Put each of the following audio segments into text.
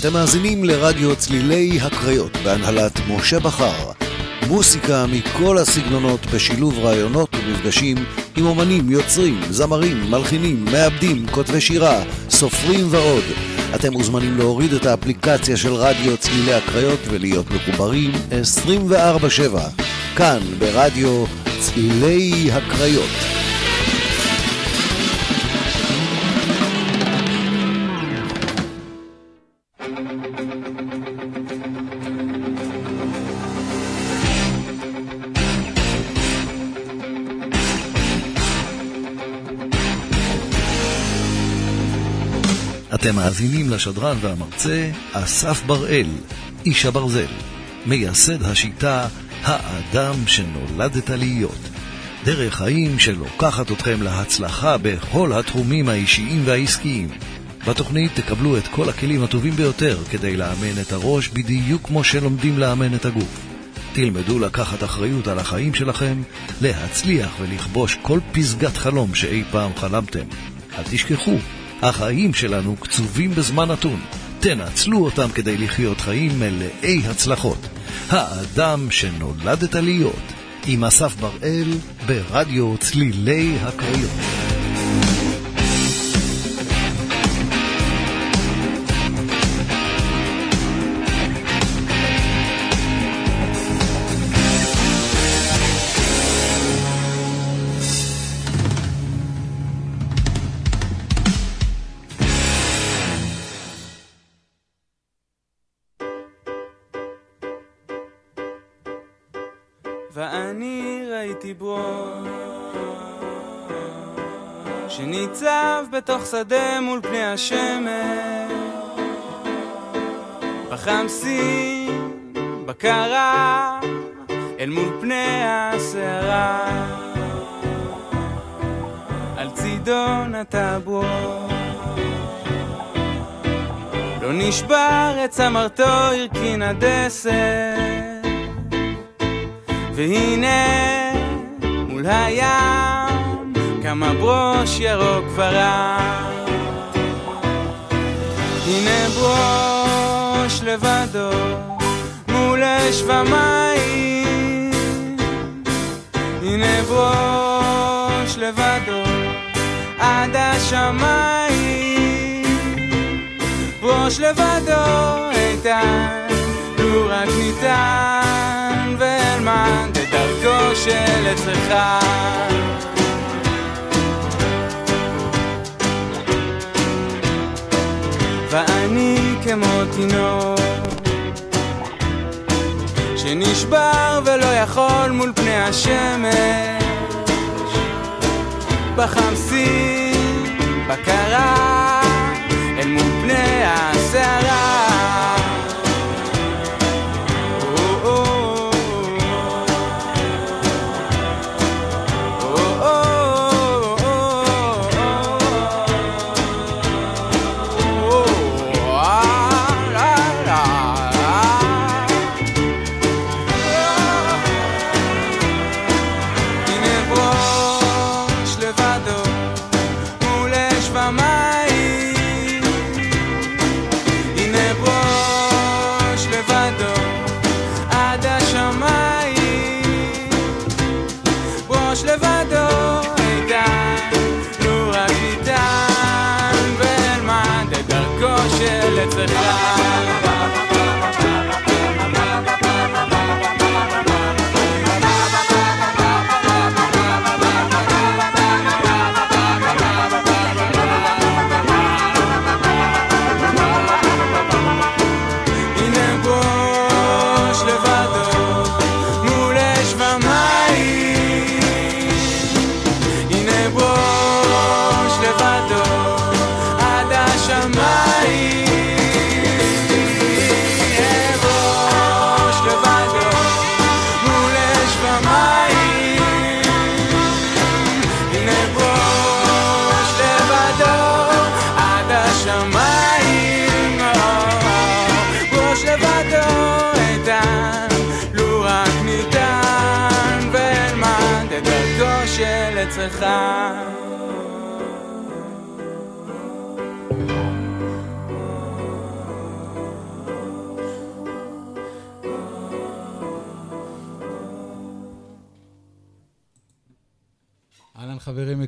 אתם מאזינים לרדיו צלילי הקריות בהנהלת משה בכר. מוסיקה מכל הסגנונות בשילוב רעיונות ומפגשים עם אומנים, יוצרים, זמרים, מלחינים, מעבדים, כותבי שירה, סופרים ועוד. אתם מוזמנים להוריד את האפליקציה של רדיו צלילי הקריות ולהיות מחוברים 24/7 כאן ברדיו צלילי הקריות. אתם מאזינים לשדרן והמרצה אסף בראל, איש הברזל, מייסד השיטה האדם שנולדת להיות. דרך חיים שלוקחת אתכם להצלחה בכל התחומים האישיים והעסקיים. בתוכנית תקבלו את כל הכלים הטובים ביותר כדי לאמן את הראש בדיוק כמו שלומדים לאמן את הגוף. תלמדו לקחת אחריות על החיים שלכם, להצליח ולכבוש כל פסגת חלום שאי פעם חלמתם. אל תשכחו, החיים שלנו קצובים בזמן נתון. תנצלו אותם כדי לחיות חיים מלאי הצלחות. האדם שנולדת להיות, עם אסף בראל, ברדיו צלילי הקריות. בתוך שדה מול פני השמש. בחמסין, בקרה, אל מול פני הסערה. על צידון הטבור לא נשבר את צמרתו, הרכין הדסת. והנה מול הים כמה ברוש ירוק ורק. הנה ברוש לבדו מול אש ומים. הנה ברוש לבדו עד השמיים. ברוש לבדו איתן, לו רק ניתן, ואלמד את דרכו של אצלך. ואני כמו תינוק שנשבר ולא יכול מול פני השמש. בחמסין, בקרה, אל מול פני הסערה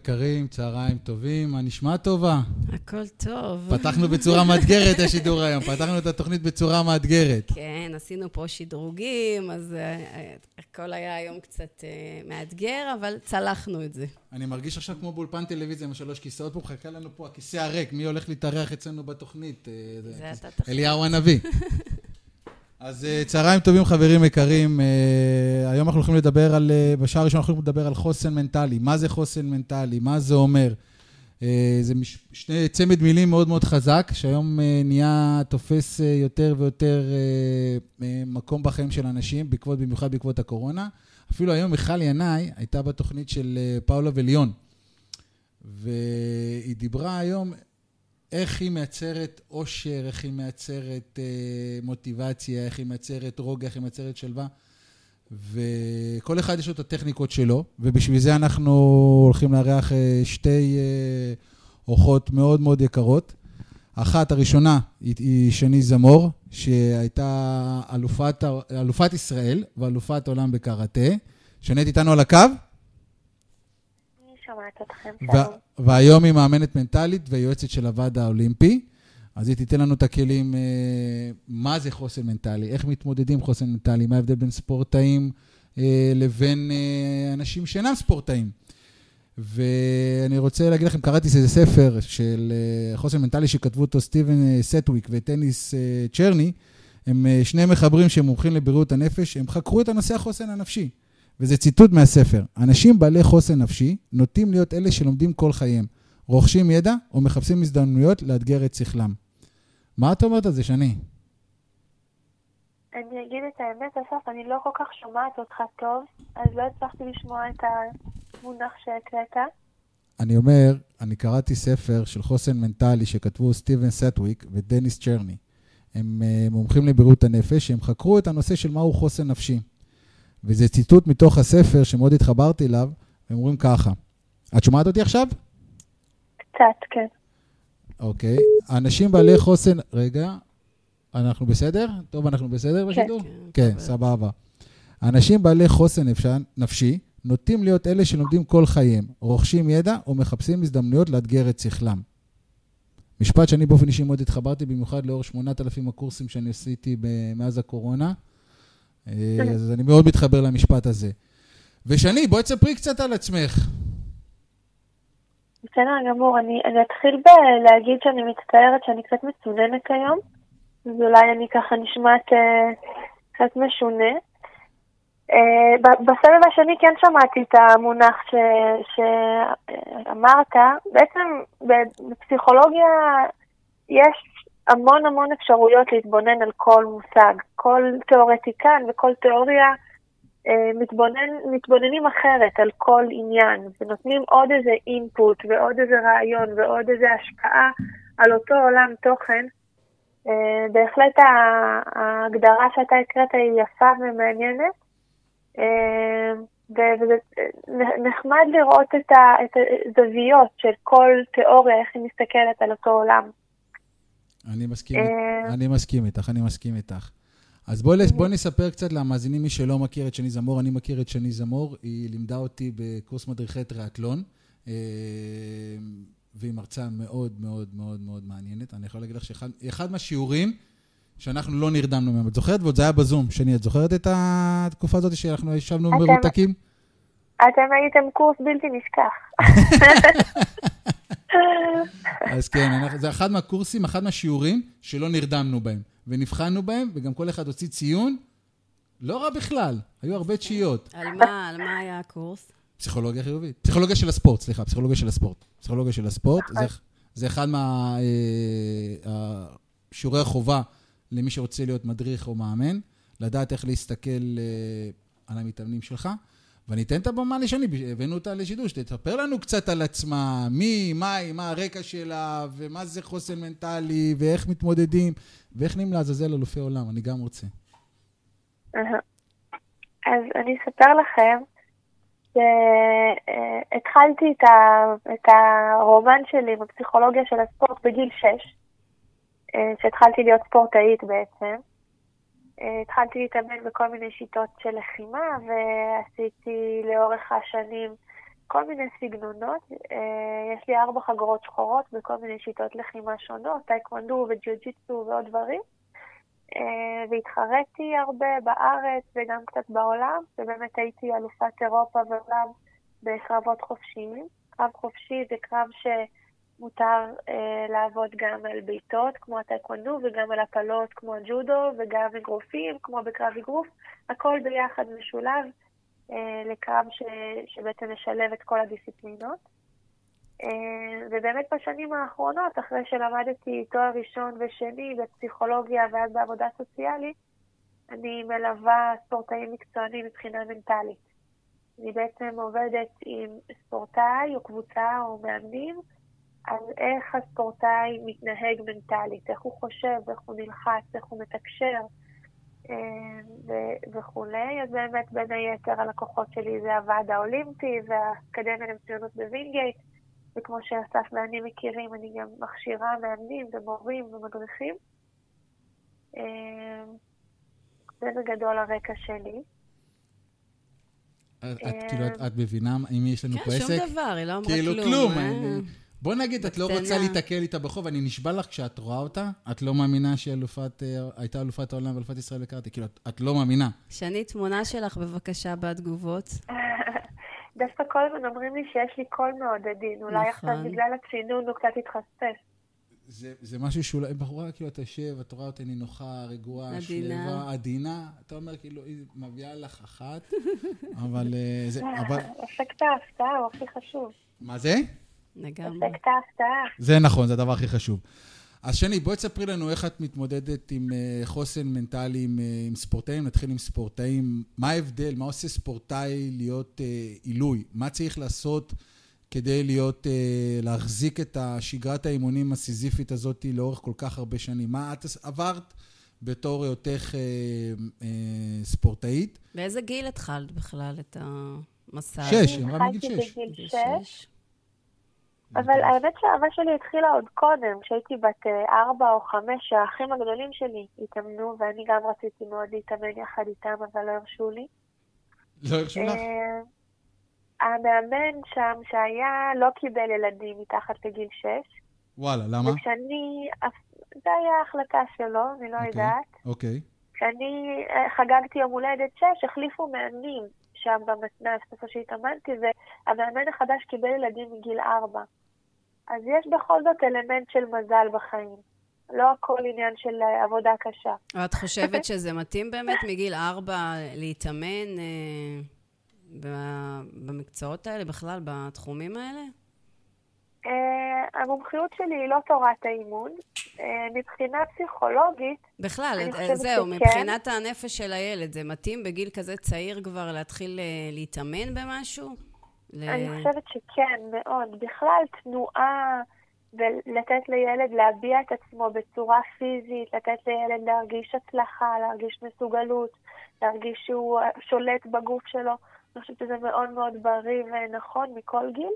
יקרים, צהריים טובים, מה נשמע טובה? הכל טוב. פתחנו בצורה מאתגרת השידור היום, פתחנו את התוכנית בצורה מאתגרת. כן, עשינו פה שדרוגים, אז uh, הכל היה היום קצת uh, מאתגר, אבל צלחנו את זה. אני מרגיש עכשיו כמו באולפן טלוויזיה עם שלוש כיסאות פה, מחכה לנו פה הכיסא הריק, מי הולך להתארח אצלנו בתוכנית? זה אתה תחליט. אליהו הנביא. אז uh, צהריים טובים חברים יקרים, uh, היום אנחנו הולכים לדבר על, uh, בשעה הראשונה אנחנו הולכים לדבר על חוסן מנטלי. מה זה חוסן מנטלי? מה זה אומר? זה מש, שני, צמד מילים מאוד מאוד חזק, שהיום נהיה תופס יותר ויותר מקום בחיים של אנשים, בעקבות, במיוחד בעקבות הקורונה. אפילו היום מיכל ינאי הייתה בתוכנית של פאולה וליון, והיא דיברה היום איך היא מייצרת אושר, איך היא מייצרת אה, מוטיבציה, איך היא מייצרת רוגע, איך היא מייצרת שלווה. וכל אחד יש לו את הטכניקות שלו, ובשביל זה אנחנו הולכים לארח אה, שתי אה, אורחות מאוד מאוד יקרות. אחת, הראשונה, היא, היא שני זמור, שהייתה אלופת, אלופת ישראל ואלופת עולם בקראטה. שנית איתנו על הקו? אני שומעת אתכם, שלום. והיום היא מאמנת מנטלית ויועצת של הוועד האולימפי. אז היא תיתן לנו את הכלים, אה, מה זה חוסן מנטלי, איך מתמודדים עם חוסן מנטלי, מה ההבדל בין ספורטאים אה, לבין אה, אנשים שאינם ספורטאים. ואני רוצה להגיד לכם, קראתי איזה ספר של חוסן מנטלי שכתבו אותו סטיבן סטוויק וטניס צ'רני. הם שני מחברים שהם מומחים לבריאות הנפש, הם חקרו את הנושא החוסן הנפשי. וזה ציטוט מהספר. אנשים בעלי חוסן נפשי נוטים להיות אלה שלומדים כל חייהם, רוכשים ידע או מחפשים הזדמנויות לאתגר את שכלם. מה את אומרת על זה, שני? אני אגיד את האמת, אסף, אני לא כל כך שומעת אותך טוב, אז לא הצלחתי לשמוע את המונח שהקראת. אני אומר, אני קראתי ספר של חוסן מנטלי שכתבו סטיבן סטוויק ודניס צ'רני. הם אה, מומחים לבריאות הנפש, הם חקרו את הנושא של מהו חוסן נפשי. וזה ציטוט מתוך הספר שמאוד התחברתי אליו, הם אומרים ככה. את שומעת אותי עכשיו? קצת, כן. אוקיי. אנשים בעלי חוסן... רגע, אנחנו בסדר? טוב, אנחנו בסדר בשידור? כן, כן, כן סבבה. אנשים בעלי חוסן נפשי נוטים להיות אלה שלומדים כל חייהם, רוכשים ידע או מחפשים הזדמנויות לאתגר את שכלם. משפט שאני באופן אישי מאוד התחברתי, במיוחד לאור 8,000 הקורסים שאני עשיתי מאז הקורונה. אה, אז אני מאוד מתחבר למשפט הזה. ושני, בואי תספרי קצת על עצמך. בסדר גמור, אני, אני אתחיל בלהגיד שאני מצטערת שאני קצת מצוננת היום, אז אולי אני ככה נשמעת uh, קצת משונה. Uh, בסבב השני כן שמעתי את המונח ש, שאמרת. בעצם בפסיכולוגיה יש המון המון אפשרויות להתבונן על כל מושג. כל תיאורטיקן וכל תיאוריה אה, מתבונן, מתבוננים אחרת על כל עניין, ונותנים עוד איזה אינפוט ועוד איזה רעיון ועוד איזה השפעה על אותו עולם תוכן. אה, בהחלט ההגדרה שאתה הקראת היא יפה ומעניינת. אה, וזה נחמד לראות את הזוויות של כל תיאוריה, איך היא מסתכלת על אותו עולם. אני מסכים, אה, אני מסכים איתך, אני מסכים איתך. אז בואי בוא נספר קצת למאזינים, מי שלא מכיר את שני זמור, אני מכיר את שני זמור, היא לימדה אותי בקורס מדריכי טריאטלון, אה, והיא מרצה מאוד מאוד מאוד מאוד מעניינת. אני יכול להגיד לך שאחד מהשיעורים שאנחנו לא נרדמנו מהם, את זוכרת? ועוד זה היה בזום. שני, את זוכרת את התקופה הזאת שאנחנו ישבנו מרותקים? אתם הייתם קורס בלתי נשכח. אז כן, זה אחד מהקורסים, אחד מהשיעורים שלא נרדמנו בהם. ונבחנו בהם, וגם כל אחד הוציא ציון לא רע בכלל, היו הרבה תשיעיות. על מה, על מה היה הקורס? פסיכולוגיה חיובית. פסיכולוגיה של הספורט, סליחה, פסיכולוגיה של הספורט. פסיכולוגיה של הספורט, זה, זה אחד מהשיעורי אה, החובה למי שרוצה להיות מדריך או מאמן, לדעת איך להסתכל אה, על המתאמנים שלך. ואני אתן את הבמה לשני, הבאנו אותה לשידור, שתספר לנו קצת על עצמה, מי, מה היא, מה הרקע שלה, ומה זה חוסן מנטלי, ואיך מתמודדים, ואיך נעים לעזאזל אלופי עולם, אני גם רוצה. אז אני אספר לכם שהתחלתי את, ה... את הרומן שלי בפסיכולוגיה של הספורט בגיל 6, אה, שהתחלתי להיות ספורטאית בעצם. אה, התחלתי להתאמן בכל מיני שיטות של לחימה, ועשיתי לאורך השנים כל מיני סגנונות. אה, יש לי ארבע חגורות שחורות בכל מיני שיטות לחימה שונות, טייקוונדו וג'יוג'יטסו ועוד דברים. אה, והתחרתי הרבה בארץ וגם קצת בעולם, ובאמת הייתי אלופת אירופה ועולם בקרבות חופשיים. קרב חופשי זה קרב שמותר אה, לעבוד גם על בעיטות, כמו הטייקוונדו, וגם על הפלות, כמו הג'ודו, וגם אגרופים, כמו בקרב אגרוף. הכל ביחד משולב אה, לקרב ש, שבעצם משלב את כל הדיסציפלינות. אה, ובאמת בשנים האחרונות, אחרי שלמדתי תואר ראשון ושני בפסיכולוגיה ואז בעבודה סוציאלית, אני מלווה ספורטאים מקצוענים מבחינה מנטלית. אני בעצם עובדת עם ספורטאי או קבוצה או מאמנים על איך הספורטאי מתנהג מנטלית, איך הוא חושב, איך הוא נלחץ, איך הוא מתקשר אה, וכולי. אז באמת, בין היתר, הלקוחות שלי זה הוועד האולימפי והאקדמיה למצוינות בווינגייט. וכמו שאסף ואני מכירים, אני גם מכשירה מאמנים ומורים ומדריכים. אה, זה בגדול הרקע שלי. את, כאילו, את מבינה אם יש לנו פה עסק? כן, שום דבר, היא לא אמרה כאילו כלום. בוא נגיד, את לא. רוצה להיתקל איתה בחוב, אני נשבע לך כשאת רואה אותה, את לא מאמינה שהיא אלופת, אה, הייתה אלופת העולם ואלופת ישראל בקראטה, כאילו, את- את לא מאמינה. שני, תמונה שלך בבקשה בתגובות. דווקא כל הזמן אומרים לי שיש לי קול מאוד עדין. אולי נכון. עכשיו בגלל הצינון הוא קצת התחספס. זה, זה משהו שאולי, בחורה, כאילו, אתה יושב, את רואה אותה נינוחה, רגועה. שלווה, עדינה, אתה אומר, כאילו, היא מביאה לך אחת, אבל אה, זה, אבל, אפקט ההפתעה הוא הכי חשוב. מה זה? לגמרי. אפקט ההפתעה. זה נכון, זה הדבר הכי חשוב. אז שני, בואי תספרי לנו איך את מתמודדת עם אה, חוסן מנטלי עם, אה, עם ספורטאים. נתחיל עם ספורטאים. מה ההבדל? מה עושה ספורטאי להיות אה, עילוי? מה צריך לעשות כדי להיות, אה, להחזיק את שגרת האימונים הסיזיפית הזאת לאורך כל כך הרבה שנים? מה את עברת בתור היותך אה, אה, ספורטאית? באיזה גיל התחלת בכלל את המסע? שש? היא אמרה מגיל התחלתי שש. בגיל בגיל שש, אבל האמת שהאהבה שלי התחילה עוד קודם, כשהייתי בת אה, ארבע או חמש, שהאחים הגדולים שלי התאמנו, ואני גם רציתי מאוד להתאמן יחד איתם, אבל לא הרשו לי. לא הרשו לך? אה, המאמן שם שהיה לא קיבל ילדים מתחת לגיל שש, וואלה, למה? וכשאני, זה היה החלטה שלו, אני לא אוקיי. יודעת. אוקיי. כשאני אה, חגגתי יום הולדת שש, החליפו מאמנים שם במתנ"ס, איפה שהתאמנתי, והמאמן החדש קיבל ילדים מגיל ארבע. אז יש בכל זאת אלמנט של מזל בחיים. לא הכל עניין של אה, עבודה קשה. את חושבת שזה מתאים באמת מגיל ארבע להתאמן אה, במקצועות האלה, בכלל, בתחומים האלה? אה, המומחיות שלי היא לא תורת האימון. אה, מבחינה פסיכולוגית, בכלל, זהו, שכן. מבחינת הנפש של הילד, זה מתאים בגיל כזה צעיר כבר להתחיל להתאמן במשהו? ל- אני חושבת שכן, מאוד. בכלל, תנועה ולתת לילד להביע את עצמו בצורה פיזית, לתת לילד להרגיש הצלחה, להרגיש מסוגלות, להרגיש שהוא שולט בגוף שלו. אני חושבת שזה מאוד מאוד בריא ונכון מכל גיל.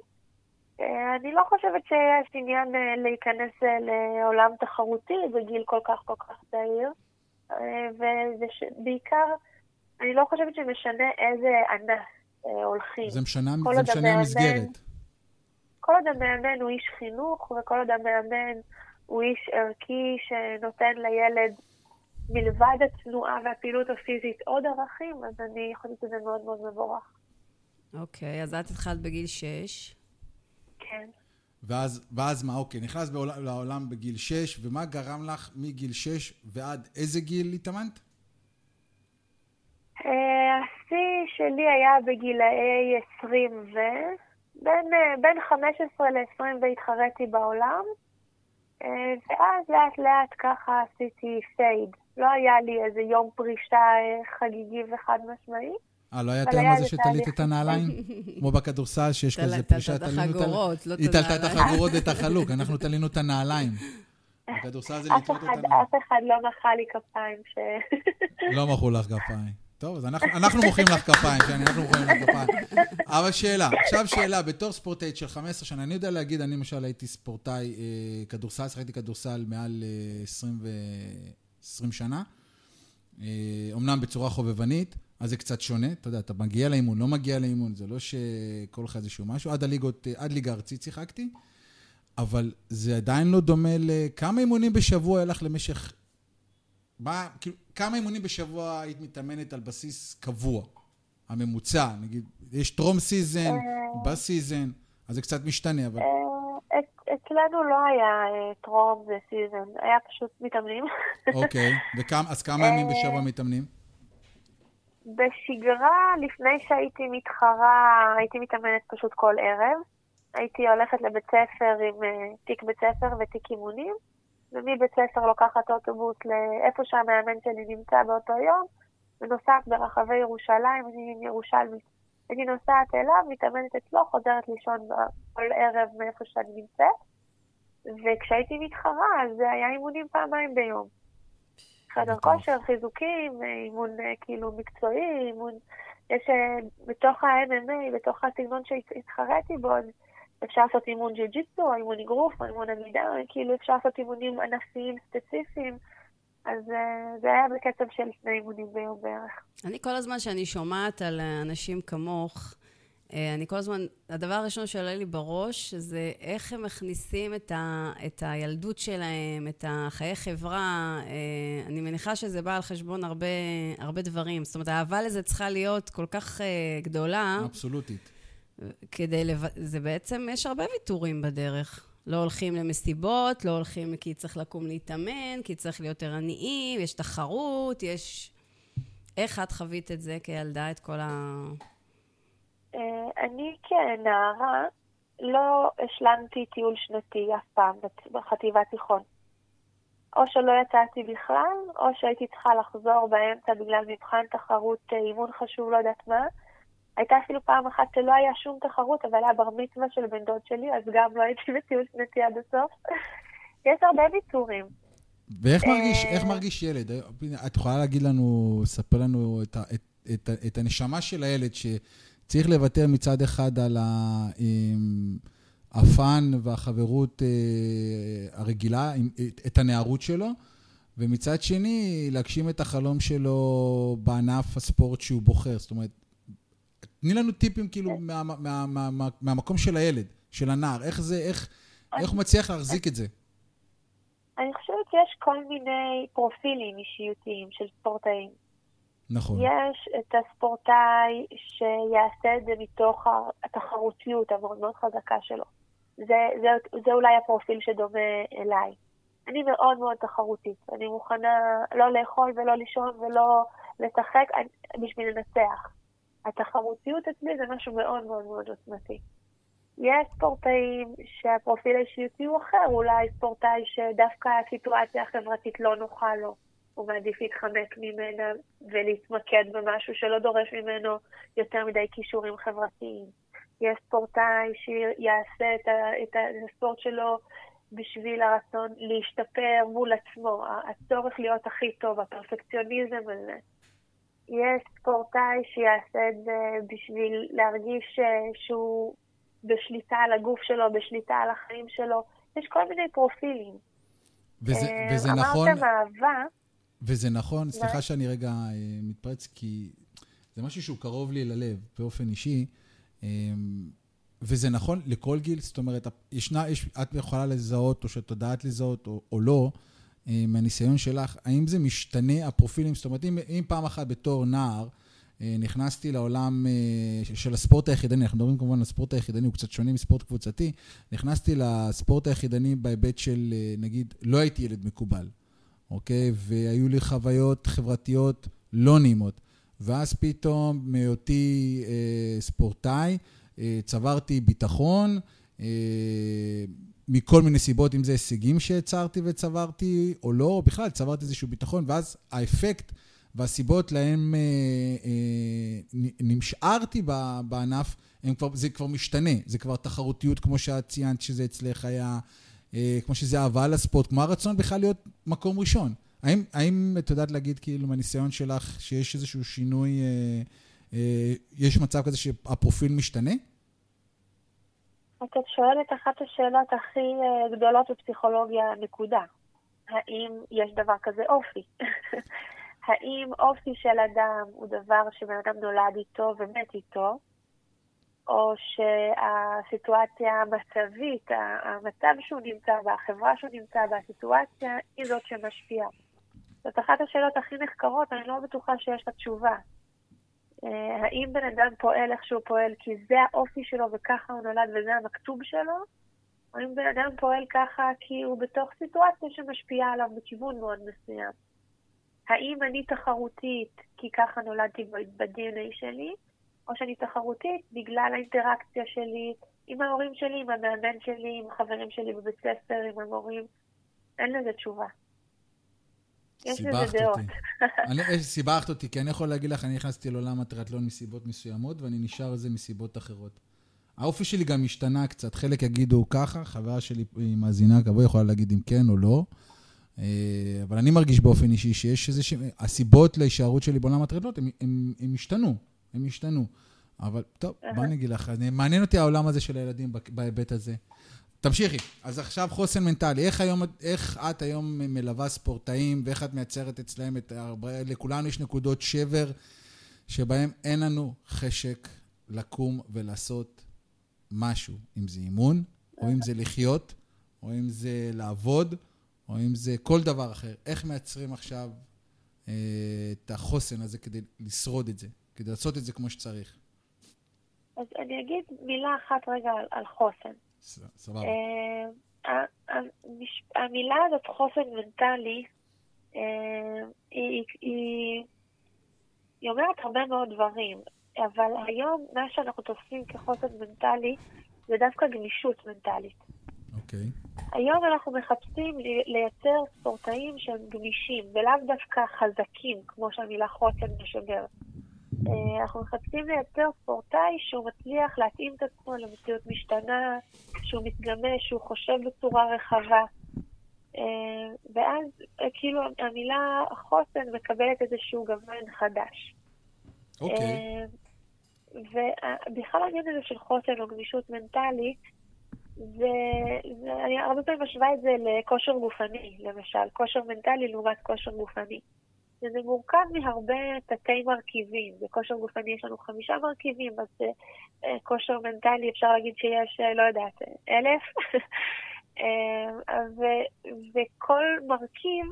אה, אני לא חושבת שיש עניין אה, להיכנס אה, לעולם תחרותי בגיל כל כך כל כך צעיר. ובעיקר, אני לא חושבת שמשנה איזה ענף הולכים. זה משנה, כל זה משנה המסגרת. כל עוד המאמן הוא איש חינוך, וכל עוד המאמן הוא איש ערכי שנותן לילד, מלבד התנועה והפעילות הפיזית, עוד ערכים, אז אני חושבת שזה מאוד מאוד מבורך. אוקיי, אז את התחלת בגיל שש. כן. ואז, ואז מה, אוקיי, נכנס בעולם, לעולם בגיל 6, ומה גרם לך מגיל 6 ועד איזה גיל התאמנת? אה, השיא שלי היה בגילאי 20 ו... בין, אה, בין 15 ל-20 והתחרתי בעולם, אה, ואז לאט לאט ככה עשיתי פייד. לא היה לי איזה יום פרישה חגיגי וחד משמעי. אה, לא היה את היום הזה זה שתלית. את הנעליים? כמו בכדורסל, שיש כזה פרישה, את תלינו את. החגורות, לא את היא תלתה את הנעליים. החגורות ואת החלוק, אנחנו תלינו את הנעליים. בכדורסל זה לתלות את אחד, הנעליים. אף אחד לא מחא לי כפיים ש... לא מחאו לך כפיים. טוב, אז אנחנו, מוחאים לך כפיים, שאני, אנחנו מוחאים לך כפיים. אבל שאלה, עכשיו שאלה, בתור ספורטאית של 15 שנה, אני יודע להגיד, אני למשל הייתי ספורטאי אה, כדורסל, שחקתי כדורסל מעל אה, 20, ו... 20 שנה. אה, אומנם בצורה חובבנית, אז זה קצת שונה. אתה יודע, אתה מגיע לאימון, לא מגיע לאימון, זה לא שכל אחד איזשהו משהו. עד הליגות, עד ליגה ארצית שיחקתי, אבל זה עדיין לא דומה לכמה אימונים בשבוע היה לך למשך... מה, כאילו, כמה אימונים בשבוע היית מתאמנת על בסיס קבוע? הממוצע, נגיד, יש טרום season, ב season, אז זה קצת משתנה, אבל... אה, אצלנו לא היה אה, טרום ו season, היה פשוט מתאמנים. אוקיי, אז כמה ימים בשבוע מתאמנים? בשגרה, לפני שהייתי מתחרה, הייתי מתאמנת פשוט כל ערב. הייתי הולכת לבית ספר עם תיק בית ספר ותיק אימונים, ומבית ספר לוקחת אוטובוס לאיפה שהמאמן שלי נמצא באותו יום, ונוסעת ברחבי ירושלים, אני ירושלמית. הייתי נוסעת אליו, מתאמנת אצלו, חוזרת לישון כל ערב מאיפה שאני נמצאת. וכשהייתי מתחרה, אז זה היה אימונים פעמיים ביום. חדר כושר, חיזוקים, אימון אה, כאילו מקצועי, אימון... יש אה, בתוך ה-MMA, בתוך הסגנון שהתחרתי בו, אפשר לעשות אימון ג'יu-ג'יטסו, או אימון אגרוף, או אימון עמידה, כאילו אפשר לעשות אימונים ענפיים ספציפיים. אז uh, זה היה בקצב של שני אימונים ביום בערך. אני כל הזמן שאני שומעת על אנשים כמוך, אה, אני כל הזמן, הדבר הראשון שעולה לי בראש זה איך הם מכניסים את, ה, את הילדות שלהם, את החיי חברה. אה, אני מניחה שזה בא על חשבון הרבה, הרבה דברים. זאת אומרת, האהבה לזה צריכה להיות כל כך גדולה. אבסולוטית. כדי לב... זה בעצם, יש הרבה ויתורים בדרך. לא הולכים למסיבות, לא הולכים כי צריך לקום להתאמן, כי צריך להיות ערניים, יש תחרות, יש... איך את חווית את זה כילדה, את כל ה... אה, אני כנערה לא השלמתי טיול שנתי אף פעם בחטיבה תיכון. או שלא יצאתי בכלל, או שהייתי צריכה לחזור באמצע בגלל מבחן תחרות, אה, אימון חשוב, לא יודעת מה. הייתה אפילו פעם אחת שלא היה שום תחרות, אבל היה בר מצווה של בן דוד שלי, אז גם לא הייתי בטיול שנתי עד הסוף. יש הרבה ויתורים. ואיך מרגיש, איך מרגיש ילד? את יכולה להגיד לנו, ספר לנו את, את, את, את הנשמה של הילד, שצריך לוותר מצד אחד על הפאן והחברות אה, הרגילה, את הנערות שלו, ומצד שני, להגשים את החלום שלו בענף הספורט שהוא בוחר. זאת אומרת, תני לנו טיפים כאילו מה, מה, מה, מה, מה, מהמקום של הילד, של הנער, איך זה, איך, איך הוא מצליח להחזיק את זה? אני חושבת שיש כל מיני פרופילים אישיותיים של ספורטאים. נכון. יש את הספורטאי שיעשה את זה מתוך התחרותיות המאוד מאוד חזקה שלו. זה, זה, זה אולי הפרופיל שדומה אליי. אני מאוד מאוד תחרותית. אני מוכנה לא לאכול ולא לישון ולא לשחק בשביל לנצח. התחרותיות אצלי זה משהו מאוד מאוד מאוד עוצמתי. יש ספורטאים שהפרופיל האישיותי הוא אחר, אולי ספורטאי שדווקא הסיטואציה החברתית לא נוחה לו. הוא מעדיף להתחמק ממנה ולהתמקד במשהו שלא דורש ממנו יותר מדי כישורים חברתיים. יש ספורטאי שיעשה את, ה, את, הספורט שלו בשביל הרצון להשתפר מול עצמו, הצורך להיות הכי טוב, הפרפקציוניזם הזה. יש ספורטאי שיעשה את זה בשביל להרגיש אה, שהוא בשליטה על הגוף שלו, בשליטה על החיים שלו. יש כל מיני פרופילים. וזה, אה, וזה אמרתם נכון... אמרתם אהבה. וזה נכון, סליחה שאני רגע אה, מתפרץ, כי זה משהו שהוא קרוב לי ללב באופן אישי. וזה נכון לכל גיל, זאת אומרת, ישנה, יש, את יכולה לזהות, או שאת יודעת לזהות, או, או לא, מהניסיון שלך, האם זה משתנה, הפרופילים? זאת אומרת, אם, אם פעם אחת בתור נער אה, נכנסתי לעולם אה, של הספורט היחידני, אנחנו מדברים כמובן על הספורט היחידני, הוא קצת שונה מספורט קבוצתי, נכנסתי לספורט היחידני בהיבט של, נגיד, לא הייתי ילד מקובל, אוקיי? והיו לי חוויות חברתיות לא נעימות. ואז פתאום, מהיותי אה, ספורטאי, אה, צברתי ביטחון, אה, מכל מיני סיבות, אם זה הישגים שהצהרתי וצברתי או לא, או בכלל צברתי איזשהו ביטחון, ואז האפקט והסיבות להם אה, אה, נשארתי בענף, כבר, זה כבר משתנה, זה כבר תחרותיות, כמו שאת ציינת שזה אצלך היה, אה, כמו שזה אהבה לספורט, כמו הרצון בכלל להיות מקום ראשון. האם, האם את יודעת להגיד, כאילו, מהניסיון שלך, שיש איזשהו שינוי, אה, אה, יש מצב כזה שהפרופיל משתנה? את שואלת אחת השאלות הכי אה, גדולות בפסיכולוגיה, נקודה. האם יש דבר כזה אופי? האם אופי של אדם הוא דבר שבן אדם נולד איתו ומת איתו, או שהסיטואציה המצבית, המצב שהוא נמצא בה, החברה שהוא נמצא בה, הסיטואציה היא זאת שמשפיעה. זאת אחת השאלות הכי נחקרות, אני לא בטוחה שיש לה תשובה. אה, האם בן אדם פועל איך שהוא פועל כי זה האופי שלו וככה הוא נולד וזה המכתוב שלו, או אם בן אדם פועל ככה כי הוא בתוך סיטואציה שמשפיעה עליו בכיוון מאוד מסוים. האם אני תחרותית כי ככה נולדתי ב-DNA שלי, או שאני תחרותית בגלל האינטראקציה שלי עם ההורים שלי, עם המאמן שלי, עם החברים שלי בבית ספר, עם המורים. אין לזה תשובה. יש לזה דעות. אני, סיבכת אותי, כי אני יכול להגיד לך, אני נכנסתי לעולם הטריאטלון מסיבות מסוימות, ואני נשאר על זה מסיבות אחרות. האופי שלי גם השתנה קצת, חלק יגידו ככה, חברה שלי היא מאזינה קבוע, יכולה להגיד אם כן או לא. אה, אבל אני מרגיש באופן אישי שיש איזה ש... הסיבות להישארות שלי בעולם הטריאטלון, הם, הם, הם השתנו, הם השתנו. אבל טוב, בוא אני אגיד לך, מעניין אותי העולם הזה של הילדים בהיבט הזה. תמשיכי. אז עכשיו חוסן מנטלי. איך, היום, איך את היום מלווה ספורטאים, ואיך את מייצרת אצלהם את... לכולנו יש נקודות שבר שבהם אין לנו חשק לקום ולעשות משהו. אם זה אימון, או אם זה לחיות, או אם זה לעבוד, או אם זה כל דבר אחר. איך מייצרים עכשיו אה, את החוסן הזה כדי לשרוד את זה, כדי לעשות את זה כמו שצריך? אז אני אגיד מילה אחת רגע על, על חוסן. סבבה. אה, המילה הזאת, חוסן מנטלי, אה, היא, אומרת הרבה מאוד דברים, אבל היום מה שאנחנו תופסים כחוסן מנטלי זה דווקא גמישות מנטלית. אוקיי. היום אנחנו מחפשים לייצר ספורטאים שהם גמישים, ולאו דווקא חזקים, כמו שהמילה חוסן משגרת. אה, אנחנו מחפשים לייצר ספורטאי שהוא מצליח להתאים את עצמו למציאות משתנה, שהוא מתגמש, שהוא חושב בצורה רחבה. אה, ואז אה, כאילו המילה חוסן מקבלת איזשהו גוון חדש. אוקיי. Okay. ובכלל העניין הזה של חוסן או גמישות מנטלית, זה, זה, אני הרבה פעמים משווה את זה לכושר גופני, למשל, כושר מנטלי לעומת כושר גופני. וזה מורכב מהרבה תתי מרכיבים. בכושר גופני יש לנו חמישה מרכיבים, אז uh, כושר מנטלי אפשר להגיד שיש, uh, לא יודעת, אלף. ו, וכל מרכיב,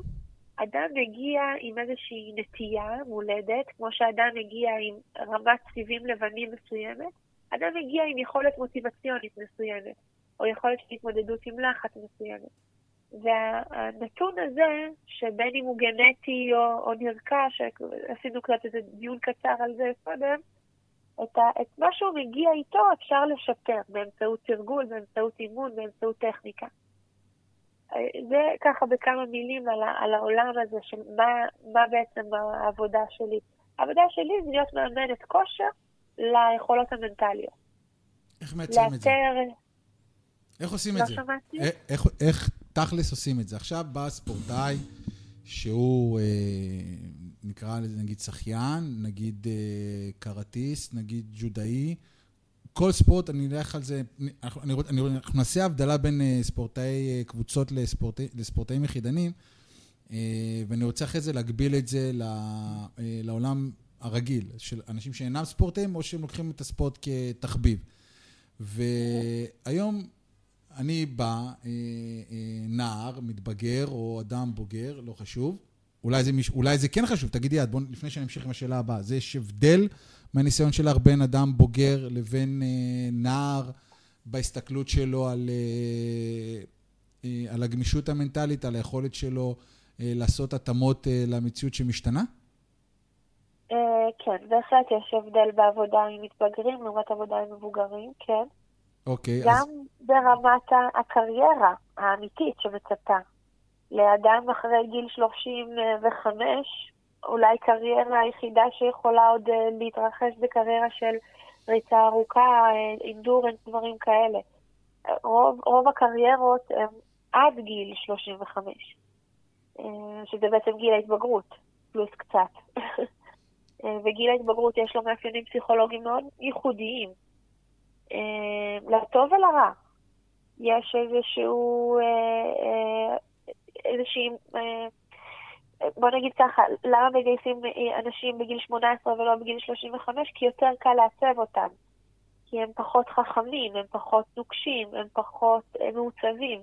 אדם מגיע עם איזושהי נטייה מולדת, כמו שאדם מגיע עם רמת סיבים לבנים מסוימת, אדם מגיע עם יכולת מוטיבציונית מסוימת, או יכולת של התמודדות עם לחץ מסוימת. והנתון הזה, שבין אם הוא גנטי או, או נרכש, עשינו קצת איזה דיון קצר על זה קודם, את, ה, את מה שהוא מגיע איתו אפשר לשפר באמצעות תרגול, באמצעות אימון, באמצעות טכניקה. זה ככה בכמה מילים על, על העולם הזה של מה, מה בעצם העבודה שלי. העבודה שלי זה להיות מאמנת כושר ליכולות המנטליות. איך מייצרים את זה? איך עושים לא את זה? לא שמעתי. איך, איך, איך תכלס עושים את זה. עכשיו בא ספורטאי שהוא, אה, נקרא לזה נגיד שחיין, נגיד אה, קראטיסט, נגיד ג'ודאי. כל ספורט, אני אלך על זה, אנחנו, אני, אני, אנחנו נעשה הבדלה בין אה, ספורטאי אה, קבוצות לספורטאי, לספורטאים יחידנים, אה, ואני רוצה אחרי זה להגביל את זה ל, אה, לעולם הרגיל, של אנשים שאינם ספורטאים, או שהם לוקחים את הספורט כתחביב. והיום אני בא, אה, אה, נער, מתבגר, או אדם בוגר, לא חשוב. אולי זה, מיש... אולי זה כן חשוב, תגידי את, בואו, לפני שאני אמשיך עם השאלה הבאה. זה יש הבדל מהניסיון שלך בין אדם בוגר לבין אה, נער בהסתכלות שלו על, אה, אה, על הגמישות המנטלית, על היכולת שלו אה, לעשות התאמות אה, למציאות שמשתנה? אה, כן, בהחלט יש הבדל בעבודה עם מתבגרים לעומת עבודה עם מבוגרים, כן. אוקיי, גם אז... ברמת הקריירה האמיתית שמצפה. לאדם אחרי גיל 35, אולי קריירה היחידה שיכולה עוד אה, להתרחש בקריירה של ריצה ארוכה, אינדורנס, דברים כאלה. רוב, רוב הקריירות הן עד גיל 35, אה, שזה בעצם גיל ההתבגרות, פלוס קצת. אה, וגיל ההתבגרות יש לו מאפיינים פסיכולוגיים מאוד ייחודיים. אה, לטוב ולרע. יש איזשהו, אה, אה, איזושהי בוא נגיד ככה, למה מגייסים אנשים בגיל 18 ולא בגיל 35? כי יותר קל לעצב אותם. כי הם פחות חכמים, הם פחות נוקשים, הם פחות מעוצבים.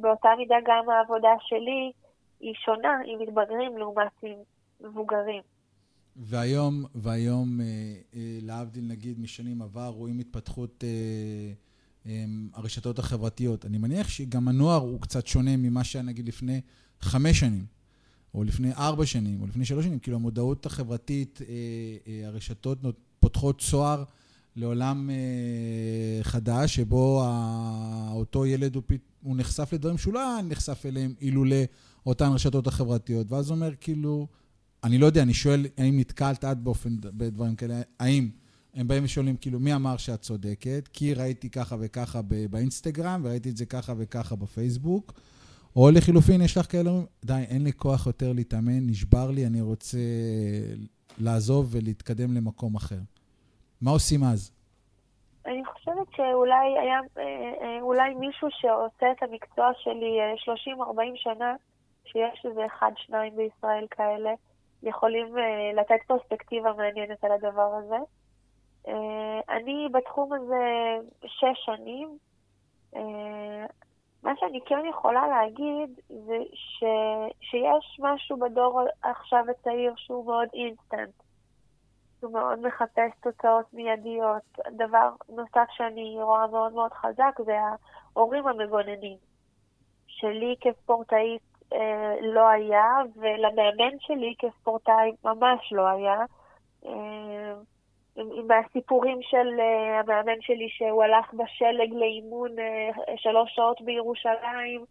באותה מידה גם העבודה שלי היא שונה עם מתבגרים לעומת עם מבוגרים. והיום, והיום, אה, אה, להבדיל נגיד משנים עבר, רואים התפתחות אה, הרשתות החברתיות. אני מניח שגם הנוער הוא קצת שונה ממה שהיה נגיד לפני חמש שנים, או לפני ארבע שנים, או לפני שלוש שנים. כאילו המודעות החברתית, הרשתות פותחות צוהר לעולם חדש, שבו אותו ילד הוא, הוא נחשף לדברים שהוא לא נחשף אליהם אילולא אותן רשתות החברתיות. ואז הוא אומר, כאילו, אני לא יודע, אני שואל, האם נתקלת את באופן, בדברים כאלה, האם הם באים ושואלים, כאילו, מי אמר שאת צודקת? כי ראיתי ככה וככה באינסטגרם, וראיתי את זה ככה וככה בפייסבוק. או לחילופין, יש לך כאלה, די, אין לי כוח יותר להתאמן, נשבר לי, אני רוצה לעזוב ולהתקדם למקום אחר. מה עושים אז? אני חושבת שאולי היה, אה, אה, אולי מישהו שעושה את המקצוע שלי 30-40 אה, שנה, שיש איזה אחד, שניים בישראל כאלה, יכולים לתת פרספקטיבה מעניינת על הדבר הזה. אני בתחום הזה שש שנים. מה שאני כן יכולה להגיד זה ש, שיש משהו בדור עכשיו הצעיר שהוא מאוד אינסטנט. הוא מאוד מחפש תוצאות מיידיות. דבר נוסף שאני רואה מאוד מאוד חזק זה ההורים המגוננים. שלי כספורטאית אה, לא היה, ולמאמן שלי כספורטאי ממש לא היה. אה, עם הסיפורים של uh, המאמן שלי שהוא הלך בשלג לאימון שלוש שעות בירושלים,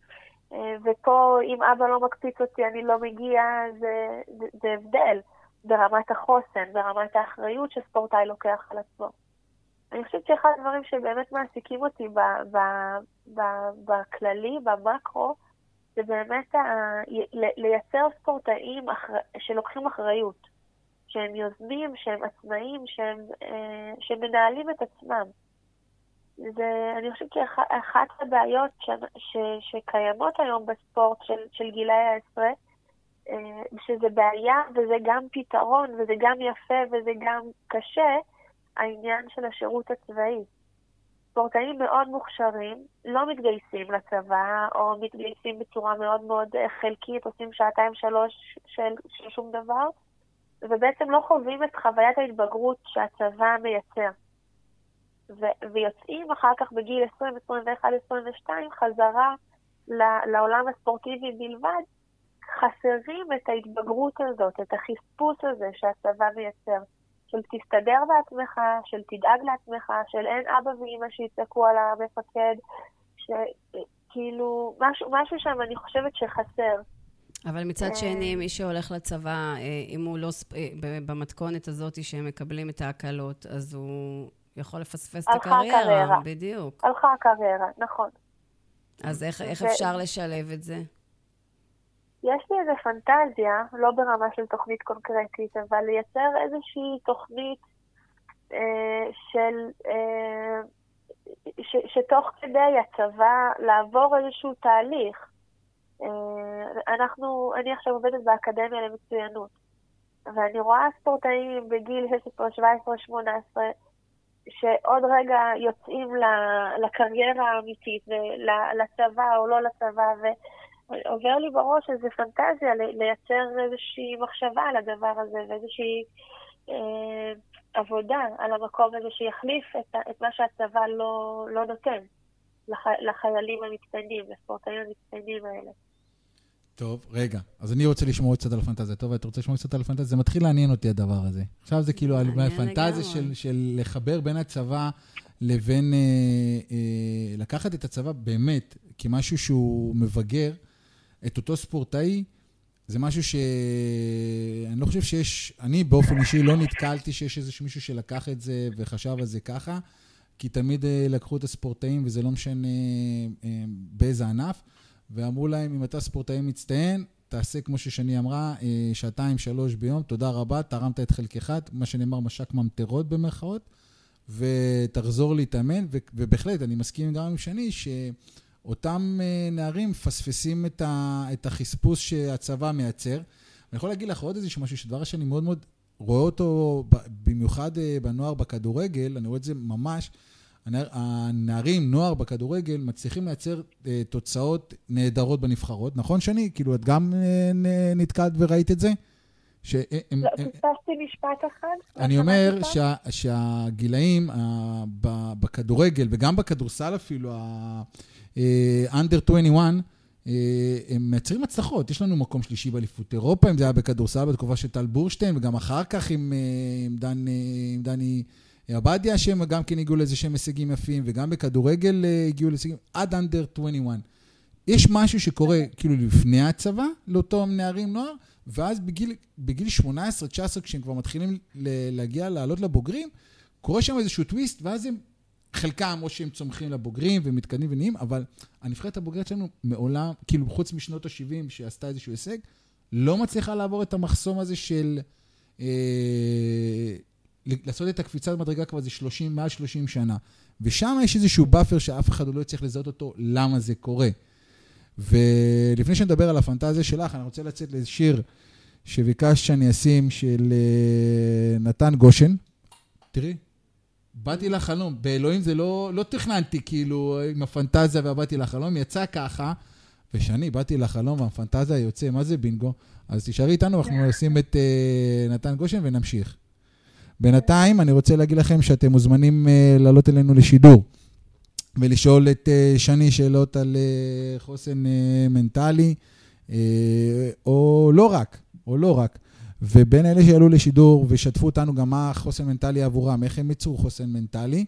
ופה אם אבא לא מקפיץ אותי אני לא מגיע, זה, זה, זה הבדל. ברמת החוסן, ברמת האחריות שספורטאי לוקח על עצמו. אני חושבת שאחד הדברים שבאמת מעסיקים אותי ב, ב, ב, בכללי, במקרו, זה באמת ה, לייצר ספורטאים אחר, שלוקחים אחריות, שהם יוזמים, שהם עצמאים, שהם, אה, שמנהלים את עצמם. זה, אני חושבת שאחת הבעיות ש, ש, שקיימות היום בספורט של, של גילאי העשרה, אה, שזה בעיה וזה גם פתרון וזה גם יפה וזה גם קשה, העניין של השירות הצבאי. ספורטאים מאוד מוכשרים לא מתגייסים לצבא, או מתגייסים בצורה מאוד מאוד אה, חלקית, עושים שעתיים שלוש של, של שום דבר, ובעצם לא חווים את חוויית ההתבגרות שהצבא מייצר. ו- ויוצאים אחר כך בגיל 20, 21, 22 חזרה לעולם הספורטיבי בלבד, חסרים את ההתבגרות הזאת, את החספוס הזה שהצבא מייצר. של תסתדר בעצמך, של תדאג לעצמך, של אין אבא ואימא שיצעקו על המפקד, שכאילו, משהו, משהו שם אני חושבת שחסר. אבל מצד אה, שני, מי שהולך לצבא, אה, אם הוא לא, אה, במתכונת הזאת שהם מקבלים את ההקלות, אז הוא יכול לפספס את הקריירה. הלכה הקריירה. בדיוק. הלכה הקריירה, נכון. אז איך, איך אפשר לשלב את זה? יש לי איזו פנטזיה, לא ברמה של תוכנית קונקרטית, אבל לייצר איזושהי תוכנית אה, של... אה, ש, שתוך כדי הצבא לעבור איזשהו תהליך. אה, אנחנו, אני עכשיו עובדת באקדמיה למצוינות, ואני רואה ספורטאים בגיל 16, 17, 18, שעוד רגע יוצאים לקריירה האמיתית, לצבא או לא לצבא, ו... עובר לי בראש איזו פנטזיה לייצר איזושהי מחשבה על הדבר הזה ואיזושהי אה, עבודה על המקום הזה שיחליף את, את מה שהצבא לא, לא נותן לח, לחיילים המצטיינים, לספורטאים המצטיינים האלה. טוב, רגע, אז אני רוצה לשמוע קצת על הפנטזיה. טוב, אתה רוצה לשמוע קצת על הפנטזיה? זה מתחיל לעניין אותי הדבר הזה. עכשיו זה כאילו על הפנטזיה של, של לחבר בין הצבא לבין... אה, אה, לקחת את הצבא באמת כמשהו שהוא מבגר, את אותו ספורטאי, זה משהו שאני לא חושב שיש, אני באופן אישי לא נתקלתי שיש איזה מישהו שלקח את זה וחשב על זה ככה, כי תמיד אה, לקחו את הספורטאים, וזה לא משנה אה, באיזה ענף, ואמרו להם, אם אתה ספורטאי מצטיין, תעשה כמו ששני אמרה, אה, שעתיים, שלוש ביום, תודה רבה, תרמת את חלקך, מה שנאמר משק ממטרות במרכאות, ותחזור להתאמן, ובהחלט, אני מסכים גם עם שני, ש... אותם אה, נערים מפספסים את, ה, את החספוס שהצבא מייצר. אני יכול להגיד לך עוד איזשהו משהו, שדבר שאני מאוד מאוד רואה אותו, במיוחד אה, בנוער בכדורגל, אני רואה את זה ממש, הנערים, נוער בכדורגל, מצליחים לייצר אה, תוצאות נהדרות בנבחרות. נכון, שני? כאילו, את גם נתקעת וראית את זה? שהם, לא, פספסתי משפט אחד. אני אומר שה, שהגילאים בכדורגל וגם בכדורסל אפילו, ה-under 21, אה, הם מייצרים הצלחות. יש לנו מקום שלישי באליפות אירופה, אם זה היה בכדורסל בתקופה של טל בורשטיין, וגם אחר כך עם, אה, עם, דן, אה, עם דני עבדיה, שהם גם כן הגיעו לאיזה שהם הישגים יפים, וגם בכדורגל הגיעו להישגים, עד אנדר 21. יש משהו שקורה כאילו לפני הצבא, לאותם נערים נוער, ואז בגיל, בגיל 18-19, כשהם כבר מתחילים להגיע, לעלות לבוגרים, קורה שם איזשהו טוויסט, ואז הם חלקם, או שהם צומחים לבוגרים ומתקדמים ונהיים, אבל הנבחרת הבוגרת שלנו מעולם, כאילו חוץ משנות ה-70, שעשתה איזשהו הישג, לא מצליחה לעבור את המחסום הזה של אה, לעשות את הקפיצת מדרגה כבר איזה 30, מעל 30 שנה. ושם יש איזשהו buffer שאף אחד לא יצליח לזהות אותו, למה זה קורה. ולפני שנדבר על הפנטזיה שלך, אני רוצה לצאת לשיר שביקשת שאני אשים של אה, נתן גושן. תראי, באתי לחלום. באלוהים זה לא, לא תכננתי, כאילו, עם הפנטזיה והבאתי לחלום, יצא ככה, ושאני באתי לחלום והפנטזיה יוצא, מה זה בינגו? אז תישארי איתנו, אנחנו נשים את uh, נתן גושן ונמשיך. בינתיים, אני רוצה להגיד לכם שאתם מוזמנים uh, לעלות אלינו לשידור ולשאול את uh, שני שאלות על uh, חוסן uh, מנטלי, uh, או לא רק, או לא רק. ובין אלה שעלו לשידור ושתפו אותנו גם מה חוסן מנטלי עבורם, איך הם ייצרו חוסן מנטלי,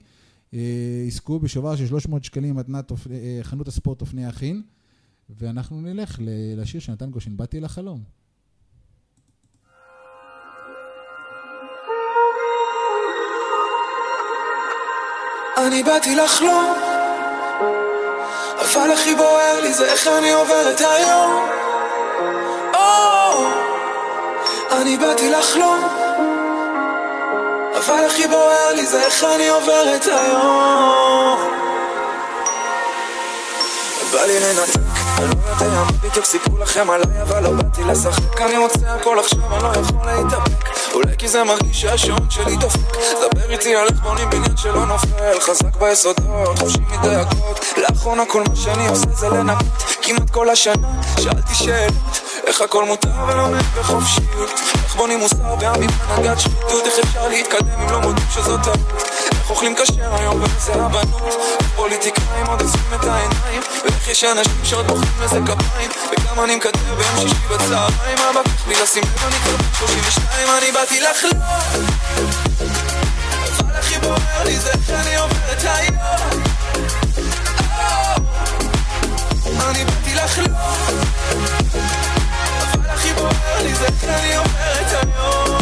אה, יזכו בשובר של 300 שקלים מתנת אה, חנות הספורט אופני אחין, ואנחנו נלך לשיר שנתן גושן, באתי לחלום. אני באתי לחלום, אבל הכי בוער לי זה איך אני עובר את היום. אני באתי לחלום אבל הכי בוער לי זה איך אני עובר את היום. בא לי לנתק, אני לא יודע מה בדיוק סיפרו לכם עליי אבל לא באתי לשחק. אני רוצה הכל עכשיו, אני לא יכול להתאפק. אולי כי זה מרגיש שהשעון שלי דופק. דבר איתי על איך בונים בניין שלא נופל. חזק ביסודות, חופשי מדאגות לאחרונה כל מה שאני עושה זה לנקות כמעט כל השנה שאלתי שאלות איך הכל מותר ולומד בחופשיות איך בונים מוסר בעמים הנהגת שחיתות. איך אפשר להתקדם אם לא מודים שזאת טעות. איך אוכלים כשר היום בנושא הבנות. פוליטיקאים עוד עושים את העיניים. ואיך יש אנשים שעוד מוחאים לזה כפיים. וגם אני מקדם ביום שישי בצהריים. אבא קח לי לשים לב אני כבר בן 32 אני באתי לחלום. אבל הכי בוער לי זה איך אני עובר את היום. אני באתי לחלום בוער לי זה שאני עובר את היום.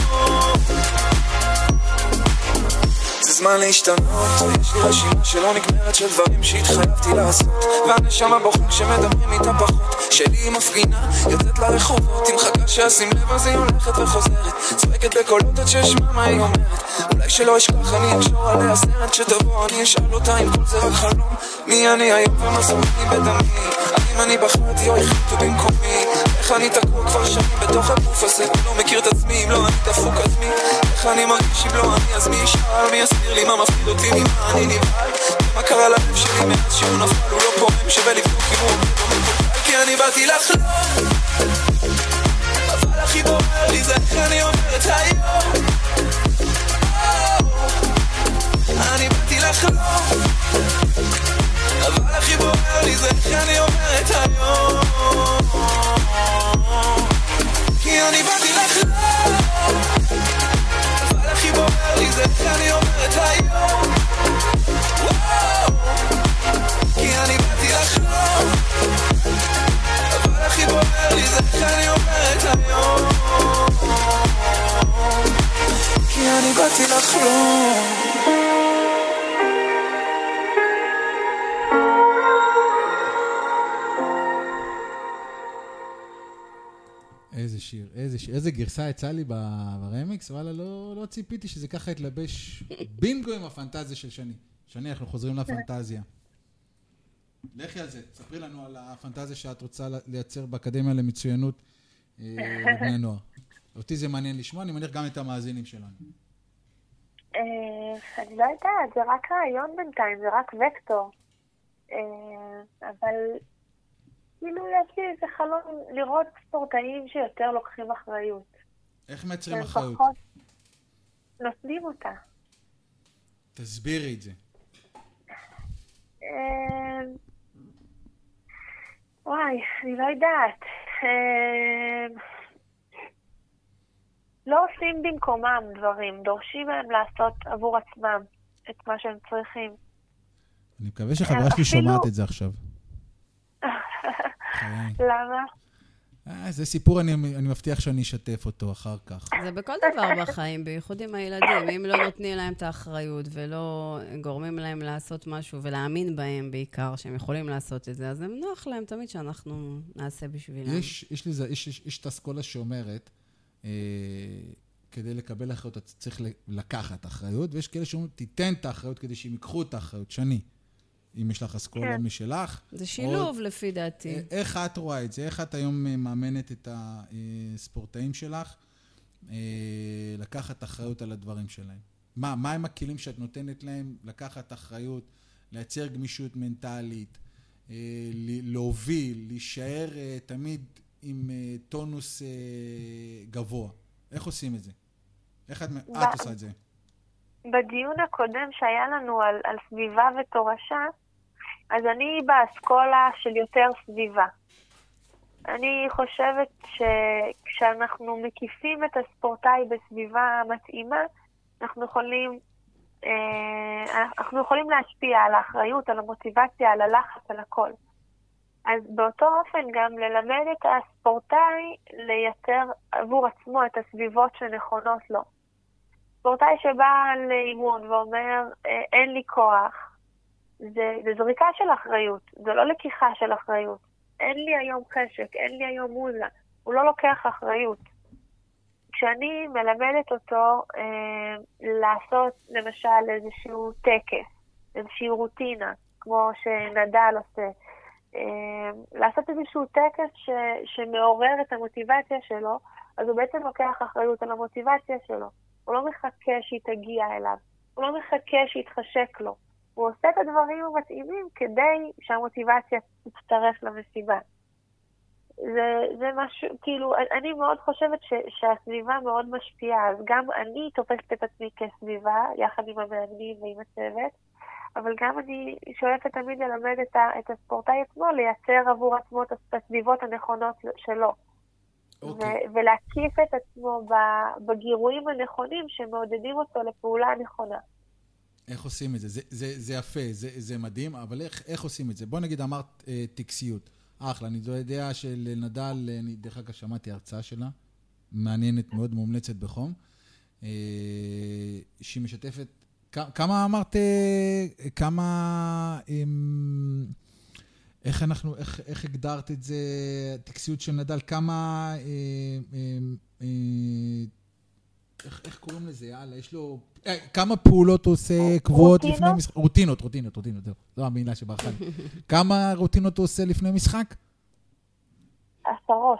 זה זמן להשתנות, יש לי רשימה שלא נגמרת של דברים שהתחייבתי לעשות. והנשמה בוכה כשמדברים איתה פחות. שלי היא מפגינה, יוצאת לרחובות היא מחכה שאשים לב אז היא הולכת וחוזרת. צועקת בקולות עד שאשמע מה היא אומרת. אולי שלא אשכח אני אקשור עליה סרט שתבוא אני אשאל אותה אם כל זה רק חלום מי אני היום ומה לי בדמי האם אני בחרתי או החליטו במקומי. איך אני תקוע כבר שנים בתוך הגוף הזה? לא מכיר את עצמי אם לא אני דפוק אז מי? איך אני מרגיש אם לא אני? אז מי ישאל? מי יסביר לי מה מפחיד אותי? ממה אני נבהל? מה קרה ללב שלי מאז שהוא נפל? הוא לא פועם שווה לבדוק אם הוא מקולקל כי אני באתי לחלום. אבל הכי בוער לי זה איך אני עובר את היום. אני באתי לחלום אבל הכי בוער לי זה איך אני עובר את היום כי אני באתי לחלום אבל הכי בוער לי זה איך אני עובר את היום כי אני באתי לחלום אבל הכי בוער לי זה איך אני עובר את היום כי אני באתי לחלום איזה שיר, איזה שיר, איזה גרסה יצא לי ברמיקס, וואלה, לא, לא ציפיתי שזה ככה יתלבש בינגו עם הפנטזיה של שני. שני, אנחנו חוזרים לפנטזיה. לכי על זה, ספרי לנו על הפנטזיה שאת רוצה לייצר באקדמיה למצוינות אה, לבני נוער. אותי זה מעניין לשמוע, אני מניח גם את המאזינים שלנו. אה, אני לא יודעת, זה רק רעיון בינתיים, זה רק וקטור. אה, אבל כאילו יש לי איזה חלום לראות ספורטאים שיותר לוקחים אחריות. איך מייצרים אחריות? נותנים אותה. תסבירי את זה. אה, וואי, אני לא יודעת. אה, לא עושים במקומם דברים, דורשים מהם לעשות עבור עצמם את מה שהם צריכים. אני מקווה שחברה שלי שומעת את זה עכשיו. למה? אה, זה סיפור, אני, אני מבטיח שאני אשתף אותו אחר כך. זה בכל דבר בחיים, בייחוד עם הילדים. אם לא נותנים להם את האחריות ולא גורמים להם לעשות משהו ולהאמין בהם בעיקר, שהם יכולים לעשות את זה, אז הם נוח להם תמיד שאנחנו נעשה בשבילם. יש, יש, לי, זה- יש, יש, יש את אסכולה שאומרת, אה, כדי לקבל אחריות אתה צריך לקחת אחריות, ויש כאלה שאומרים, תיתן את האחריות כדי שהם ייקחו את האחריות, שני. אם יש לך אסכולה כן. משלך. זה שילוב, לפי דעתי. אה, איך את רואה את זה? איך את היום אה, מאמנת את הספורטאים שלך אה, לקחת אחריות על הדברים שלהם? מה, מה הם הכלים שאת נותנת להם לקחת אחריות, לייצר גמישות מנטלית, אה, להוביל, להישאר אה, תמיד עם אה, טונוס אה, גבוה? איך עושים את זה? איך את, את עושה את זה? בדיון הקודם שהיה לנו על, על סביבה ותורשה, אז אני באסכולה של יותר סביבה. אני חושבת שכשאנחנו מקיפים את הספורטאי בסביבה מתאימה, אנחנו יכולים, אה, אנחנו יכולים להשפיע על האחריות, על המוטיבציה, על הלחץ, על הכל. אז באותו אופן גם ללמד את הספורטאי לייצר עבור עצמו את הסביבות שנכונות לו. ספורטאי שבא לאימון ואומר, "אה, אין לי כוח, זה, זה זריקה של אחריות, זה לא לקיחה של אחריות. אין לי היום חשק, אין לי היום מוזה, הוא לא לוקח אחריות. כשאני מלמדת אותו אה, לעשות למשל איזשהו טקס, איזושהי רוטינה, כמו שנדל עושה, אה, לעשות איזשהו טקס ש, שמעורר את המוטיבציה שלו, אז הוא בעצם לוקח אחריות על המוטיבציה שלו. הוא לא מחכה שהיא תגיע אליו, הוא לא מחכה שיתחשק לו. הוא עושה את הדברים המתאימים כדי שהמוטיבציה תצטרף למסיבה. זה, זה משהו, כאילו, אני מאוד חושבת ש, שהסביבה מאוד משפיעה, אז גם אני תופסת את עצמי כסביבה, יחד עם המאמנים ועם הצוות, אבל גם אני שואפת תמיד ללמד את, ה, את הספורטאי עצמו לייצר עבור עצמו את הסביבות הנכונות שלו. אוקיי. ו- ולהקיף את עצמו בגירויים הנכונים שמעודדים אותו לפעולה הנכונה. איך עושים את זה? זה, זה, זה יפה, זה, זה מדהים, אבל איך, איך עושים את זה? בוא נגיד אמרת אה, טקסיות. אחלה, אני לא יודע שלנדל, אני דרך אגב שמעתי הרצאה שלה, מעניינת מאוד, מומלצת בחום, אה, שהיא משתפת, כמה אמרת, אה, כמה, אה, איך אנחנו, איך, איך הגדרת את זה, טקסיות של נדל, כמה, אה, אה, אה, איך, איך קוראים לזה? יאללה, יש לו... אה, כמה פעולות הוא עושה קבועות רוטינות? לפני משחק? רוטינות, רוטינות, רוטינות, זהו. זו המילה שברחה לי. כמה רוטינות הוא עושה לפני משחק? עשרות.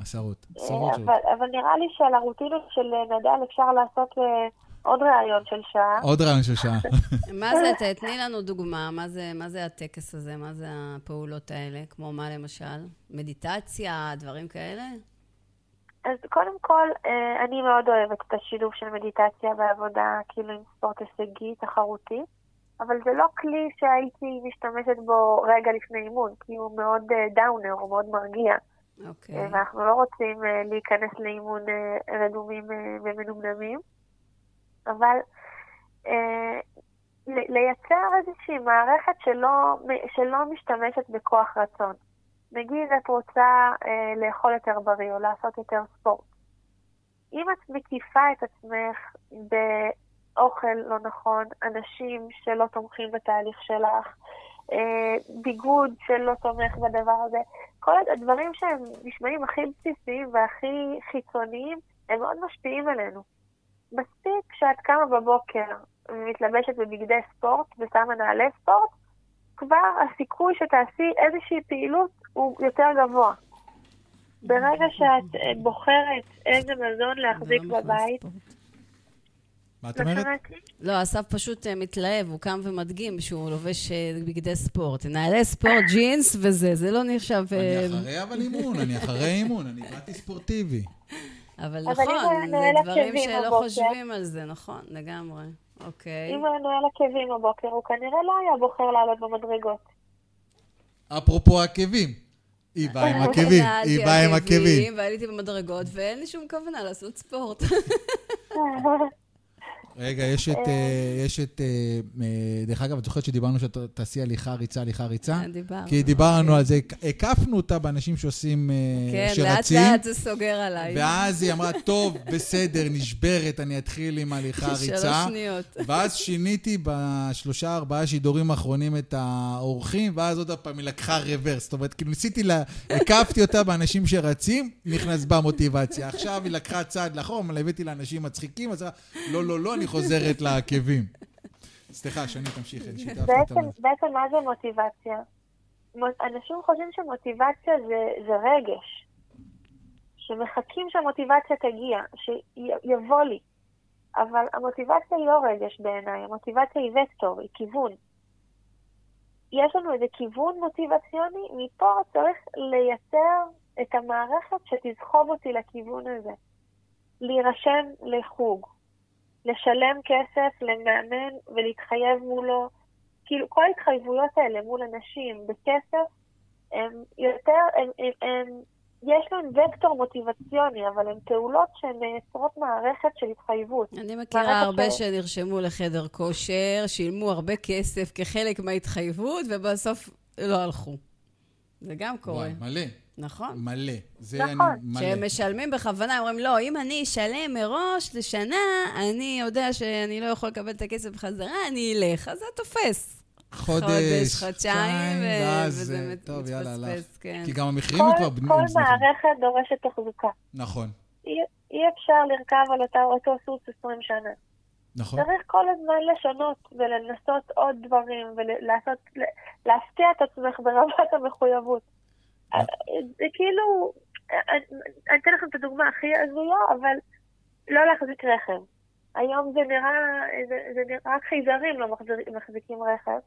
עשרות. אה, עשרות שעות. אבל, אבל נראה לי שעל הרוטינות של נדל אפשר לעשות אה, עוד ראיון של שעה. עוד רעיון של שעה. מה זה, תני לנו דוגמה, מה זה, מה זה הטקס הזה, מה זה הפעולות האלה, כמו מה למשל? מדיטציה, דברים כאלה? אז קודם כל, אה, אני מאוד אוהבת את השילוב של מדיטציה בעבודה, כאילו עם ספורט הישגי, תחרותי, אבל זה לא כלי שהייתי משתמשת בו רגע לפני אימון, כי הוא מאוד אה, דאונר, הוא מאוד מרגיע. אוקיי. אה, ואנחנו לא רוצים אה, להיכנס לאימון אה, רדומים אה, ומנומנמים, אבל אה, לייצר איזושהי מערכת שלא, שלא משתמשת בכוח רצון. נגיד את רוצה אה, לאכול יותר בריא או לעשות יותר ספורט. אם את מקיפה את עצמך באוכל לא נכון, אנשים שלא תומכים בתהליך שלך, אה, ביגוד שלא תומך בדבר הזה, כל הדברים שהם נשמעים הכי בסיסיים והכי חיצוניים, הם מאוד משפיעים עלינו. מספיק שאת קמה בבוקר ומתלבשת בבגדי ספורט ושמה נעלי ספורט, כבר הסיכוי שתעשי איזושהי פעילות הוא יותר גבוה. ברגע שאת אה, בוחרת איזה מזון להחזיק לא בבית. מה את אומרת? לא, אסף פשוט אה, מתלהב, הוא קם ומדגים שהוא לובש אה, בגדי ספורט. נעלי ספורט, ג'ינס וזה, זה לא נחשב... אה, אני אחרי אבל אימון, אני אחרי אימון, אני באתי ספורטיבי. אבל נכון, זה דברים שלא חושבים על זה, נכון, לגמרי. אוקיי. אם הוא היה נועל עקבים בבוקר, הוא כנראה לא היה בוחר לעלות במדרגות. אפרופו עקבים, היא באה עם עקבים, היא באה עם עקבים. ועליתי במדרגות, ואין לי שום כוונה לעשות ספורט. רגע, יש את, אה, יש את, אה, אה, דרך אגב, את זוכרת שדיברנו שאת תעשי הליכה, ריצה, הליכה, ריצה? דיברנו. כי דיברנו על זה, הקפנו אותה באנשים שעושים, אה, כן, לאט שרצים. לאט זה סוגר עליי. ואז היא אמרה, טוב, בסדר, נשברת, אני אתחיל עם הליכה ריצה. שלוש שניות. ואז שיניתי בשלושה, ארבעה שידורים האחרונים את האורחים, ואז עוד פעם היא לקחה רוורס. זאת אומרת, כאילו ניסיתי. הקפתי אותה באנשים שרצים, נכנס בה מוטיבציה. עכשיו היא לקחה צעד אבל הבאתי לאנשים מצחיקים, אז לא, לא, לא, אני חוזרת לעקבים. סליחה, שני, תמשיכי, שיתפתי אותה. בעצם, מה זה מוטיבציה? מו- אנשים חושבים שמוטיבציה זה, זה רגש. שמחכים שהמוטיבציה תגיע, שיבוא לי. אבל המוטיבציה היא לא רגש בעיניי, המוטיבציה היא וקטור, היא כיוון. יש לנו איזה כיוון מוטיבציוני, מפה צריך לייצר את המערכת שתסחוב אותי לכיוון הזה. להירשם לחוג, לשלם כסף למאמן ולהתחייב מולו. כאילו, כל ההתחייבויות האלה מול אנשים בכסף, הם יותר, הם, הם, הם, יש להם וקטור מוטיבציוני, אבל הן פעולות שהן מייצרות מערכת של התחייבות. אני מכירה הרבה ש- שנרשמו לחדר כושר, שילמו הרבה כסף כחלק מההתחייבות, ובסוף לא הלכו. זה גם קורה. וואי, מלא, נכון. מלא. זה נכון. אני מלא. שהם משלמים בכוונה, אומרים, לא, אם אני אשלם מראש לשנה, אני יודע שאני לא יכול לקבל את הכסף בחזרה, אני אלך. אז זה תופס. חודש, חודשיים, ו- וזה טוב, יאללה, הלך. מתפספס, כן. כי גם המחירים כל, כבר בנויים. כל. מערכת דורשת תחזוקה. נכון, אי, אי אפשר לרכב על אותה, אותו סוס 20 שנה. נכון. צריך כל הזמן לשנות ולנסות עוד דברים ולעשות, להפתיע את עצמך ברמת המחויבות. זה כאילו, אני אתן לכם את הדוגמה הכי הזויה, אבל לא להחזיק רכב. היום זה נראה, זה, זה נראה, רק חייזרים לא מחזיקים רכב,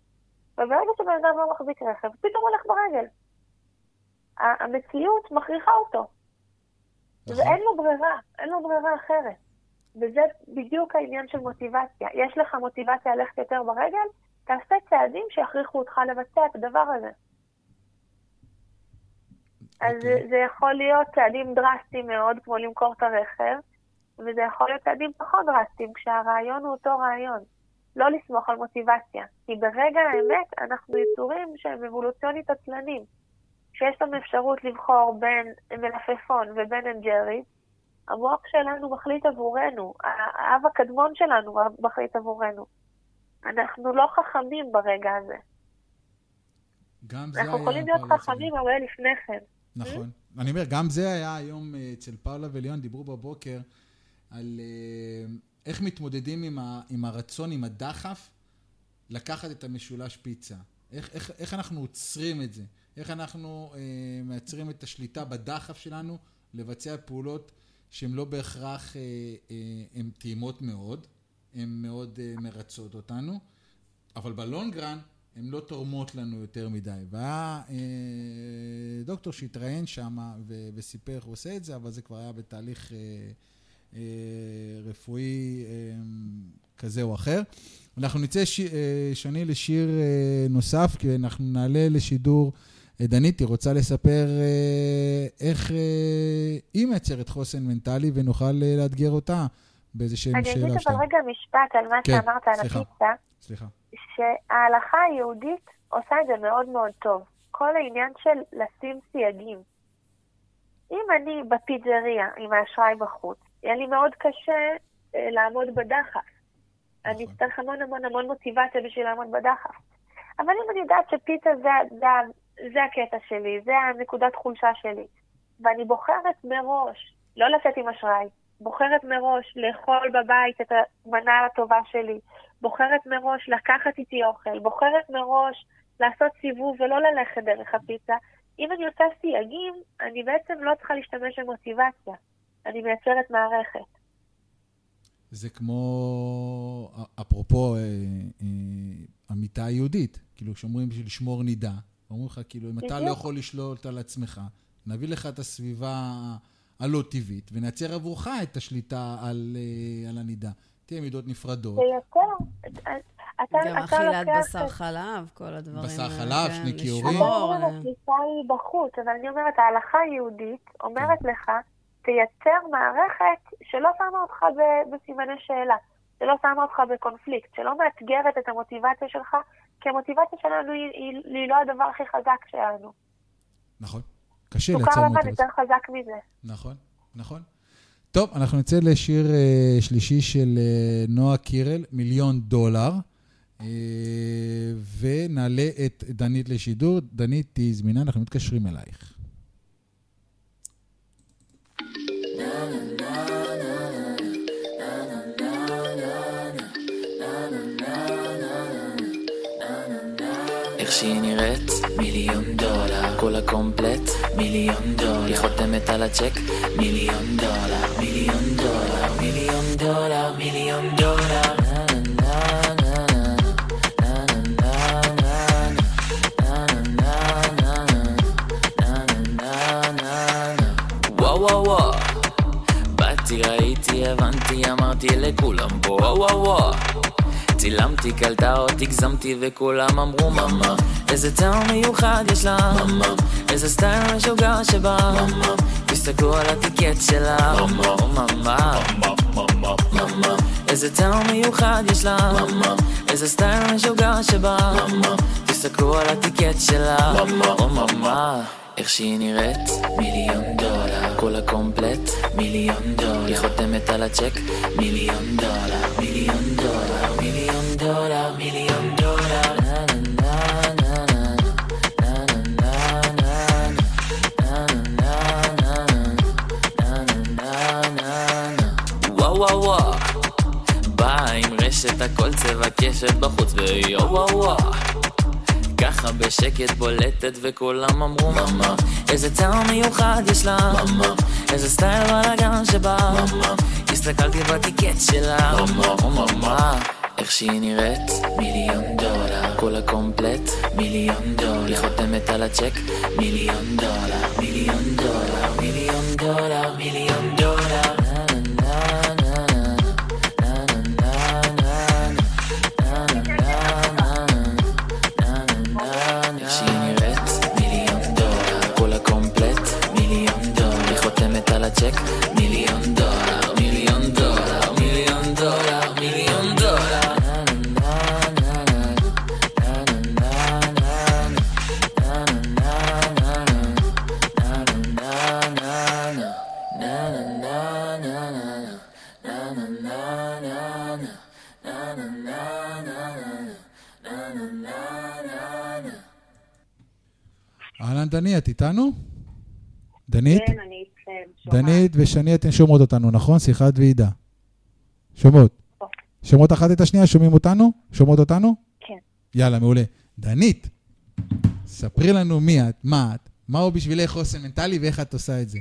וברגע שבן אדם לא מחזיק רכב, פתאום הולך ברגל. המציאות מכריחה אותו. נכון. ואין לו ברירה, אין לו ברירה אחרת. וזה בדיוק העניין של מוטיבציה. יש לך מוטיבציה ללכת יותר ברגל, תעשה צעדים שיכריחו אותך לבצע את הדבר הזה. אז זה, אוקיי. זה יכול להיות צעדים דרסטיים מאוד, כמו למכור את הרכב, וזה יכול להיות צעדים פחות דרסטיים, כשהרעיון הוא אותו רעיון. לא לסמוך על מוטיבציה. כי ברגע האמת אנחנו יצורים שהם אבולוציונית עצלנים. כשיש לנו אפשרות לבחור בין מלפפון ובין אנג'רי, המוח שלנו מחליט עבורנו, האב הקדמון שלנו מחליט עבורנו. אנחנו לא חכמים ברגע הזה. גם זה היה... אנחנו יכולים להיות חכמים הרבה לפני כן. נכון. אני אומר, גם זה היה היום אה, אצל פאולה וליון, דיברו בבוקר על אה, איך מתמודדים עם, ה, עם הרצון, עם הדחף, לקחת את המשולש פיצה. איך, איך, איך אנחנו עוצרים את זה? איך אנחנו אה, מייצרים את השליטה בדחף שלנו לבצע פעולות שהן לא בהכרח, אה, אה, הן טעימות מאוד, הן מאוד אה, מרצות אותנו, אבל בלונגרן הן לא תורמות לנו יותר מדי. והיה אה, דוקטור שהתראיין שם ו- וסיפר איך הוא עושה את זה, אבל זה כבר היה בתהליך אה, אה, רפואי אה, כזה או אחר. אנחנו נצא ש... אה, שני לשיר אה, נוסף, כי אנחנו נעלה לשידור. אה, דנית, היא רוצה לספר אה, איך אה, היא מייצרת חוסן מנטלי ונוכל אה, לאתגר אותה באיזה שהם אני שאלה אגיד או אבל. רגע משפט על מה כן, שאמרת על סליחה. הפיצה. סליחה. שההלכה היהודית עושה את זה מאוד מאוד טוב. כל העניין של לשים סייגים. אם אני בפיצריה עם האשראי בחוץ, יהיה לי מאוד קשה אה, לעמוד בדחף. אני נכון. אצטרך המון המון המון מוטיבציה בשביל לעמוד בדחף. אבל אם אני יודעת שפיצה זה, זה, זה הקטע שלי, זה הנקודת חולשה שלי, ואני בוחרת מראש לא לצאת עם אשראי, בוחרת מראש לאכול בבית את המנה הטובה שלי, בוחרת מראש לקחת איתי אוכל, בוחרת מראש לעשות סיבוב ולא ללכת דרך הפיצה. אם אני עושה סייגים, אני בעצם לא צריכה להשתמש במוטיבציה. אני מייצרת מערכת. זה כמו, אפרופו אה, אה, המיטה היהודית, כאילו כשאומרים לשמור נידה, אומרים לך כאילו, אם אתה לא יכול לשלוט על עצמך, נביא לך את הסביבה הלא טבעית, ונייצר עבורך את השליטה על, אה, על הנידה. תהיה מידות נפרדות. זה יותר, אתה, גם אכילת בשר חלב, כל הדברים. בשר חלב, שני כיורים. אתה אומר, הכניסה היא בחוץ, אבל אני אומרת, ההלכה היהודית אומרת כן. לך, תייצר מערכת שלא שמה אותך בסימני שאלה, שלא שמה אותך בקונפליקט, שלא מאתגרת את המוטיבציה שלך, כי המוטיבציה שלנו היא, היא, היא לא הדבר הכי חזק שלנו. נכון. קשה לייצר מוטיבציה. סוכר לבן יותר חזק מזה. נכון, נכון. טוב, אנחנו נצא לשיר uh, שלישי של uh, נועה קירל, מיליון דולר, uh, ונעלה את דנית לשידור. דנית, תהיי זמינה, אנחנו מתקשרים אלייך. איך שהיא נראית, מיליון דולר. כל הקומפלט, מיליון דולר. היא חותמת על הצ'ק, מיליון דולר. מיליון דולר, מיליון דולר, מיליון דולר. וואו וואו באתי, ראיתי, הבנתי, אמרתי לכולם פה וואו וואו צילמתי, קלטה אותי, הגזמתי וכולם אמרו ממה איזה טעם מיוחד יש לה ממה איזה סטייל משוגע שבא? ממה תסתכלו על ה ticket שלה. ממה ממה איזה טעם מיוחד יש לה ממה איזה סטייל משוגע שבא? ממה תסתכלו על ה ticket שלה. ממה איך שהיא נראית, מיליון דולר. כל הקומפלט, מיליון דולר. היא חותמת על הצ'ק, מיליון דולר. מיליון דולר, דולר, בולטת וכולם אמרו ממה איזה טעם מיוחד יש לה ממה איזה סטייל בלאגן שבא ממה הסתכלתי בטיקט שלה ממה ממה איך שהיא נראית, מיליון דולר. כל הקומפלט, מיליון דולר. היא חותמת על הצ'ק, מיליון דולר. מיליון דולר, מיליון דולר, מיליון דולר. check דני, את איתנו? דנית? כן, אני דנית ושני, אתן שומעות אותנו, נכון? שיחת ועידה. שומעות. שומעות אחת את השנייה? שומעים אותנו? שומעות אותנו? כן. יאללה, מעולה. דנית, ספרי לנו מי את, מה את, מהו בשבילך חוסן מנטלי ואיך את עושה את זה.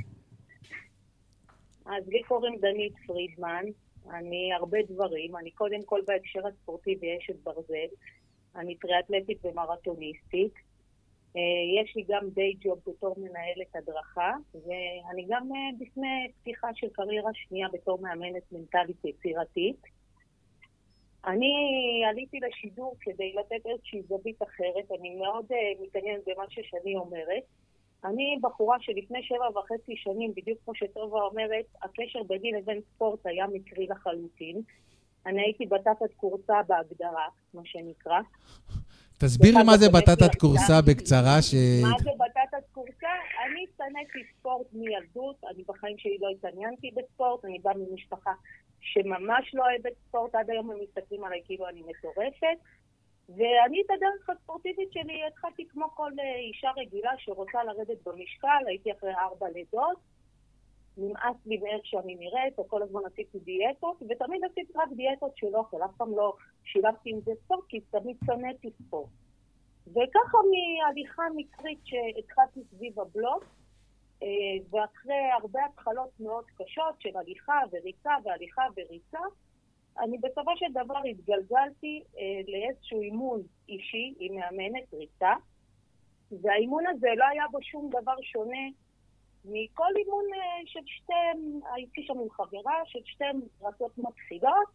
אז לי קוראים דנית פרידמן, אני הרבה דברים, אני קודם כל בהקשר הספורטיבי אשת ברזל, אני טריאטלטית ומרתוניסטית, יש לי גם דיי ג'וב בתור מנהלת הדרכה, ואני גם אה, בפני פתיחה של קריירה שנייה בתור מאמנת מנטלית יצירתית. אני עליתי לשידור כדי לתת איזושהי זווית אחרת, אני מאוד uh, מתעניינת במה ששני אומרת. אני בחורה שלפני שבע וחצי שנים, בדיוק כמו שטובה אומרת, הקשר ביני לבין ספורט היה מקרי לחלוטין. אני הייתי בטטת קורסה בהגדרה, מה שנקרא. תסבירי מה זה בטטת קורסה בקצרה. ש... מה זה בטטת קורסה? אני שנאתי ספורט מילדות, אני בחיים שלי לא התעניינתי בספורט, אני באה ממשפחה שממש לא אוהבת ספורט, עד היום הם מסתכלים עליי כאילו אני מטורפת. ואני את הדרך הספורטיבית שלי התחלתי כמו כל אה, אישה רגילה שרוצה לרדת במשקל, הייתי אחרי ארבע לידות. נמאס לי מאיך שאני נראית, וכל הזמן עשיתי דיאטות, ותמיד עשיתי רק דיאטות של אוכל, אף פעם לא שילבתי עם זה ספורט, כי תמיד שנאתי ספורט. וככה מהליכה מקרית שהתחלתי סביב הבלוק, אה, ואחרי הרבה התחלות מאוד קשות של הליכה וריצה והליכה וריצה, אני בסופו של דבר התגלגלתי אה, לאיזשהו אימון אישי עם מאמנת ריצה, והאימון הזה לא היה בו שום דבר שונה מכל אימון אה, של שתי, הייתי שם עם חברה, של שתי רצות מתחילות.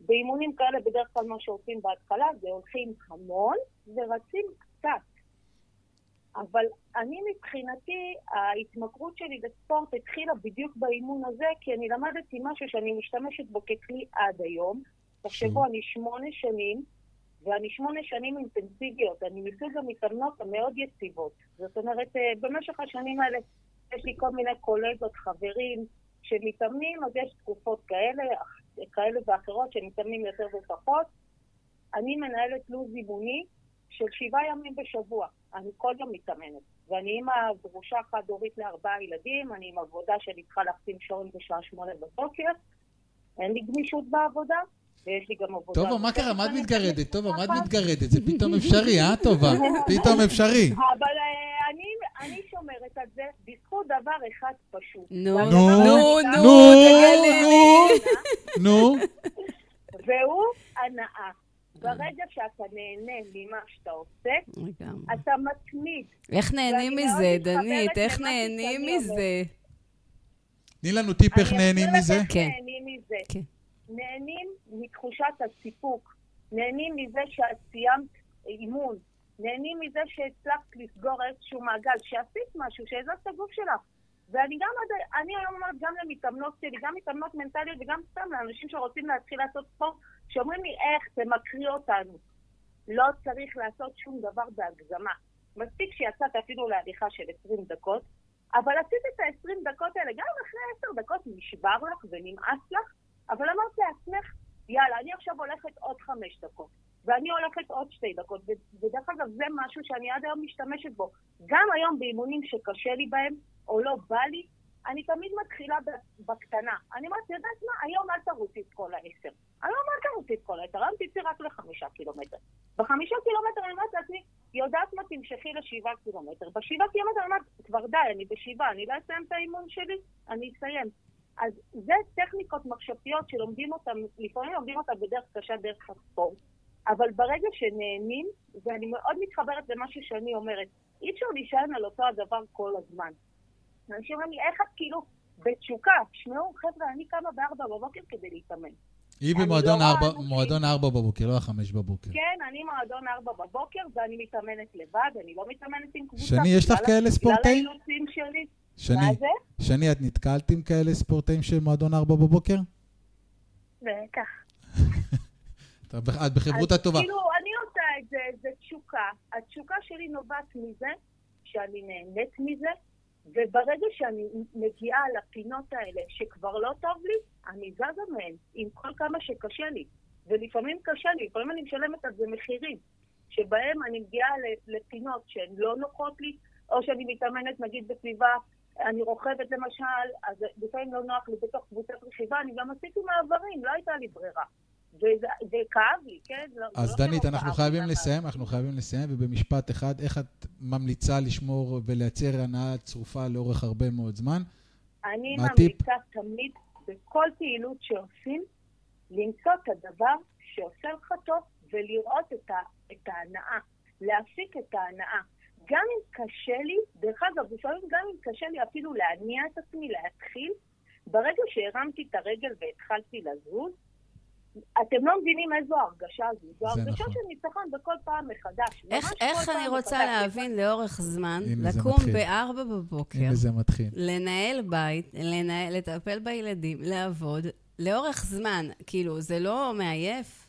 באימונים כאלה בדרך כלל מה שעושים בהתחלה זה הולכים המון ורצים קצת. אבל אני מבחינתי, ההתמכרות שלי לספורט התחילה בדיוק באימון הזה, כי אני למדתי משהו שאני משתמשת בו ככלי עד היום. תחשבו, אני שמונה שנים, ואני שמונה שנים אינטנסיביות. אני מסוג המתאמנות המאוד יציבות. זאת אומרת, אה, במשך השנים האלה יש לי כל מיני קולגות, חברים, שמתאמנים, אז יש תקופות כאלה, כאלה ואחרות שמתאמנים יותר ופחות. אני מנהלת לו"ז אימוני של שבעה ימים בשבוע. אני כל יום מתאמנת. ואני אימא גרושה חד-הורית לארבעה ילדים, אני עם עבודה שאני צריכה להחתים שעון בשעה שמונה בבוקר. אין לי גמישות בעבודה, ויש לי גם עבודה... טובה, מה קרה? מה את מתגרדת? טובה, מה את מתגרדת? זה פתאום אפשרי, אה, טובה? פתאום אפשרי. אבל אה, אני, אני שומרת על זה בזכות דבר אחד פשוט. נו, נו, נו, נו, נו, והוא הנאה. ברגע שאתה נהנה ממה שאתה עושה. אתה מתמיד. איך נהנים מזה, דנית? איך נהנים מזה? תני לנו טיפ איך אני נהנים אסביר מזה. לך איך כן. נהנים מזה. נהנים מתחושת הסיפוק, נהנים מזה שאת סיימת אימון, נהנים מזה שהצלחת לסגור איזשהו מעגל, שעשית משהו, שהזזת את הגוף שלך. ואני גם, אני היום אומרת גם למתאמנות שלי, גם מתאמנות מנטליות וגם סתם לאנשים שרוצים להתחיל לעשות ספורט, שאומרים לי איך, תמכרי אותנו. לא צריך לעשות שום דבר בהגזמה. מספיק שיצאת אפילו להליכה של 20 דקות, אבל עשית את ה-20 דקות האלה, גם אחרי 10 דקות נשבר לך ונמאס לך, אבל אמרת לעצמך, יאללה, אני עכשיו הולכת עוד 5 דקות, ואני הולכת עוד 2 דקות, ודרך אגב זה משהו שאני עד היום משתמשת בו. גם היום באימונים שקשה לי בהם, או לא בא לי, אני תמיד מתחילה בקטנה. אני אומרת, יודעת מה, היום אל תרוצי את כל העשר. היום אל תרוצי את כל העשר, היום תצאי רק לחמישה קילומטר. בחמישה קילומטר אני אומרת לעצמי, יודעת מה, תמשכי לשבעה קילומטר. בשבעה קילומטר אני אומרת, כבר די, אני בשבעה, אני לא אסיים את האימון שלי, אני אסיים. אז זה טכניקות מחשבתיות שלומדים אותן, לפעמים לומדים אותן בדרך קשה דרך הספורט, אבל ברגע שנהנים, ואני מאוד מתחברת למה שאני אומרת, אי אפשר להישען על אותו הדבר כל הזמן. אנשים אומרים לי, איך את כאילו בתשוקה? תשמעו, חבר'ה, אני קמה בארבע בבוקר כדי להתאמן. היא במועדון לא ארבע- בבוקר, לא החמש בבוקר. כן, אני מועדון ארבע בבוקר, ואני מתאמנת לבד, אני לא מתאמנת עם קבוצה. שני, יש לך כאלה ספורטאים? בגלל האילוצים שלי. שני, מה זה? שני, את נתקלת עם כאלה ספורטאים של מועדון ארבע בבוקר? בטח. את ב- את בחברותא טובה. אז כאילו, אני עושה את זה, זה תשוקה. התשוקה שלי נובעת מזה שאני נהנית מזה, וברגע שאני מגיעה לפינות האלה שכבר לא טוב לי, אני זזה מהן, עם כל כמה שקשה לי. ולפעמים קשה לי, לפעמים אני משלמת על זה מחירים, שבהם אני מגיעה לפינות שהן לא נוחות לי, או שאני מתאמנת נגיד בסביבה, אני רוכבת למשל, אז לפעמים לא נוח לי בתוך קבוצת רכיבה, אני גם עשיתי מעברים, לא הייתה לי ברירה. וזה זה כאב לי, כן? לא- אז לא דנית, אנחנו חייבים לסיים, אנחנו חייבים לסיים, ובמשפט אחד, איך את ממליצה לשמור ולייצר הנאה צרופה לאורך הרבה מאוד זמן? אני? ממליצה תמיד, בכל פעילות שעושים, למצוא את הדבר שעושה לך טוב ולראות את ההנאה, להפיק את ההנאה. גם אם קשה לי, דרך אגב, לפעמים גם אם קשה לי אפילו להניע את עצמי, להתחיל, ברגע שהרמתי את הרגל והתחלתי לזוז, אתם לא מבינים איזו הרגשה זו. זו זה הרגשה נכון. של ניצחון בכל פעם מחדש. איך, איך כל אני פעם רוצה מחדש. להבין לאורך זמן, זה לקום מתחיל. בארבע בבוקר, הנה זה מתחיל. לנהל בית, לנהל, לטפל בילדים, לעבוד, לאורך זמן, כאילו, זה לא מעייף?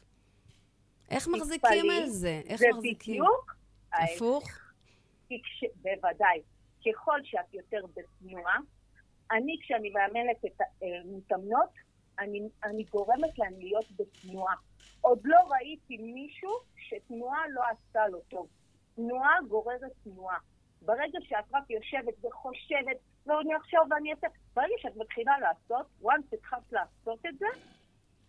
איך מחזיקים על זה? איך זה מחזיקים? בדיוק ההפך. הפוך? כי כש... בוודאי. ככל שאת יותר בתנועה, אני כשאני מאמנת את המתאמנות, אני, אני גורמת להן להיות בתנועה. עוד לא ראיתי מישהו שתנועה לא עשתה לו טוב. תנועה גוררת תנועה. ברגע שאת רק יושבת וחושבת, ואני אחשוב ואני אעשה, ברגע שאת מתחילה לעשות, once התחלת לעשות את זה,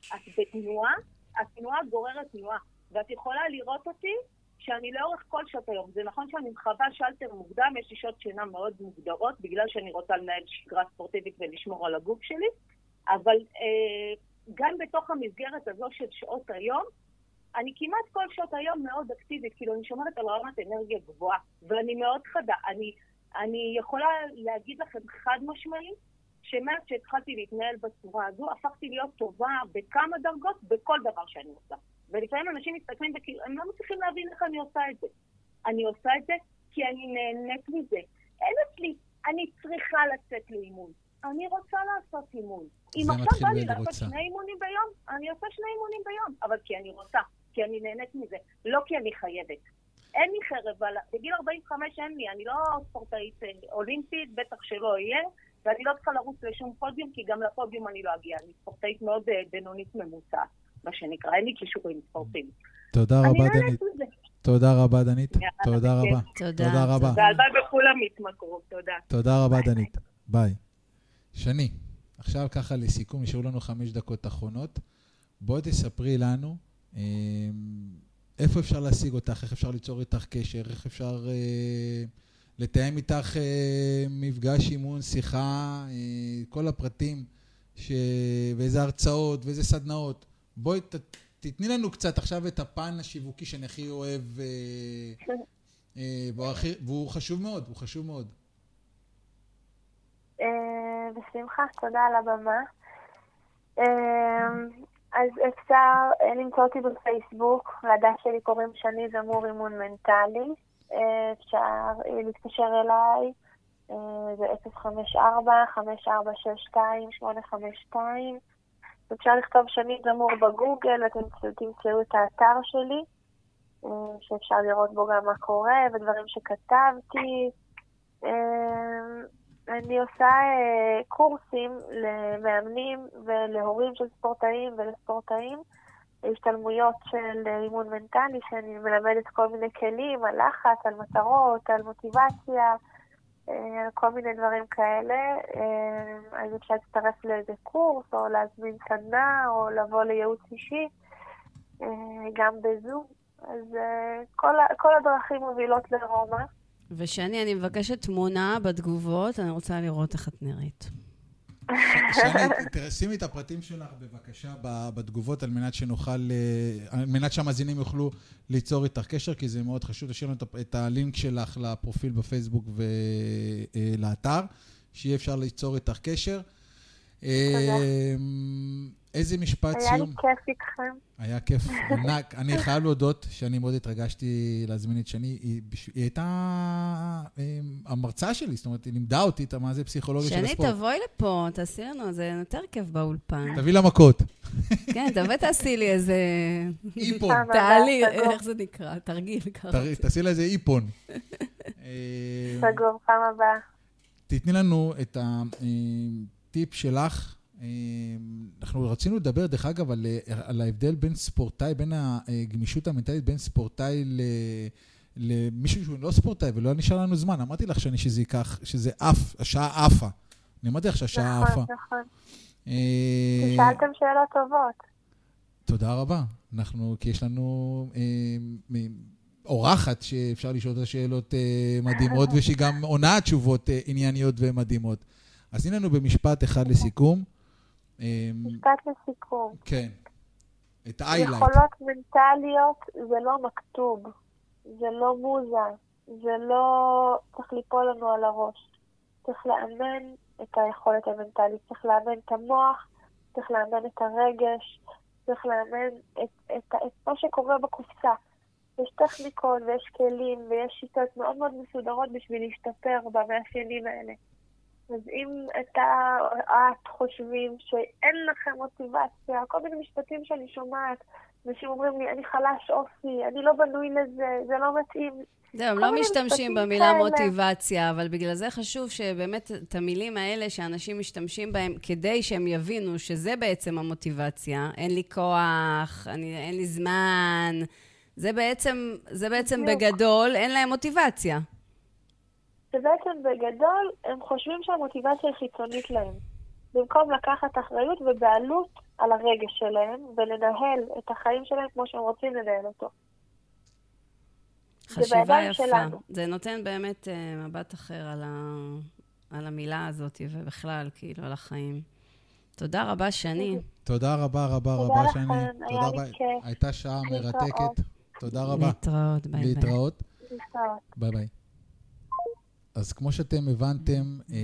את בתנועה, התנועה גוררת תנועה. ואת יכולה לראות אותי שאני לאורך כל שעות היום, זה נכון שאני מכבה שלטר מוקדם, יש לי שעות שינה מאוד מוגדרות, בגלל שאני רוצה לנהל שגרה ספורטיבית ולשמור על הגוף שלי, אבל אה, גם בתוך המסגרת הזו של שעות היום, אני כמעט כל שעות היום מאוד אקטיבית, כאילו אני שומרת על רמת אנרגיה גבוהה, ואני מאוד חדה. אני, אני יכולה להגיד לכם חד משמעית, שמאז שהתחלתי להתנהל בצורה הזו, הפכתי להיות טובה בכמה דרגות בכל דבר שאני עושה. ולפעמים אנשים מסתכלים וכאילו, הם לא מצליחים להבין איך אני עושה את זה. אני עושה את זה כי אני נהנית מזה. אין אצלי, אני צריכה לצאת לאימון. אני רוצה לעשות אימון. אם עכשיו בא לי לעשות שני אימונים ביום, אני עושה שני אימונים ביום, אבל כי אני רוצה, כי אני נהנית מזה, לא כי אני חייבת. אין לי חרב, אבל בגיל 45 אין לי, אני לא ספורטאית אה, אולימפית, בטח שלא אהיה, ואני לא צריכה לרוץ לשום פודיום, כי גם לפודיום אני לא אגיע. אני ספורטאית מאוד אה, בינונית ממוצעת, מה שנקרא, אין לי כישורים ספורטיים. תודה רבה, דנית. תודה רבה, דנית. תודה רבה. תודה רבה. והלוואי וכולם יתמכרו, תודה. תודה רבה, דנית. ביי. שני, עכשיו ככה לסיכום, נשארו לנו חמש דקות אחרונות. בואי תספרי לנו אה, איפה אפשר להשיג אותך, איך אפשר ליצור איתך קשר, איך אפשר אה, לתאם איתך אה, מפגש אימון, שיחה, אה, כל הפרטים, ש... ואיזה הרצאות ואיזה סדנאות. בואי ת... תתני לנו קצת עכשיו את הפן השיווקי שאני הכי אוהב, אה, אה, והוא, הכי... והוא חשוב מאוד, הוא חשוב מאוד. אה, בשמחה, תודה על הבמה. אה, אז אפשר אה, למצוא אותי בפייסבוק, לדף שלי קוראים שני זמור אימון מנטלי. אפשר להתקשר אליי, זה 054-5462-852. אפשר לכתוב שני זמור בגוגל, אתם תמצאו את האתר שלי, שאפשר לראות בו גם מה קורה ודברים שכתבתי. אני עושה אה, קורסים למאמנים ולהורים של ספורטאים ולספורטאים, השתלמויות של אה, אימון מנטלי, שאני מלמדת כל מיני כלים, על לחץ, על מטרות, על מוטיבציה, אה, על כל מיני דברים כאלה. אז אפשר להצטרף לאיזה קורס, או להזמין סדנה, או לבוא לייעוץ אישי, גם בזום. אז כל, כל הדרכים מובילות לרומא. ושני, אני מבקשת תמונה בתגובות, אני רוצה לראות איך את נראית. שימי את הפרטים שלך בבקשה בתגובות על מנת שנוכל, אה, על מנת שהמאזינים יוכלו ליצור איתך קשר, כי זה מאוד חשוב. תשאיר לנו את הלינק שלך לפרופיל בפייסבוק ולאתר, אה, שיהיה אפשר ליצור איתך קשר. תודה. איזה משפט סיום? היה לי כיף איתכם. היה כיף ענק. אני חייב להודות שאני מאוד התרגשתי להזמין את שני. היא, היא הייתה אמ, המרצה שלי, זאת אומרת, היא לימדה אותי את מה זה פסיכולוגיה של הספורט. שני, תבואי לפה, תעשי לנו, זה יותר כיף באולפן. תביא לה מכות. כן, תבואי תעשי לי איזה... איפון. תעלי, איך זה נקרא? תרגיל, קראתי. תעשי לה איזה איפון. סגור, פעם הבאה. תתני לנו את הטיפ שלך. אה, אנחנו רצינו לדבר, דרך אגב, על, על ההבדל בין ספורטאי, בין הגמישות המנטלית בין ספורטאי ל... למישהו שהוא לא ספורטאי ולא נשאר לנו זמן. אמרתי לך שאני שזה ייקח, שזה עף, השעה עפה. אני אמרתי לך שהשעה נכון, עפה. נכון, נכון. אה... שאלתם שאלות טובות. תודה רבה. אנחנו, כי יש לנו אה, אורחת שאפשר לשאול את השאלות אה, מדהימות, ושהיא גם עונה תשובות אה, ענייניות ומדהימות. אז תני לנו במשפט אחד לסיכום. אמ, משפט לסיכום. כן. את האיילייט. יכולות מנטליות זה לא מכתוב, זה לא מוזה, זה לא צריך ליפול לנו על הראש. צריך לאמן את היכולת המנטלית, צריך לאמן את המוח, צריך לאמן את הרגש, צריך לאמן את, את, את מה שקורה בקופסה. יש טכניקות ויש כלים ויש שיטות מאוד מאוד מסודרות בשביל להשתפר במאפיינים האלה. אז אם אתה או את חושבים שאין לכם מוטיבציה, כל מיני משפטים שאני שומעת, אנשים אומרים לי, אני חלש אופי, אני לא בנוי לזה, זה לא מתאים. זהו, הם לא משתמשים במילה כאלה. מוטיבציה, אבל בגלל זה חשוב שבאמת את המילים האלה שאנשים משתמשים בהם, כדי שהם יבינו שזה בעצם המוטיבציה, אין לי כוח, אני, אין לי זמן, זה בעצם, זה בעצם בגדול, אין להם מוטיבציה. שבעצם בגדול הם חושבים שהמוטיבציה היא חיצונית להם. במקום לקחת אחריות ובעלות על הרגש שלהם ולנהל את החיים שלהם כמו שהם רוצים לנהל אותו. חשיבה יפה. שלנו. זה נותן באמת אה, מבט אחר על, ה... על המילה הזאת, ובכלל, כאילו, על החיים. תודה רבה, שני. תודה רבה רבה תודה רבה, לכם, שני. היה תודה לי רבה. כיף. הייתה שעה. מרתקת. תודה רבה. להתראות, ביי ביי. להתראות. להתראות. ביי ביי. אז כמו שאתם הבנתם, אה,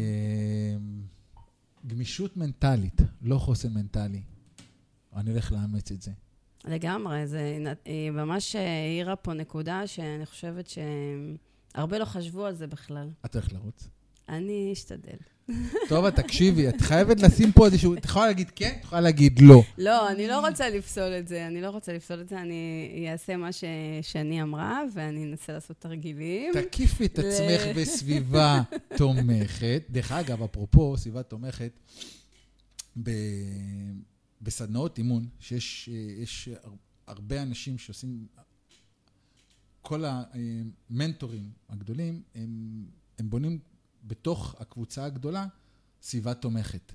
גמישות מנטלית, לא חוסן מנטלי. אני הולך לאמץ את זה. לגמרי, זה, היא ממש העירה פה נקודה שאני חושבת שהרבה לא חשבו על זה בכלל. את הולכת לרוץ. אני אשתדל. טוב, תקשיבי, את חייבת לשים פה איזשהו... את יכולה להגיד כן, את יכולה להגיד לא. לא, אני לא רוצה לפסול את זה, אני לא רוצה לפסול את זה, אני אעשה מה ש... שאני אמרה, ואני אנסה לעשות תרגילים. תקיפי את עצמך בסביבה תומכת. דרך אגב, אפרופו סביבה תומכת, ב... בסדנאות אימון, שיש יש הר- הרבה אנשים שעושים, כל המנטורים הגדולים, הם, הם בונים בתוך הקבוצה הגדולה סביבה תומכת.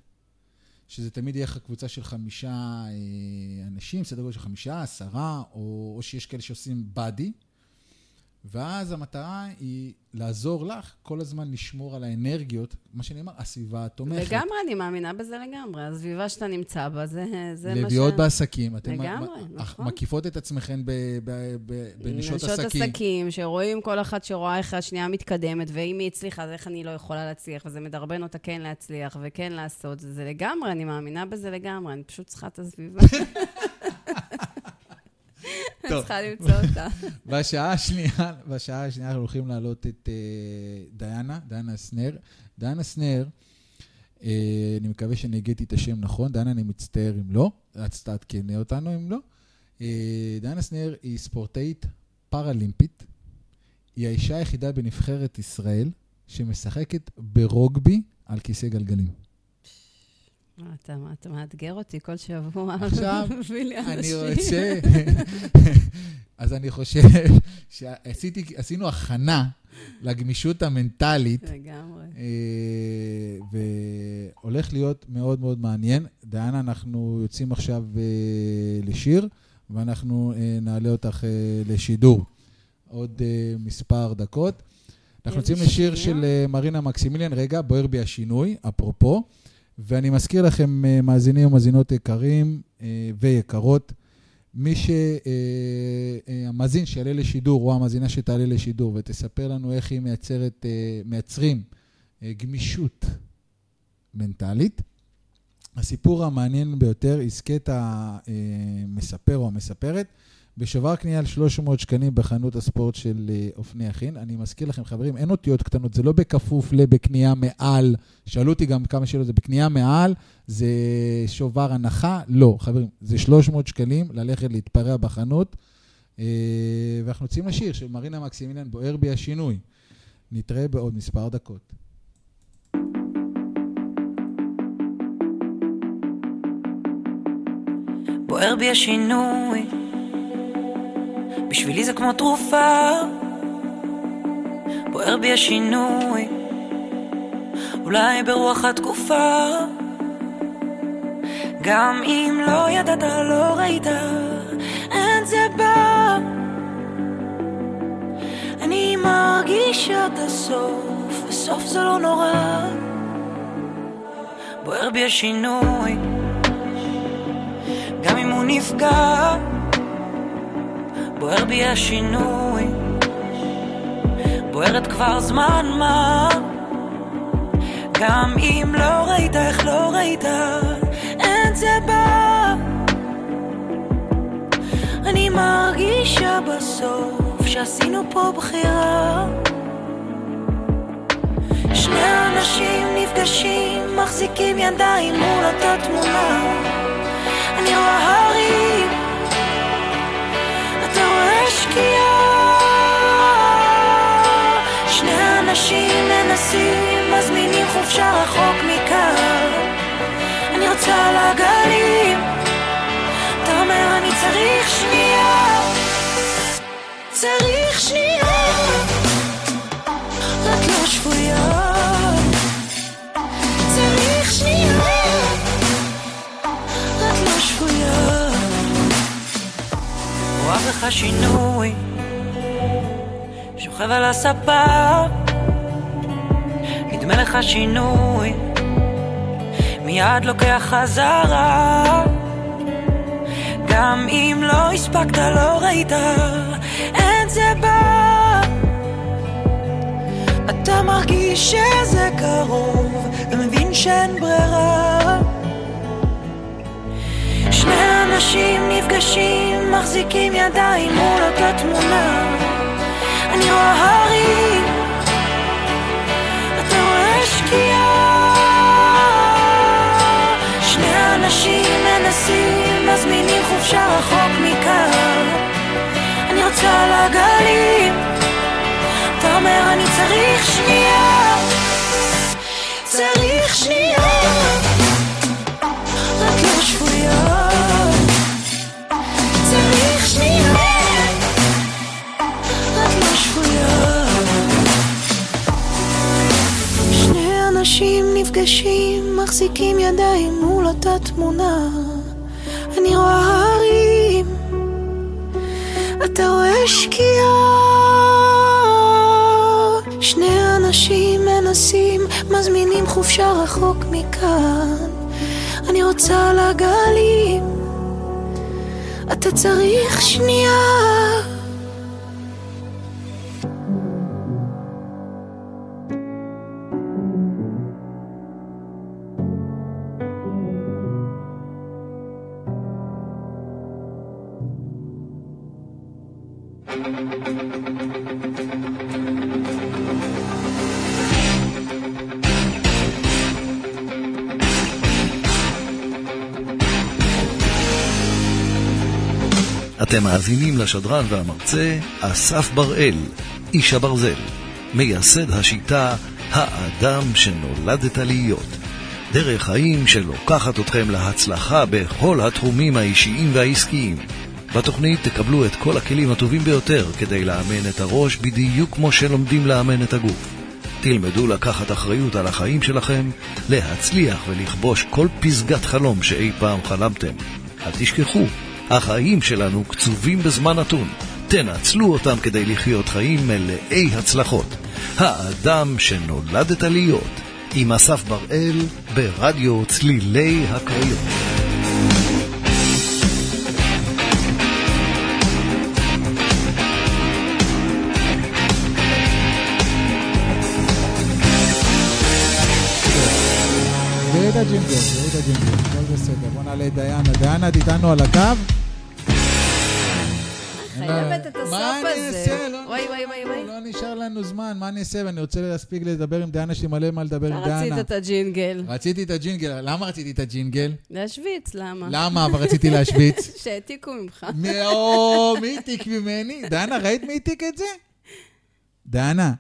שזה תמיד יהיה לך קבוצה של חמישה אה, אנשים, סדר גודל של חמישה, עשרה, או, או שיש כאלה שעושים באדי, ואז המטרה היא לעזור לך כל הזמן לשמור על האנרגיות, מה שנאמר, הסביבה התומכת. לגמרי, אני מאמינה בזה לגמרי. הסביבה שאתה נמצא בה, זה, זה מה ש... לביאות בעסקים. אתם לגמרי, מ- נכון. מקיפות את עצמכם ב- ב- ב- בנשות נשות עסקים. עסקים, שרואים כל אחת שרואה איך השנייה מתקדמת, ואם היא הצליחה, אז איך אני לא יכולה להצליח, וזה מדרבן אותה כן להצליח וכן לעשות. זה לגמרי, אני מאמינה בזה לגמרי, אני פשוט צריכה את הסביבה. אני. צריכה למצוא אותה. בשעה השנייה, בשעה השנייה אנחנו הולכים להעלות את אה, דיאנה, דיאנה סנר. דיאנה סנר, אה, אני מקווה שאני הגעתי את השם נכון. דיאנה, אני מצטער אם לא. את תעדכני אותנו אם לא. אה, דיאנה סנר היא ספורטאית פראלימפית. היא האישה היחידה בנבחרת ישראל שמשחקת ברוגבי על כיסא גלגלים. אתה, אתה מאתגר אותי כל שבוע. עכשיו, אני. רוצה... אז אני חושב שעשינו הכנה לגמישות המנטלית, לגמרי. אה, והולך להיות מאוד מאוד מעניין. דיינה, אנחנו יוצאים עכשיו אה, לשיר, ואנחנו אה, נעלה אותך לשידור עוד מספר דקות. אנחנו יוצאים לשיר שיר? של מרינה מקסימיליאן, רגע, בוער בי השינוי, אפרופו. ואני מזכיר לכם, אה, מאזינים ומאזינות יקרים אה, ויקרות, מי שהמאזין שיעלה לשידור, או המאזינה שתעלה לשידור, ותספר לנו איך היא מייצרת, אה, מייצרים אה, גמישות מנטלית. הסיפור המעניין ביותר יזכה את המספר או המספרת בשובר קנייה על 300 שקלים בחנות הספורט של אה, אופני יכין. אני מזכיר לכם, חברים, אין אותיות קטנות, זה לא בכפוף לבקנייה מעל. שאלו אותי גם כמה שאלות, זה בקנייה מעל, זה שובר הנחה? לא, חברים, זה 300 שקלים ללכת להתפרע בחנות. אה, ואנחנו יוצאים לשיר של מרינה מקסימיליאן, בוער בי השינוי. נתראה בעוד מספר דקות. בוער בי השינוי, בשבילי זה כמו תרופה. בוער בי השינוי, אולי ברוח התקופה. גם אם לא ידעת, לא ראית, אין זה בא. אני מרגישה את הסוף, וסוף זה לא נורא. בוער בי השינוי. גם אם הוא נפגע, בוער בי השינוי, בוערת כבר זמן מה, גם אם לא ראית איך לא ראית, אין זה בא. אני מרגישה בסוף שעשינו פה בחירה. שני אנשים נפגשים, מחזיקים ידיים מול אותה תמונה. אני רואה הרים, אתה רואה שקיעה. שני אנשים מנסים, מזמינים חופשה רחוק מכאן. אני רוצה על הגלים, אתה אומר אני צריך שנייה. צריך שנייה, את לא שבויה. צריך שנייה. את לא שבויה. רואה בך שינוי, שוכב על הספה, נדמה לך שינוי, מיד לוקח חזרה. גם אם לא הספקת, לא ראית, אין זה בא. אתה מרגיש שזה קרוב, ומבין שאין ברירה. שני אנשים נפגשים, מחזיקים ידיים מול אותה תמונה. אני רואה הרים, אתה רואה שקיעה. שני אנשים מנסים, מזמינים חופשה רחוק מכאן. אני רוצה לגלים, אתה אומר אני צריך שנייה. צריך שנייה. רק לא שפויה. אנשים נפגשים, מחזיקים ידיים מול אותה תמונה. אני רואה הרים, אתה רואה שקיעה. שני אנשים מנסים, מזמינים חופשה רחוק מכאן. אני רוצה לגלים, אתה צריך שנייה. אתם מאזינים לשדרן והמרצה אסף בראל, איש הברזל, מייסד השיטה האדם שנולדת להיות. דרך חיים שלוקחת אתכם להצלחה בכל התחומים האישיים והעסקיים. בתוכנית תקבלו את כל הכלים הטובים ביותר כדי לאמן את הראש בדיוק כמו שלומדים לאמן את הגוף. תלמדו לקחת אחריות על החיים שלכם, להצליח ולכבוש כל פסגת חלום שאי פעם חלמתם. אל תשכחו, החיים שלנו קצובים בזמן נתון. תנצלו אותם כדי לחיות חיים מלאי הצלחות. האדם שנולדת להיות, עם אסף בראל, ברדיו צלילי הקריות. הג'ינגל, הכל בסדר. בוא נעלה את דיאנה. דיאנה, את איתנו על הקו? חייבת את מה הסוף אני הזה. אעשה? לא וואי, וואי, וואי, וואי. לא נשאר לנו זמן, מה אני אעשה? ואני רוצה להספיק לדבר עם דיאנה, יש לי מלא מה לדבר עם אתה דיאנה. רצית את הג'ינגל. רציתי את הג'ינגל. למה רציתי את הג'ינגל? להשוויץ, למה? למה? אבל רציתי להשוויץ. שהעתיקו ממך. מי- העתיק ממני? דנה, ראית מי העתיק את זה? דנה.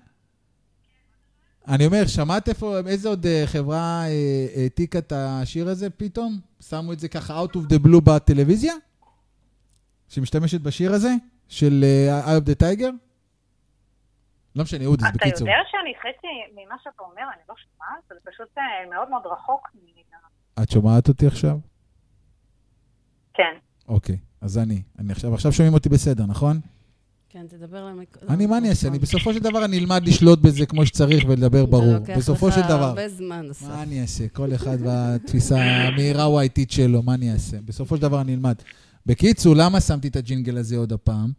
אני אומר, שמעת איפה, איזה עוד אה, חברה אה, העתיקה את השיר הזה פתאום? שמו את זה ככה out of the blue בטלוויזיה? שמשתמשת בשיר הזה? של אה, Eye of the Tiger? לא משנה, אודיס, אתה בקיצור. יודע שאני חצי ממה שאתה אומר, אני לא שומעת, זה פשוט מאוד מאוד רחוק מ... את שומעת אותי עכשיו? כן. אוקיי, אז אני. אני עכשיו, עכשיו שומעים אותי בסדר, נכון? כן, תדבר למק... אני, מה אני אעשה? אני בסופו של דבר אני אלמד לשלוט בזה כמו שצריך ולדבר ברור. בסופו של זה לוקח לך דבר. הרבה זמן, אסף. מה אני אעשה? כל אחד והתפיסה המהירה או האיטית שלו, מה אני אעשה? בסופו של דבר אני אלמד. בקיצור, למה שמתי את הג'ינגל הזה עוד הפעם?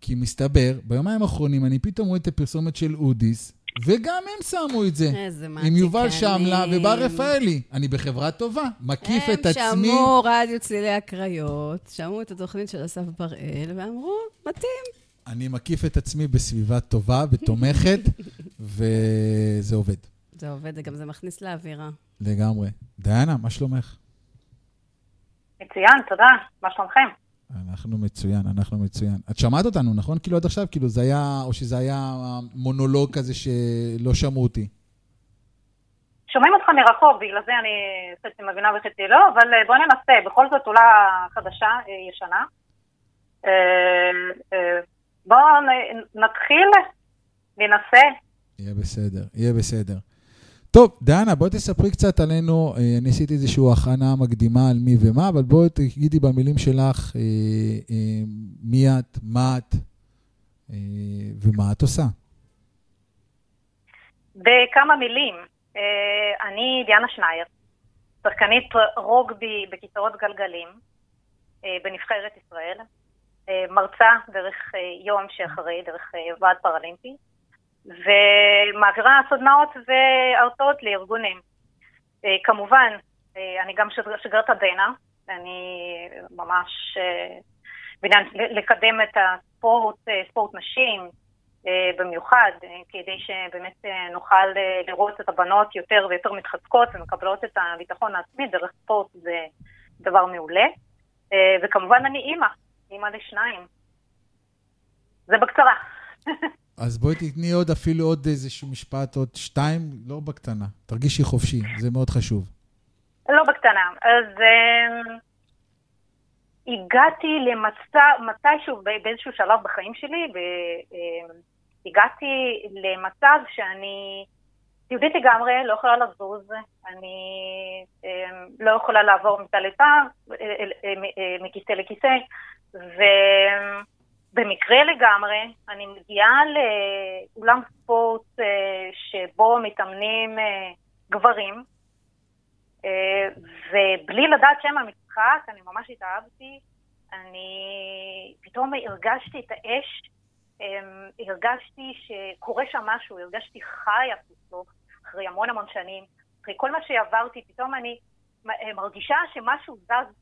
כי מסתבר, ביומיים האחרונים אני פתאום רואה את הפרסומת של אודיס, וגם הם שמו את זה. איזה עם יובל מעתיקנים. שמלה ובר רפאלי. אני בחברה טובה, מקיף את עצמי. הם שמעו רדיו צלילי הקריות, שמעו את התוכנית של אסף בראל, ואמרו, מתאים. אני מקיף את עצמי בסביבה טובה ותומכת, וזה עובד. זה עובד, גם זה מכניס לאווירה. לגמרי. דיאנה, מה שלומך? מצוין, תודה. מה שלומכם? אנחנו מצוין, אנחנו מצוין. את שמעת אותנו, נכון? כאילו עד עכשיו, כאילו זה היה, או שזה היה מונולוג כזה שלא שמעו אותי. שומעים אותך מרחוק, בגלל זה אני חצי מבינה וחצי לא, אבל אה, בוא ננסה. בכל זאת עולה חדשה, אה, ישנה. אה, בואו נ- נתחיל, ננסה. יהיה בסדר, יהיה בסדר. טוב, דנה, בואי תספרי קצת עלינו. אה, אני עשיתי איזושהי הכנה מקדימה על מי ומה, אבל בואי תגידי במילים שלך אה, אה, מי את, מה את, ומה את עושה? בכמה מילים. אני דיאנה שנייר, שחקנית רוגבי בכיסאות גלגלים בנבחרת ישראל, מרצה דרך יום שאחרי, דרך ועד פרלימפי, ומעבירה סדנאות והרצאות לארגונים. כמובן, אני גם שגרת הדנה, אני ממש בעניין לקדם את הספורט, ספורט נשים במיוחד, כדי שבאמת נוכל לראות את הבנות יותר ויותר מתחזקות ומקבלות את הביטחון העצמי דרך ספורט זה דבר מעולה. וכמובן אני אימא, אימא לשניים. זה בקצרה. אז בואי תתני עוד אפילו עוד איזשהו משפט, עוד שתיים, לא בקטנה. תרגישי חופשי, זה מאוד חשוב. לא בקטנה. אז um, הגעתי למצב, מתישהו, באיזשהו שלב בחיים שלי, והגעתי um, למצב שאני יהודית לגמרי, לא יכולה לזוז, אני um, לא יכולה לעבור מצד לצד, מכיסא לכיסא, ו... במקרה לגמרי, אני מגיעה לאולם ספורט אה, שבו מתאמנים אה, גברים, אה, ובלי לדעת שם המשחק, אני ממש התאהבתי, אני פתאום הרגשתי את האש, הרגשתי שקורה שם משהו, הרגשתי חיה פתאום, אחרי המון המון שנים, אחרי כל מה שעברתי, פתאום אני מרגישה שמשהו זז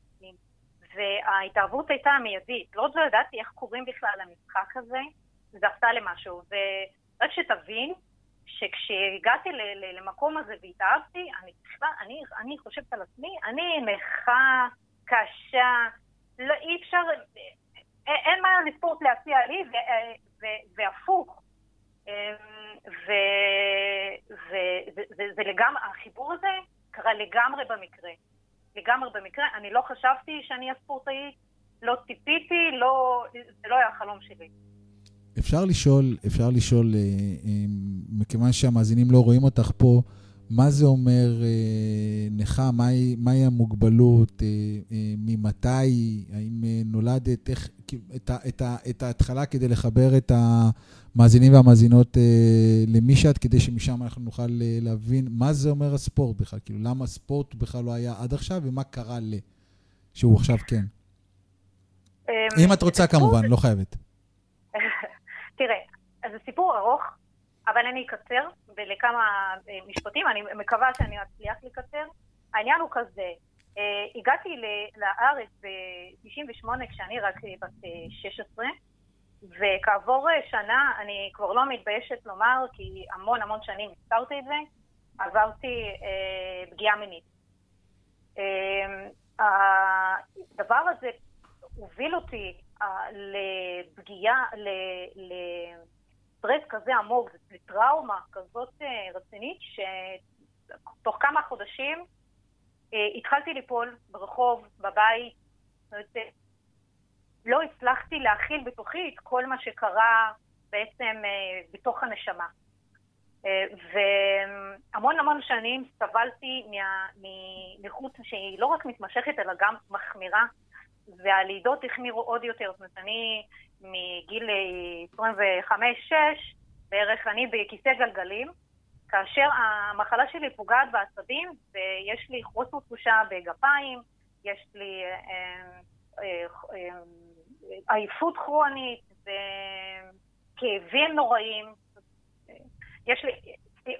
וההתערבות הייתה מיידית. לא ידעתי איך קוראים בכלל למשחק הזה, זה עשתה למשהו. ורק שתבין, שכשהגעתי למקום הזה והתאהבתי, אני אני, אני חושבת על עצמי, אני נכה, קשה, לא, אי אפשר, אין מה לספורט להציע לי, ו, ו, והפוך. וזה לגמרי, החיבור הזה קרה לגמרי במקרה. לגמרי במקרה. אני לא חשבתי שאני אהיה ספורטאית, לא ציפיתי, לא, זה לא היה החלום שלי. אפשר לשאול, אפשר לשאול, אה, אה, מכיוון שהמאזינים לא רואים אותך פה, מה זה אומר אה, נכה? מהי, מהי המוגבלות? אה, אה, ממתי? האם אה, נולדת? איך, את, ה, את, ה, את ההתחלה כדי לחבר את המאזינים והמאזינות אה, למי שאת, כדי שמשם אנחנו נוכל אה, להבין מה זה אומר הספורט בכלל. כאילו, למה הספורט בכלל לא היה עד עכשיו, ומה קרה ל... שהוא עכשיו כן. אמ, אם את רוצה כמובן, לא חייבת. תראה, אז זה סיפור ארוך, אבל אני אקצר. לכמה אה, משפטים, אני מקווה שאני אצליח לקצר. העניין הוא כזה, הגעתי לארץ ב-98 כשאני רק בת 16, אה, וכעבור שנה, אני כבר לא מתביישת לומר, כי המון המון שנים הזכרתי את זה, עברתי אה, פגיעה מינית. אה, הדבר הזה הוביל אותי אה, לפגיעה, ל... ל סטרס כזה עמוק, לטראומה כזאת אה, רצינית, שתוך כמה חודשים אה, התחלתי ליפול ברחוב, בבית, זאת אומרת, לא הצלחתי להכיל בתוכי את כל מה שקרה בעצם אה, בתוך הנשמה. והמון המון שנים סבלתי מנכות שהיא לא רק מתמשכת אלא גם מחמירה, והלידות החמירו עוד יותר. זאת אומרת, אני מגיל 25-6, בערך אני בכיסא גלגלים, כאשר המחלה שלי פוגעת בעצבים ויש לי חוסר תחושה בגפיים, יש לי אה, אה, אה, עייפות כרונית וכאבים נוראים, יש לי,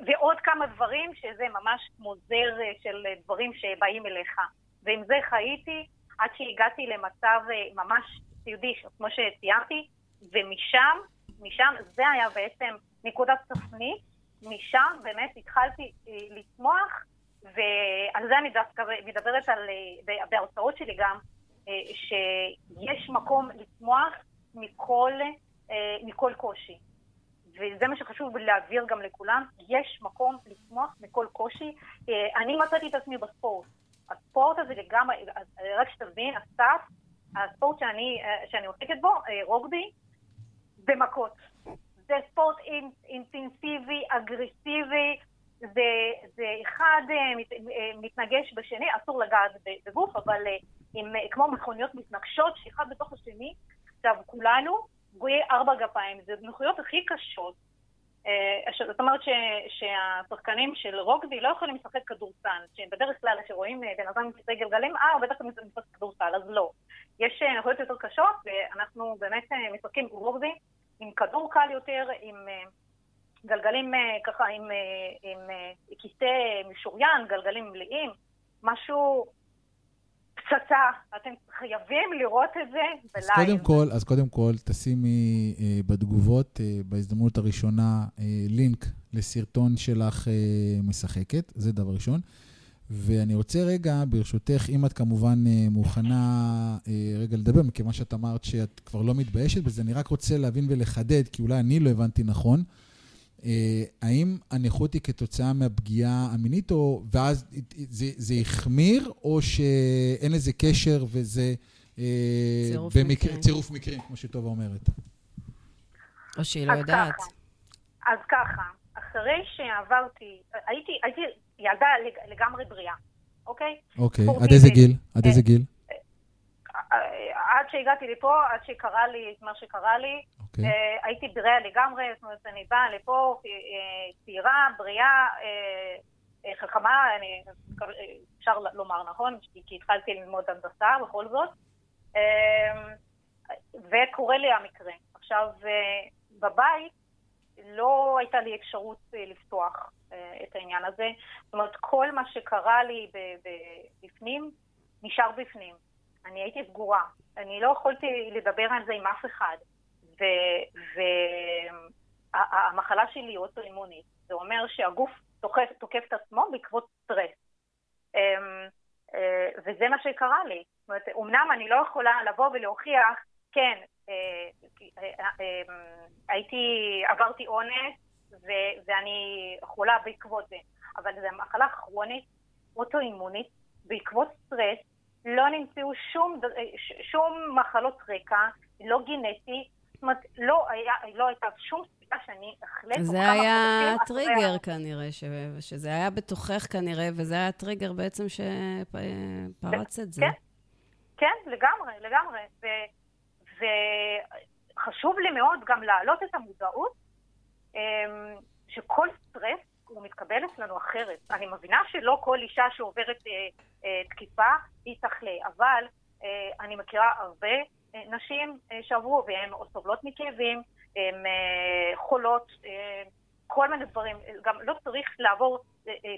ועוד כמה דברים שזה ממש כמו זר של דברים שבאים אליך. ועם זה חייתי עד שהגעתי למצב ממש סיעודי, כמו שציינתי, ומשם, משם, זה היה בעצם נקודת תפנית, משם באמת התחלתי אה, לצמוח, ועל זה אני דווקא מדברת על, אה, בהרצאות שלי גם, אה, שיש מקום לצמוח מכל, מכל קושי. וזה מה שחשוב להעביר גם לכולם, יש מקום לצמוח מכל קושי. אני מצאתי את עצמי בספורט. הספורט הזה לגמרי, רק שתבין, ה setup הספורט שאני, שאני עוסקת בו, רוגבי, במכות. זה ספורט אינטנסיבי, אגרסיבי, זה, זה אחד אה, מת, מתנגש בשני, אסור לגעת בגוף, אבל עם, כמו מכוניות מתנגשות, שאחד בתוך השני. עכשיו, כולנו פגועי ארבע גפיים, זה נכויות הכי קשות. אה, זאת אומרת ש, שהשחקנים של רוקבי לא יכולים לשחק כדורסל, שבדרך כלל כשרואים אה, בן אדם עם כיסא גלגלים, אה, הוא בטח משחק כדורסל, אז לא. יש אה, נכויות יותר קשות, ואנחנו באמת משחקים רוקבי עם כדור קל יותר, עם גלגלים ככה, עם, עם כיסא משוריין, גלגלים מלאים, משהו פצצה, אתם חייבים לראות את זה בלייב. אז קודם כל, אז קודם כל תשימי אה, בתגובות, אה, בהזדמנות הראשונה, אה, לינק לסרטון שלך אה, משחקת, זה דבר ראשון. ואני רוצה רגע, ברשותך, אם את כמובן אה, מוכנה אה, רגע לדבר, מכיוון שאת אמרת שאת כבר לא מתביישת בזה, אני רק רוצה להבין ולחדד, כי אולי אני לא הבנתי נכון. אה, האם הנכות היא כתוצאה מהפגיעה המינית, או, ואז זה, זה החמיר, או שאין לזה קשר וזה... צירוף במקר, מקרים. צירוף מקרים, כמו שטובה אומרת. או שהיא לא יודעת. ככה, אז ככה, אחרי שעברתי, הייתי, הייתי ילדה לגמרי בריאה, אוקיי? אוקיי, עד איזה גיל? עד איזה גיל? עד שהגעתי לפה, עד שקרה לי את מה שקרה לי, okay. אוקיי. אה, הייתי בריאה לגמרי, זאת אומרת, אני באה לפה אה, צעירה, בריאה, אה, חכמה, אני, אפשר לומר, נכון? כי התחלתי ללמוד הנדסה בכל זאת, וקורה לי המקרה. עכשיו, בבית לא הייתה לי אפשרות לפתוח את העניין הזה. זאת אומרת, כל מה שקרה לי בפנים, נשאר בפנים. אני הייתי סגורה. אני לא יכולתי לדבר על זה עם אף אחד. והמחלה וה, שלי היא אוטואימונית. זה אומר שהגוף תוקף, תוקף את עצמו בעקבות סטרס. אמ, אה, וזה מה שקרה לי. זאת אומרת, אמנם אני לא יכולה לבוא ולהוכיח, כן, אה, אה, הייתי, עברתי אונס ואני חולה בעקבות זה, אבל זו מחלה כרונית, אוטואימונית, בעקבות סטרס, לא נמצאו שום, שום מחלות רקע, לא גנטי, זאת אומרת, לא, היה, לא הייתה שום סיבה שאני אחלט... זה היה הטריגר כנראה, ש, שזה היה בתוכך כנראה, וזה היה הטריגר בעצם שפרץ את זה. כן, כן, לגמרי, לגמרי. ו, וחשוב לי מאוד גם להעלות את המודעות, אמ, שכל סטרס הוא מתקבל אצלנו אחרת. אני מבינה שלא כל אישה שעוברת אה, אה, תקיפה היא תחלה, אבל אה, אני מכירה הרבה נשים שעברו והן סובלות מכאבים, הן חולות, כל מיני דברים. גם לא צריך לעבור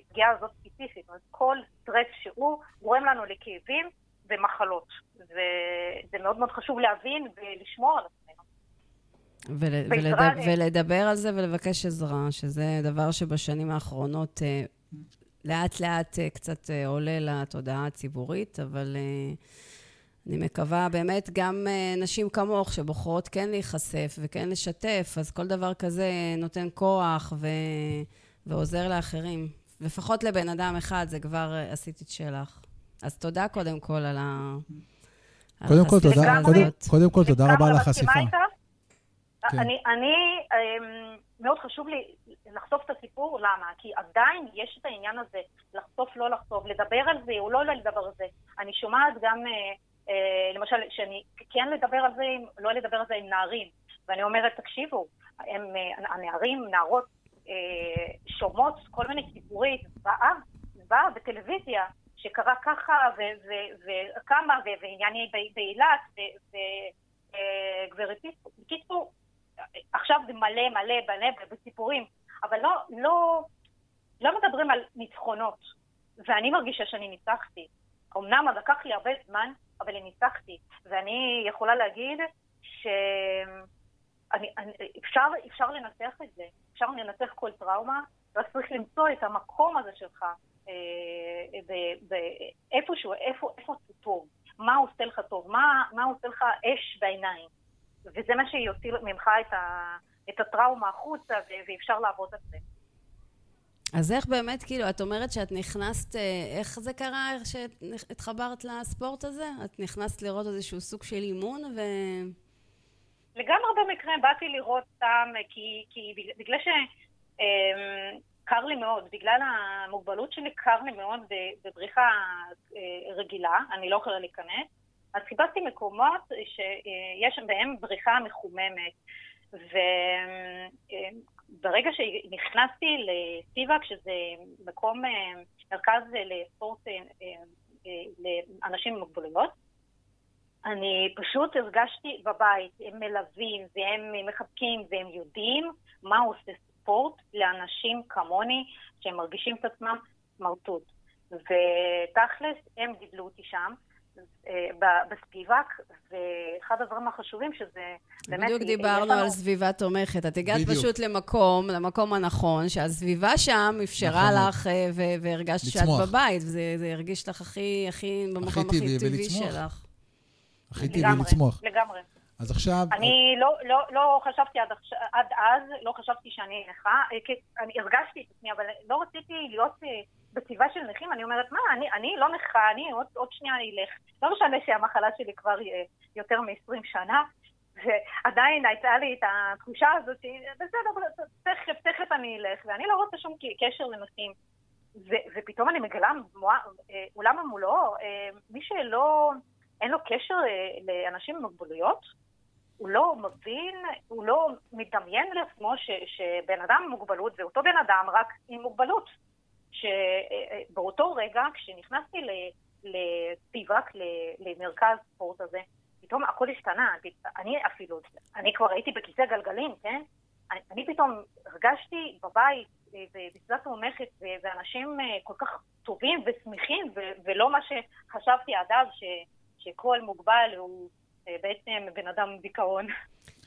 פגיעה הזאת ספציפית. כל סטרס שהוא גורם לנו לכאבים ומחלות. וזה מאוד מאוד חשוב להבין ולשמור על עצמנו. ול, ולד, ולדבר על זה ולבקש עזרה, שזה דבר שבשנים האחרונות אה, לאט לאט אה, קצת אה, עולה לתודעה הציבורית, אבל אני מקווה באמת גם נשים כמוך שבוחרות כן להיחשף וכן לשתף, אז כל דבר כזה נותן כוח ו, ועוזר לאחרים. לפחות לבן אדם אחד, זה כבר עשיתי את שלך. אז תודה קודם כל על, ה... קודם כל, תודה, קודם, קודם כל, תודה רבה על החשיפה. כן. אני, אני אמ, מאוד חשוב לי לחשוף את הסיפור, למה? כי עדיין יש את העניין הזה, לחשוף, לא לחשוף, לדבר על זה או לא לדבר על זה. אני שומעת גם, אה, אה, למשל, שאני כן לדבר על זה, לא לדבר על זה עם נערים, ואני אומרת, תקשיבו, הם, אה, הנערים, נערות, שומעות כל מיני סיפורי זוועה, זוועה בטלוויזיה, שקרה ככה וכמה, וענייני באילת, וגברת בקיצור, עכשיו זה מלא מלא מלא בסיפורים, אבל לא, לא, לא מדברים על ניצחונות, ואני מרגישה שאני ניצחתי. אמנם לקח לי הרבה זמן, אבל אני ניצחתי, ואני יכולה להגיד שאפשר לנצח את זה, אפשר לנצח כל טראומה, רק צריך למצוא את המקום הזה שלך, איפשהו, אה, איפה, איפה זה טוב, מה עושה לך טוב, מה, מה עושה לך אש בעיניים. וזה מה שיוציא ממך את, ה, את הטראומה החוצה, ואפשר לעבוד על זה. אז איך באמת, כאילו, את אומרת שאת נכנסת, אה, איך זה קרה שהתחברת לספורט הזה? את נכנסת לראות איזשהו סוג של אימון ו... לגמרי במקרה, באתי לראות סתם, כי, כי בגלל שקר אמ, לי מאוד, בגלל המוגבלות שלי קר לי מאוד בבריחה אה, רגילה, אני לא יכולה להיכנס. אז חיפשתי מקומות שיש בהם בריכה מחוממת. וברגע שנכנסתי לסיבק, שזה מקום, מרכז לספורט לאנשים עם מוגבלויות, אני פשוט הרגשתי בבית, הם מלווים והם מחבקים והם יודעים מה עושה ספורט לאנשים כמוני שהם מרגישים את עצמם סמרטוט. ותכלס, הם גידלו אותי שם. אה, בספיבק, ואחד הדברים החשובים שזה באמת... בדיוק דיברנו על סביבה תומכת. את הגעת פשוט למקום, למקום הנכון, שהסביבה שם אפשרה נכון. לך, אה, והרגשת שאת בבית, וזה הרגיש לך הכי, הכי, במקום הכי טבעי שלך. הכי טבעי לצמוח. לגמרי. אז עכשיו... אני לא, לא, לא חשבתי עד, אז, לא חשבתי שאני נכה, אה, אני הרגשתי את עצמי, אבל לא רציתי להיות בסביבה של נכים, אני אומרת, מה, אני, אני לא נכה, אני עוד, שנייה אלך. לא משנה שהמחלה שלי כבר אה, יותר מ-20 שנה, ועדיין הייתה לי את התחושה הזאת, בסדר, תכף, תכף אני אלך, ואני לא רוצה שום קשר לנכים. ופתאום אני מגלה אה, עולם ומולו, אה, מי שלא, אין לו קשר לאנשים עם מוגבלויות, הוא לא מבין, הוא לא מדמיין לעצמו שבן אדם עם מוגבלות זה אותו בן אדם רק עם מוגבלות. שבאותו רגע, כשנכנסתי לפיבק, למרכז ספורט הזה, פתאום הכל השתנה. אני אפילו, אני כבר הייתי בכיסא גלגלים, כן? אני, אני פתאום הרגשתי בבית, בסביבה תומכת, ואנשים אה, כל כך טובים ושמחים, ולא מה שחשבתי עד אז, שכל מוגבל הוא אה, בעצם בן אדם דיכאון.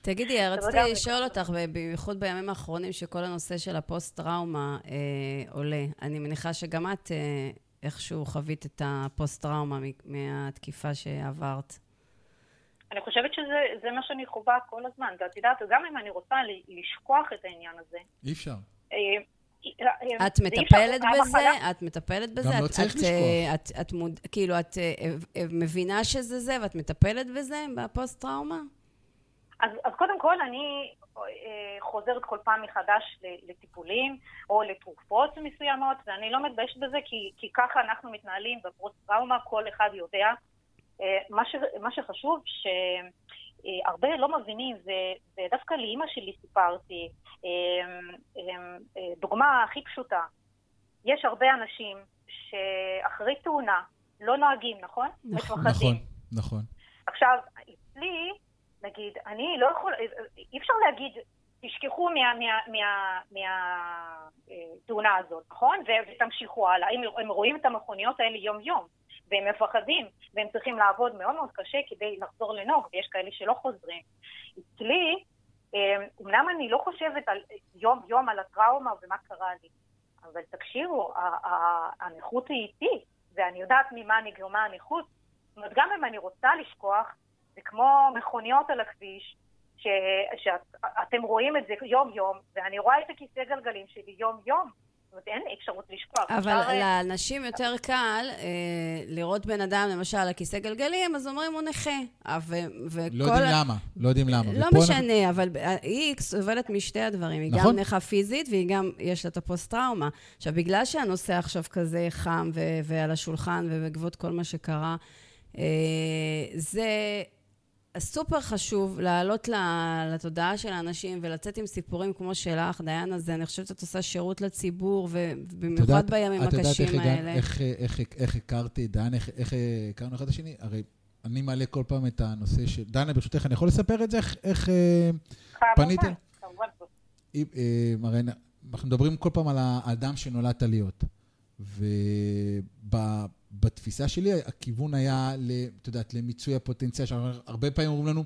תגידי, רציתי לשאול אותך, בייחוד בימים האחרונים, שכל הנושא של הפוסט-טראומה אה, עולה. אני מניחה שגם את אה, איכשהו חווית את הפוסט-טראומה מהתקיפה שעברת. אני חושבת שזה מה שאני חווה כל הזמן. ואת יודעת, גם אם אני רוצה לשכוח את העניין הזה... אי אפשר. אה, אה, את מטפלת בזה? את מטפלת בזה? גם לא צריך לשכוח. את, את מוד... כאילו, את מבינה שזה זה ואת מטפלת בזה בפוסט-טראומה? אז, אז קודם כל אני אה, חוזרת כל פעם מחדש לטיפולים או לתרופות מסוימות, ואני לא מתביישת בזה כי, כי ככה אנחנו מתנהלים בפוסט-טראומה, כל אחד יודע. אה, מה, ש, מה שחשוב, שהרבה אה, לא מבינים, ודווקא לאימא שלי סיפרתי, אה, אה, אה, דוגמה הכי פשוטה, יש הרבה אנשים שאחרי תאונה לא נוהגים, נכון? נכון, נכון, נכון. עכשיו, אצלי נגיד, אני לא יכול, אי אפשר להגיד, תשכחו מהתאונה מה, מה, מה, הזאת, נכון? ותמשיכו הלאה. הם, הם רואים את המכוניות האלה יום-יום, והם מפחדים, והם צריכים לעבוד מאוד מאוד קשה כדי לחזור לנהוג, ויש כאלה שלא חוזרים. אצלי, אמנם אני לא חושבת על יום-יום על הטראומה ומה קרה לי, אבל תקשיבו, הנכות היא איתי, ואני יודעת ממה נגרמה הנכות. זאת אומרת, גם אם אני רוצה לשכוח, זה כמו מכוניות על הכביש, ש, שאתם רואים את זה יום-יום, ואני רואה את הכיסא גלגלים שלי יום-יום. זאת אומרת, אין אפשרות לשכוח. אבל אפשר... לאנשים יותר קל אה, לראות בן אדם, למשל, על כיסא גלגלים, אז אומרים, הוא נכה. ו- וכל... לא יודעים למה, לא יודעים למה. לא משנה, אנחנו... אבל היא סובלת משתי הדברים. היא נכון. גם נכה פיזית, והיא גם, יש לה את הפוסט-טראומה. עכשיו, בגלל שהנושא עכשיו כזה חם ו- ועל השולחן, ובעקבות כל מה שקרה, אה, זה... סופר חשוב לעלות לתודעה של האנשים ולצאת עם סיפורים כמו שלך, דיין הזה. אני חושבת שאת עושה שירות לציבור, ובמיוחד בימים הקשים איך האלה. איך, איך, איך, איך הכרתי, דיין, איך, איך הכרנו אחד את השני? הרי אני מעלה כל פעם את הנושא של... דנה, ברשותך, אני יכול לספר את זה? איך, איך פניתם? כמובן. מרנה, אנחנו מדברים כל פעם על האדם שנולדת להיות. וב... בתפיסה שלי, הכיוון היה, את יודעת, למיצוי הפוטנציאל. הרבה פעמים אומרים לנו,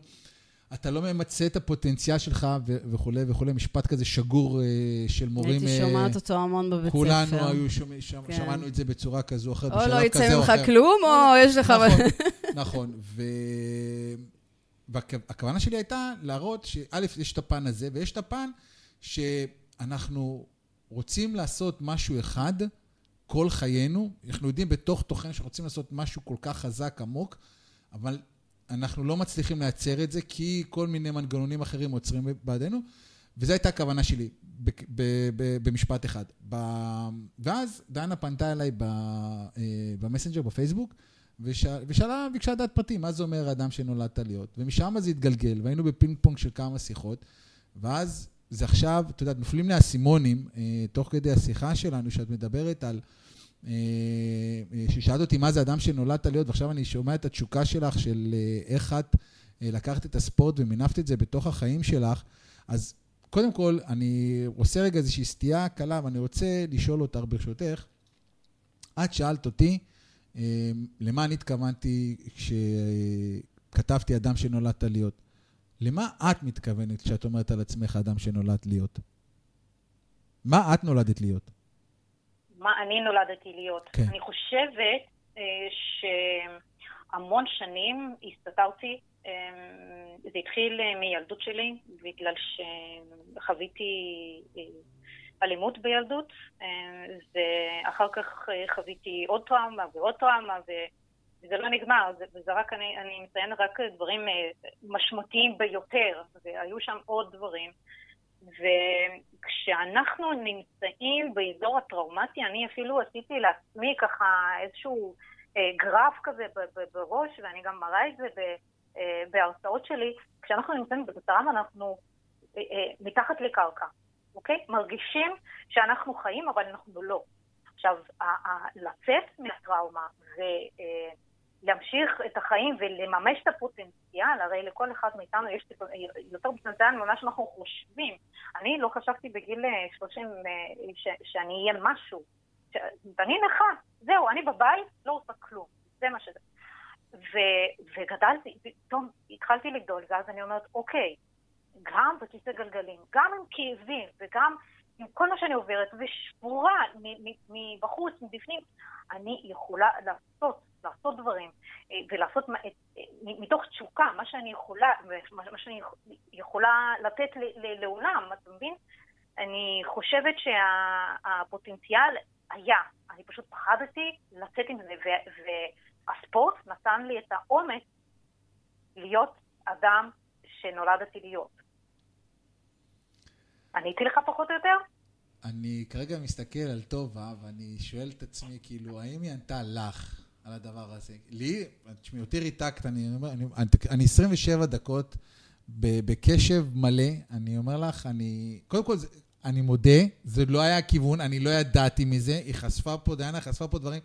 אתה לא ממצה את הפוטנציאל שלך וכולי וכולי, משפט כזה שגור אה, של מורים. הייתי אה, שומעת אותו המון בבית כולנו ספר. כולנו היו שומע, שמ, כן. שמענו את זה בצורה כזו או אחרת, או לא יצא ממך כלום, או יש לך... נכון, נכון. ו... והכוונה שלי הייתה להראות שא', יש את הפן הזה, ויש את הפן שאנחנו רוצים לעשות משהו אחד, כל חיינו, אנחנו יודעים בתוך תוכנו שרוצים לעשות משהו כל כך חזק, עמוק, אבל אנחנו לא מצליחים לייצר את זה, כי כל מיני מנגנונים אחרים עוצרים בעדינו, וזו הייתה הכוונה שלי, במשפט אחד. ואז דנה פנתה אליי אה, במסנג'ר, בפייסבוק, ושאלה, ושאלה, ביקשה לדעת פרטים, מה זה אומר האדם שנולדת להיות. ומשם זה התגלגל, והיינו בפינג פונג של כמה שיחות, ואז זה עכשיו, את יודעת, נופלים לי האסימונים, אה, תוך כדי השיחה שלנו, שאת מדברת על... אה, אה, ששאלת אותי מה זה אדם שנולדת להיות, ועכשיו אני שומע את התשוקה שלך של איך את לקחת את הספורט ומינפת את זה בתוך החיים שלך, אז קודם כל, אני עושה רגע איזושהי סטייה קלה, ואני רוצה לשאול אותך ברשותך, את שאלת אותי, למה אני התכוונתי כשכתבתי אדם שנולדת להיות? למה את מתכוונת כשאת אומרת על עצמך אדם שנולד להיות? מה את נולדת להיות? מה אני נולדתי להיות. כן. אני חושבת אה, שהמון שנים הסתתרתי. אה, זה התחיל אה, מילדות שלי, בגלל שחוויתי אה, אלימות בילדות, אה, ואחר כך אה, חוויתי עוד טראומה ועוד טראומה, וזה לא נגמר, זה, וזה רק, אני, אני מציין רק דברים אה, משמעותיים ביותר, והיו שם עוד דברים. וכשאנחנו נמצאים באזור הטראומטי, אני אפילו עשיתי לעצמי ככה איזשהו אה, גרף כזה בראש, ואני גם מראה את זה אה, בהרצאות שלי. כשאנחנו נמצאים בטראומה אנחנו אה, אה, מתחת לקרקע, אוקיי? מרגישים שאנחנו חיים, אבל אנחנו לא. עכשיו, לצאת מהטראומה ו... אה, להמשיך את החיים ולממש את הפוטנציאל, הרי לכל אחד מאיתנו יש יותר פוטנציאל ממה שאנחנו חושבים. אני לא חשבתי בגיל 30 ש, שאני אהיה משהו. ש, ואני נכה, זהו, אני בבית, לא עושה כלום. זה מה שזה. ו, וגדלתי, פתאום התחלתי לגדול, ואז אני אומרת, אוקיי, גם בכיסא גלגלים, גם עם כאבים, וגם עם כל מה שאני עוברת, ושבורה מבחוץ, מבפנים, אני יכולה לעשות, לעשות דברים, אה, ולעשות אה, מתוך תשוקה, מה שאני יכולה, מה שאני יכולה לתת לעולם, אתה מבין? אני חושבת שהפוטנציאל היה, אני פשוט פחדתי לצאת עם זה, והספורט נתן לי את האומץ להיות אדם שנולדתי להיות. עניתי לך פחות או יותר? אני כרגע מסתכל על טובה, ואני שואל את עצמי, כאילו, האם היא ענתה לך על הדבר הזה? לי, תשמעי, אותי ריתקת, אני אומר, אני, אני 27 דקות בקשב מלא, אני אומר לך, אני, קודם כל, אני מודה, זה לא היה הכיוון, אני לא ידעתי מזה, היא חשפה פה, דיינה חשפה פה דברים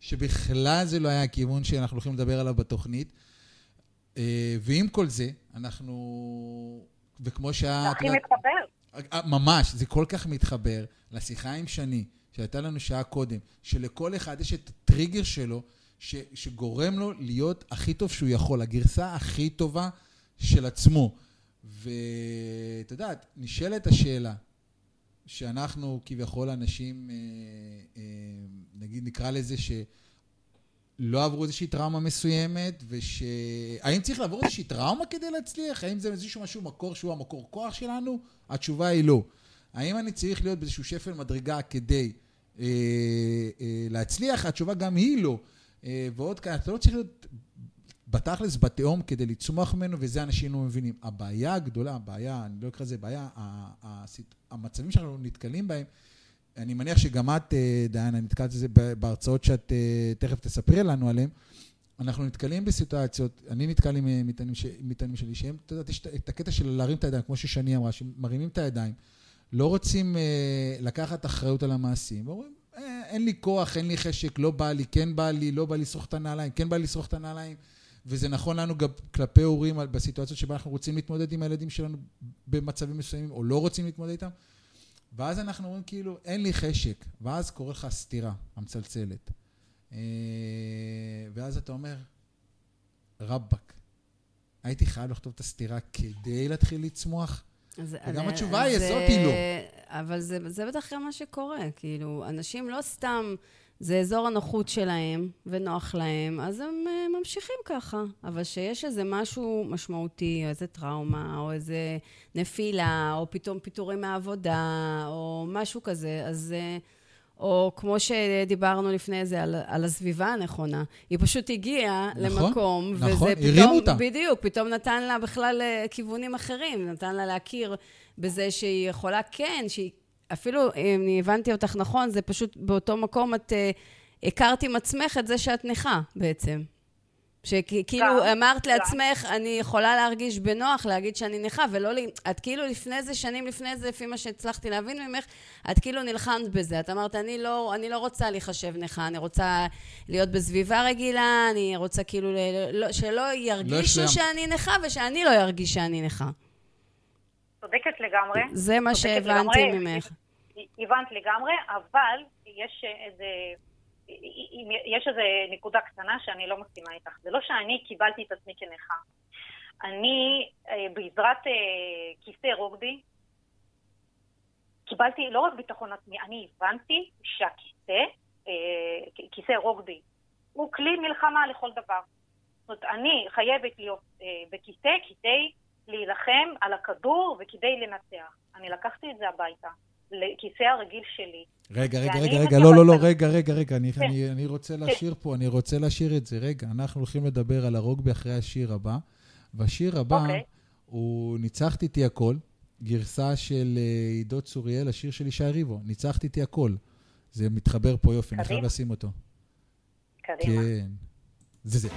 שבכלל זה לא היה הכיוון שאנחנו הולכים לדבר עליו בתוכנית. אה, ועם כל זה, אנחנו, וכמו שאת... זה הכי מתחבר. אה, ממש, זה כל כך מתחבר לשיחה עם שני, שהייתה לנו שעה קודם, שלכל אחד יש את הטריגר שלו, ש, שגורם לו להיות הכי טוב שהוא יכול, הגרסה הכי טובה של עצמו. ואת יודעת, נשאלת השאלה, שאנחנו כביכול אנשים, אה, אה, נגיד נקרא לזה ש... לא עברו איזושהי טראומה מסוימת, וש... האם צריך לעבור איזושהי טראומה כדי להצליח? האם זה איזשהו משהו מקור שהוא המקור כוח שלנו? התשובה היא לא. האם אני צריך להיות באיזשהו שפל מדרגה כדי אה, אה, להצליח? התשובה גם היא לא. אה, ועוד כאן, אתה לא צריך להיות בתכלס בתהום כדי לצמוח ממנו, וזה אנשים לא מבינים. הבעיה הגדולה, הבעיה, אני לא אקרא לזה בעיה, המצבים שאנחנו נתקלים בהם, אני מניח שגם את, אה, דיינה, נתקלת בזה בהרצאות שאת אה, תכף תספרי לנו עליהן. אנחנו נתקלים בסיטואציות, אני נתקל עם מטענים שלי, שהם, אתה יודע, את הקטע של להרים את הידיים, כמו ששני אמרה, שמרימים את הידיים, לא רוצים לקחת אחריות על המעשים, ואומרים, אין לי כוח, אין לי חשק, לא בא לי, כן בא לי, לא בא לי לשרוך את הנעליים, כן בא לי לשרוך את הנעליים, וזה נכון לנו גם כלפי הורים בסיטואציות שבה אנחנו רוצים להתמודד עם הילדים שלנו במצבים מסוימים, או לא רוצים להתמודד איתם. ואז אנחנו אומרים כאילו, אין לי חשק, ואז קורה לך סתירה המצלצלת. אה, ואז אתה אומר, רבאק, הייתי חייב לכתוב את הסתירה כדי להתחיל לצמוח? וגם התשובה היא, זאת היא לא. אבל זה, זה בטח גם מה שקורה, כאילו, אנשים לא סתם... זה אזור הנוחות שלהם, ונוח להם, אז הם uh, ממשיכים ככה. אבל שיש איזה משהו משמעותי, או איזה טראומה, או איזה נפילה, או פתאום פיטורים מהעבודה, או משהו כזה, אז... Uh, או כמו שדיברנו לפני זה על, על הסביבה הנכונה, היא פשוט הגיעה נכון, למקום, נכון, וזה פתאום, אותה. בדיוק, פתאום נתן לה בכלל אה, כיוונים אחרים, נתן לה להכיר בזה שהיא יכולה, כן, שהיא אפילו, אם אני הבנתי אותך נכון, זה פשוט באותו מקום את uh, הכרת עם עצמך את זה שאת נכה בעצם. שכאילו אמרת לעצמך, אני יכולה להרגיש בנוח להגיד שאני נכה, ולא... את כאילו לפני זה, שנים לפני זה, לפי מה שהצלחתי להבין ממך, את כאילו נלחמת בזה. את אמרת, אני לא, אני לא רוצה להיחשב נכה, אני רוצה להיות בסביבה רגילה, אני רוצה כאילו לא, שלא ירגישו לא שאני נכה ושאני לא ארגיש שאני נכה. צודקת לגמרי. זה מה שהבנתי ממך. הבנת לגמרי, אבל יש איזה... יש איזו נקודה קטנה שאני לא מסכימה איתך. זה לא שאני קיבלתי את עצמי כנכה. אני, אה, בעזרת אה, כיסא רוגבי, קיבלתי לא רק ביטחון עצמי, אני הבנתי שהכיסא, אה, כיסא רוגבי, הוא כלי מלחמה לכל דבר. זאת אומרת, אני חייבת להיות בכיסא כדי להילחם על הכדור וכדי לנצח. אני לקחתי את זה הביתה. לכיסא הרגיל שלי. רגע, רגע, רגע, רגע, לא, לא, לא, רגע, רגע, רגע, אני, כן. אני, אני רוצה כן. לשיר פה, אני רוצה לשיר את זה. רגע, אנחנו הולכים לדבר על הרוגבי אחרי השיר הבא, והשיר הבא אוקיי. הוא ניצחת איתי הכל, גרסה של אה, עידו צוריאל, השיר של ישי ריבו, ניצחת איתי הכל. זה מתחבר פה יופי, אני חייב לשים אותו. קדימה. כן. זה זה.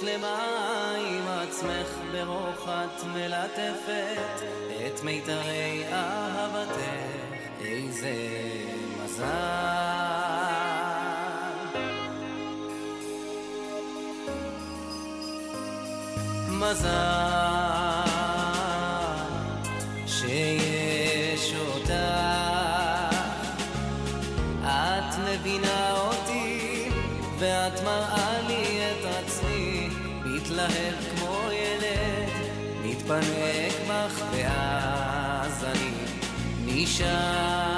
שלמה עם עצמך ברוך את מלטפת את מיתרי אהבתך. איזה מזל. מזל מתפנק בך ואז אני נשאר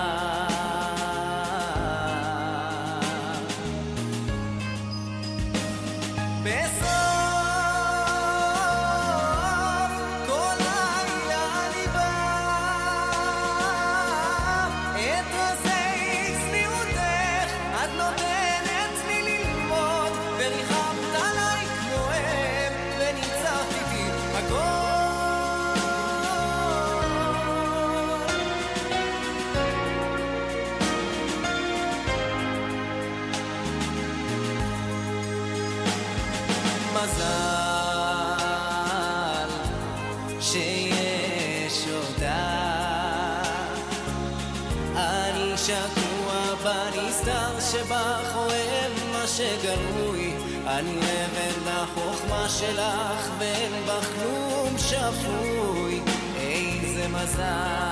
אני אבן החוכמה שלך ואין בך כלום שפוי, איזה מזל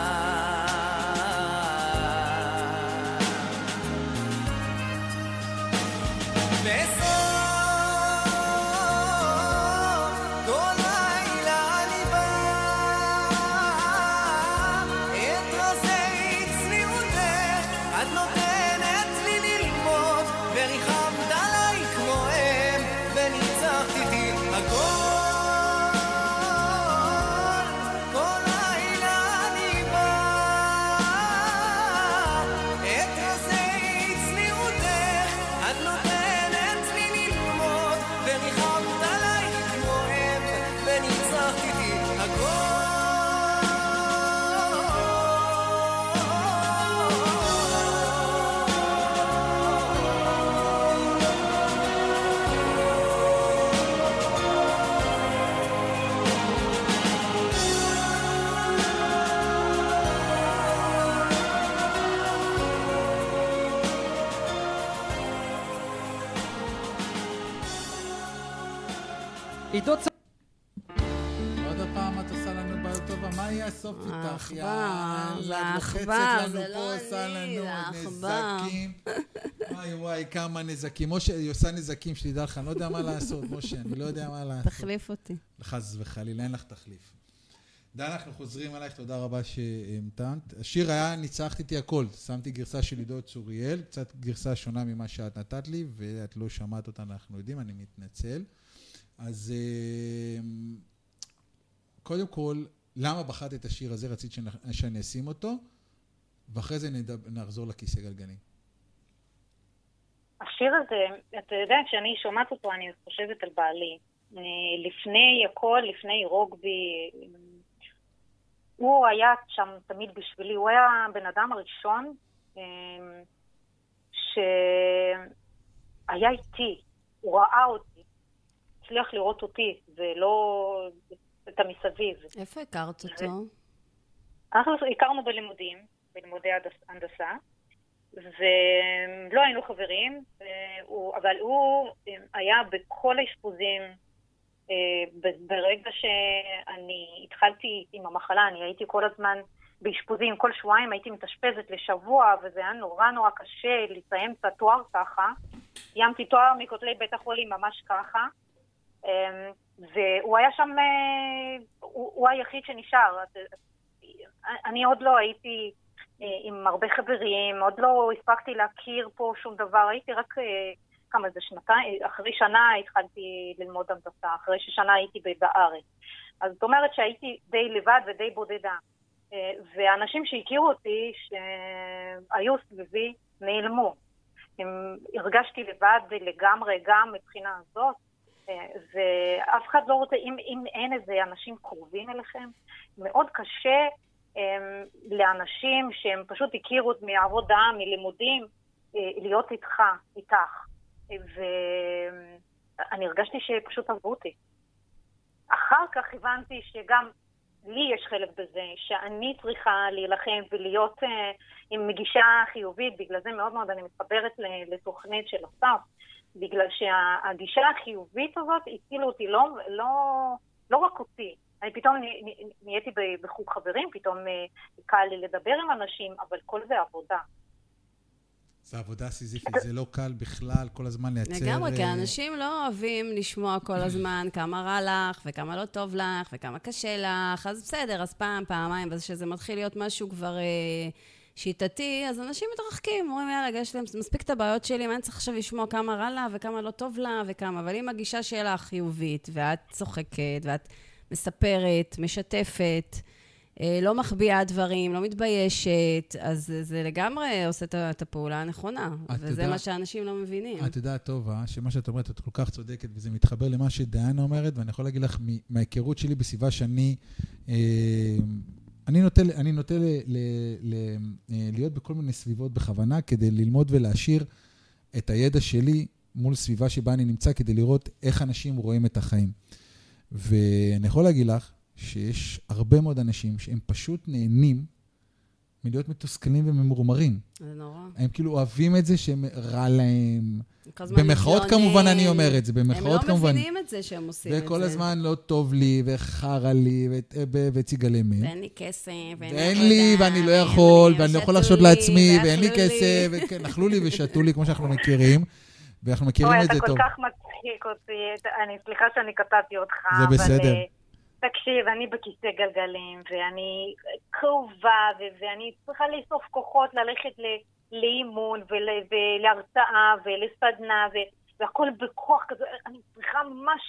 נזקים. משה, היא עושה נזקים, שתדע לך, אני לא יודע מה לעשות, משה, אני לא יודע מה לעשות. תחליף אותי. חס וחלילה, אין לך תחליף. דן, אנחנו חוזרים אלייך, תודה רבה שהמתנת. השיר היה ניצחת איתי הכל, שמתי גרסה של עידו צוריאל, קצת גרסה שונה ממה שאת נתת לי, ואת לא שמעת אותה, אנחנו יודעים, אני מתנצל. אז אמ, קודם כל, למה בחרת את השיר הזה, רצית שאני אשים אותו, ואחרי זה נחזור לכיסא גלגלים. השיר הזה, אתה יודע, כשאני שומעת אותו אני חושבת על בעלי. אה, לפני הכל, לפני רוגבי, הוא היה שם תמיד בשבילי, הוא היה הבן אדם הראשון אה, שהיה איתי, הוא ראה אותי, הצליח לראות אותי, ולא את המסביב. איפה הכרת אותו? אנחנו הכרנו בלימודים, בלימודי הנדס- הנדסה, ולא היינו חברים, אה, הוא- אבל הוא אה, היה בכל האשפוזים. אה, ברגע שאני התחלתי עם המחלה, אני הייתי כל הזמן באשפוזים, כל שבועיים הייתי מתאשפזת לשבוע, וזה היה נורא נורא קשה לסיים את התואר ככה. סיימתי תואר מכותלי בית החולים ממש ככה. והוא היה שם, הוא, הוא היחיד שנשאר. אני עוד לא הייתי עם הרבה חברים, עוד לא הספקתי להכיר פה שום דבר, הייתי רק אה, כמה זה שנתיים, אחרי שנה התחלתי ללמוד הנדסה, אחרי ששנה הייתי בארץ. אז זאת אומרת שהייתי די לבד ודי בודדה. אה, ואנשים שהכירו אותי, שהיו סביבי, נעלמו. הם, הרגשתי לבד לגמרי גם מבחינה הזאת, אה, ואף אחד לא רוצה, אם, אם אין איזה אנשים קרובים אליכם, מאוד קשה אה, לאנשים שהם פשוט הכירו מעבודה, מלימודים, אה, להיות איתך, איתך. ואני הרגשתי שפשוט עזבו אותי. אחר כך הבנתי שגם לי יש חלק בזה, שאני צריכה להילחם ולהיות אה, עם מגישה חיובית, בגלל זה מאוד מאוד אני מתחברת לתוכנית של אסף, בגלל שהגישה החיובית הזאת הצילו אותי, לא, לא, לא רק אותי. אני פתאום נה- נה- נהייתי בחוג חברים, פתאום אה, קל לי לדבר עם אנשים, אבל כל זה עבודה. זו עבודה סיזיפית, זה לא קל בכלל, כל הזמן לייצר... לגמרי, כי אה, אנשים לא אוהבים לשמוע כל הזמן כמה רע לך, וכמה לא טוב לך, וכמה קשה לך, אז בסדר, אז פעם, פעמיים, ואז כשזה מתחיל להיות משהו כבר אה, שיטתי, אז אנשים מתרחקים, אומרים, יאללה, יש להם מספיק את הבעיות שלי, מה אני צריך עכשיו לשמוע כמה רע לה, וכמה לא טוב לה, וכמה, אבל אם הגישה שלך חיובית, ואת צוחקת, ואת מספרת, משתפת, אה, לא מחביאה דברים, לא מתביישת, אז זה- לגמרי עושה את הפעולה הנכונה. את וזה יודעת- מה שאנשים לא מבינים. את יודעת טוב, אה, שמה שאת אומרת, את כל כך צודקת, וזה מתחבר למה שדיאנה אומרת, ואני יכול להגיד לך מההיכרות שלי בסביבה שאני... אה, אני נוטה, אני נוטה ל, ל, ל, אה, להיות בכל מיני סביבות בכוונה, כדי ללמוד ולהעשיר את הידע שלי מול סביבה שבה אני נמצא, כדי לראות איך אנשים רואים את החיים. ואני יכול להגיד לך שיש הרבה מאוד אנשים שהם פשוט נהנים מלהיות מתוסכלים וממורמרים. זה נורא. הם כאילו אוהבים את זה שהם רע להם. במחאות. כמובן אני אומר את זה, במחאות הם לא כמובן. מבינים את זה שהם עושים את זה. וכל הזמן לא טוב לי, וחרא לי, וציגלמים. ואין לי כסף, ואין ואין לי, ואני לא יכול, ואני לא יכול להרשות לי, לעצמי, ואין לי לי. כסף, אכלו לי ושתו לי, כמו שאנחנו מכירים, ואנחנו מכירים אוי, את זה אתה טוב. כל כך מצחיק אותי, אני סליחה שאני קטעתי אותך. זה בסדר. אה, תקשיב, אני בכיסא גלגלים, ואני כאובה, ואני צריכה לאסוף כוחות ללכת לאימון ול- ולהרצאה ולסדנה, ו- והכל בכוח כזה, אני צריכה ממש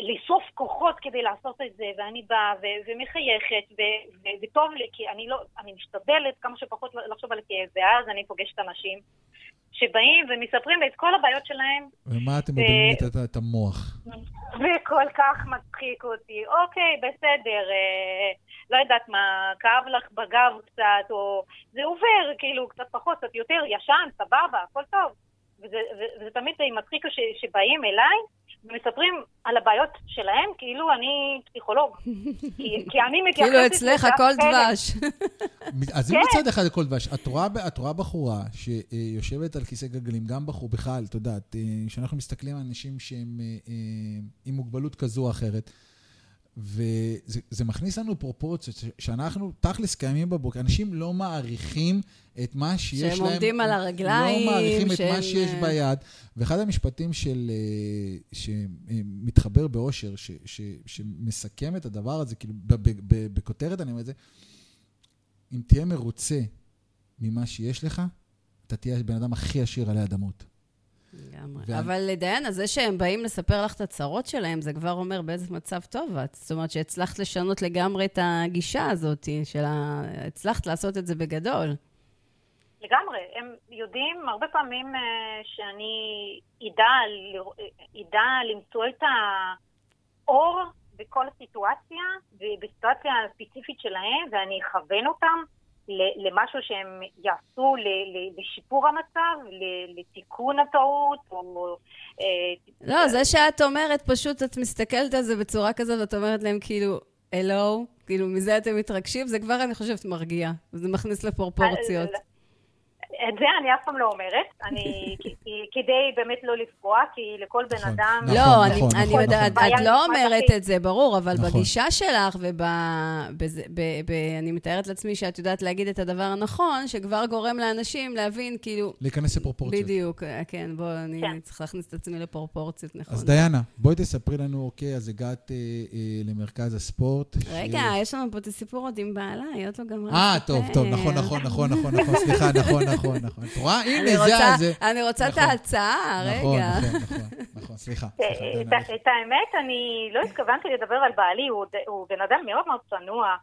לאסוף כוחות כדי לעשות את זה, ואני באה ו- ומחייכת, וטוב לי, כי אני לא, אני משתדלת כמה שפחות לחשוב על הכאב, ואז אני פוגשת אנשים שבאים ומספרים לי את כל הבעיות שלהם, ומה אתם מבלבלים את- את- המוח? וכל כך מצחיק אותי. אוקיי, בסדר, אה, לא יודעת מה, כאב לך בגב קצת, או זה עובר, כאילו, קצת פחות, קצת יותר, ישן, סבבה, הכל טוב. וזה, וזה, וזה תמיד מצחיק ש, שבאים אליי ומספרים על הבעיות שלהם, כאילו אני פסיכולוג. כי, כי אני מתייחסת... כאילו אצלך הכל. דבש. אז אם כן. מצד אחד הכל דבש, את רואה, את רואה בחורה שיושבת על כיסא גלגלים, גם בחור בכלל, את יודעת, אה, כשאנחנו מסתכלים על אנשים שהם אה, אה, עם מוגבלות כזו או אחרת, וזה זה מכניס לנו פרופורציות, שאנחנו תכלס קיימים בבוקר, אנשים לא מעריכים את מה שיש להם. שהם עומדים על הרגליים, לא מעריכים את שהם, מה שיש ביד. ואחד המשפטים של, אה, שמתחבר באושר, ש, ש, שמסכם את הדבר הזה, כאילו, בכותרת אני אומר את זה, אם תהיה מרוצה ממה שיש לך, אתה תהיה הבן אדם הכי עשיר עלי אדמות. לגמרי. ואני- אבל דיאנה, זה שהם באים לספר לך את הצרות שלהם, זה כבר אומר באיזה מצב טוב את. זאת אומרת שהצלחת לשנות לגמרי את הגישה הזאת, של ה... הצלחת לעשות את זה בגדול. לגמרי, הם יודעים הרבה פעמים אה, שאני אדע, אדע למצוא את האור בכל הסיטואציה, ובסיטואציה הספציפית שלהם, ואני אכוון אותם למשהו שהם יעשו לשיפור המצב, לתיקון הטעות, או... אה, לא, זה שאת אומרת, פשוט את מסתכלת על זה בצורה כזאת, ואת אומרת להם כאילו, הלו, כאילו, מזה אתם מתרגשים, זה כבר, אני חושבת, מרגיע. וזה מכניס לפרופורציות. את זה אני אף פעם לא אומרת, אני, כדי באמת לא לפגוע, כי לכל בן נכון, אדם... נכון, לא, אני, נכון, אני יודעת. את לא אומרת. את זה, ברור, אבל. בגישה שלך, ואני מתארת לעצמי שאת יודעת להגיד את הדבר הנכון, שכבר גורם לאנשים להבין, כאילו, להיכנס לפרופורציות. בדיוק, כן, בוא, אני כן. צריכה להכניס את עצמי לפרופורציות, נכון. אז דיאנה, בואי תספרי לנו, אוקיי, אז הגעת אה, אה, למרכז הספורט. רגע, יש לנו פה את הסיפור עוד עם בעלה, היא עוד לא גמרה אה. טוב, טוב, נכון, נכון, נכון, נכון, נכון, סליחה, נכון, נכון, נכון. את רואה? הנה, אני זה רוצה- זה. אני רוצה את נכון. ההצעה, נכון, רגע. נכון, נכון, נכון, סליחה. אה, את, האמת, אני לא התכוונתי לדבר על בעלי, הוא, בן אדם מאוד מאוד צנוע.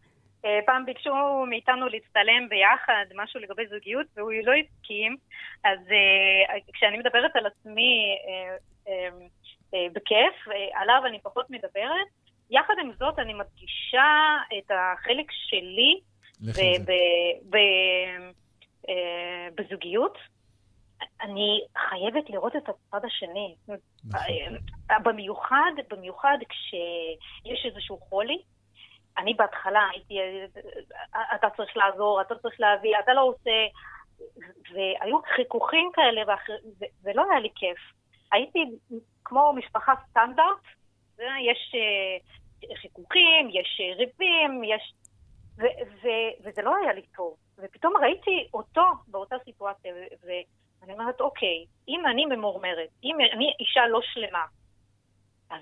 אה, פעם ביקשו מאיתנו להצטלם ביחד, משהו לגבי זוגיות, והוא לא הסכים. אז אה, כשאני מדברת על עצמי בכיף, עליו אני פחות מדברת. יחד עם זאת, אני מדגישה את החלק שלי לכי ב- בזוגיות. אני חייבת לראות את הצד השני. נכון. אה, במיוחד, במיוחד כשיש איזשהו חולי. אני בהתחלה הייתי, אה, אתה צריך לעזור, אתה צריך להביא, אתה לא עושה, והיו חיכוכים כאלה, ואחר, ו- ולא היה לי כיף. הייתי כמו משפחה סטנדרט, יש אה, חיכוכים, יש אה, ריבים, יש... ו- ו- וזה לא היה לי טוב. ופתאום ראיתי אותו באותה סיטואציה, ו- ואני אומרת, אוקיי, אם אני ממורמרת, אם אני אישה לא שלמה, אז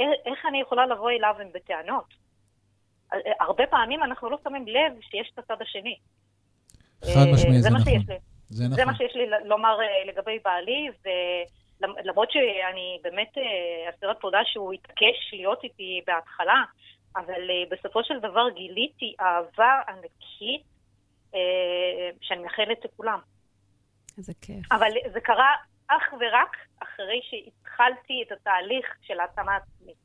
איך אני יכולה לבוא אליו בטענות? אה, הרבה פעמים אנחנו לא שמים לב שיש את הצד השני. חד אה, משמעית, זה מה נכון. לי. זה זה נכון. מה שיש לי לומר אה, לגבי בעלי, ולמרות שאני באמת אה, אסירת תודה שהוא התעקש להיות איתי בהתחלה, אבל אה, בסופו של דבר גיליתי אהבה ענקית אה, שאני מאחלת לכולם. איזה כיף. אבל זה קרה אך ורק אחרי שהתחלתי את התהליך של העצמה עצמית.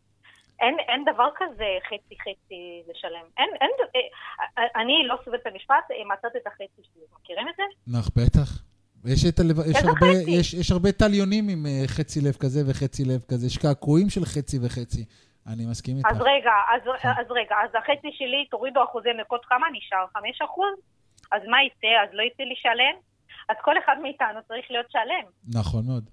אין, אין דבר כזה חצי-חצי לשלם. אין, אין, אה, אני לא סובלת את המשפט, אה, מצאת את החצי שלי. מכירים את זה? נח, בטח. יש, את הלב... יש, הרבה? יש, יש הרבה תליונים עם אה, חצי לב כזה וחצי לב כזה. יש קעקועים של חצי וחצי. אני מסכים איתך. אז רגע, אז. אז רגע, אז החצי שלי, תורידו אחוזי נקות כמה נשאר? חמש אחוז? אז מה יצא? אז לא יצא לי שלם? אז כל אחד מאיתנו צריך להיות שלם. נכון מאוד.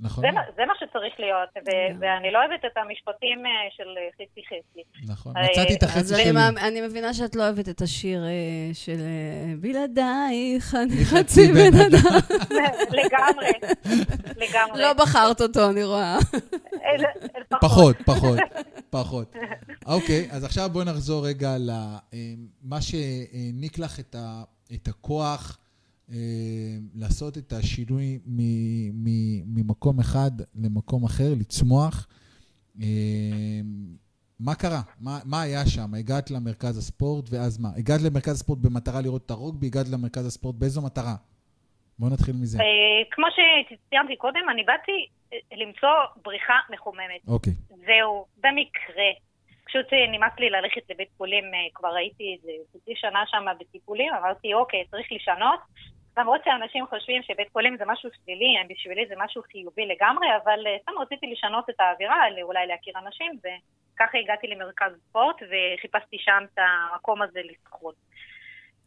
נכון זה, זה מה שצריך להיות, ו- ואני לא אוהבת את המשפטים אה, של אה, חצי-חצי. נכון. אה, מצאתי את החצי שלי. אני מבינה שאת לא אוהבת את השיר אה, של בלעדייך, אני חצי בן אדם. לגמרי, לגמרי. לא בחרת אותו, אני רואה. אה, אה, פחות, פחות, פחות. אוקיי, אז עכשיו בואי נחזור רגע למה שהעניק לך את ה- את הכוח לעשות את השינוי ממקום אחד למקום אחר, לצמוח. אה, מה קרה? מה, מה היה שם? הגעת למרכז הספורט, ואז מה? הגעת למרכז הספורט במטרה לראות את הרוגבי, הגעת למרכז הספורט באיזו מטרה? בואו נתחיל מזה. אה, כמו שציינתי קודם, אני באתי אה, למצוא בריחה מחוממת. אוקיי. זהו, במקרה. פשוט אה, נמאס לי ללכת לבית חולים, אה, כבר הייתי איזה חצי שנה שם בטיפולים, אמרתי, אוקיי, צריך לשנות. למרות שאנשים חושבים שבית חולים זה משהו שלילי, בשבילי זה משהו חיובי לגמרי, אבל אה, סתם רציתי לשנות את האווירה, אולי להכיר אנשים, וככה הגעתי למרכז ספורט וחיפשתי שם את המקום הזה לשחות.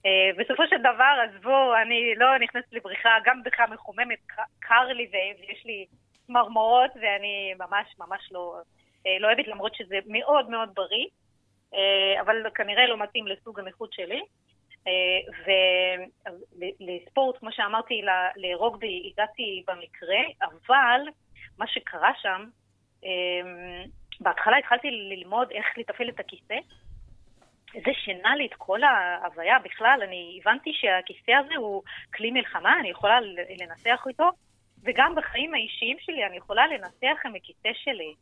אה, בסופו של דבר, עזבו, אני לא נכנסת לבריכה, גם בריכה מחוממת, קר לי ויש לי צמרמורות, ואני ממש ממש לא, אה, לא אוהבת, למרות שזה מאוד מאוד בריא, אבל כנראה לא מתאים לסוג הנכות שלי. ולספורט, כמו שאמרתי, לרוגבי הגעתי במקרה, אבל מה שקרה שם, אה, בהתחלה התחלתי ללמוד איך לתפעל את הכיסא. זה שינה לי את כל ההוויה בכלל, אני הבנתי שהכיסא הזה הוא כלי מלחמה, אני יכולה ל- לנצח איתו, וגם בחיים האישיים שלי אני יכולה לנצח עם הכיסא שלי.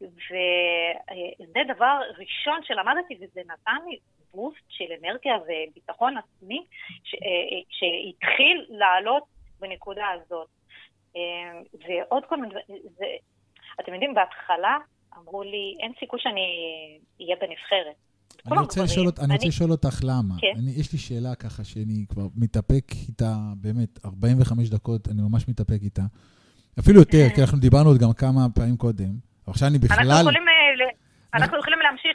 וזה דבר ראשון שלמדתי, וזה נתן לי בוסט של אנרגיה וביטחון עצמי, ש... שהתחיל לעלות בנקודה הזאת. ועוד כל מיני דברים, אתם יודעים, בהתחלה אמרו לי, אין סיכוי שאני אהיה בנבחרת. אני רוצה, לשאול, אני... אני רוצה לשאול אותך למה. כן. אני, יש לי שאלה ככה שאני כבר מתאפק איתה, באמת, 45 דקות, אני ממש מתאפק איתה. אפילו יותר, כי אנחנו דיברנו עוד גם כמה פעמים קודם. עכשיו אני בכלל... אנחנו יכולים, אה, אנחנו יכולים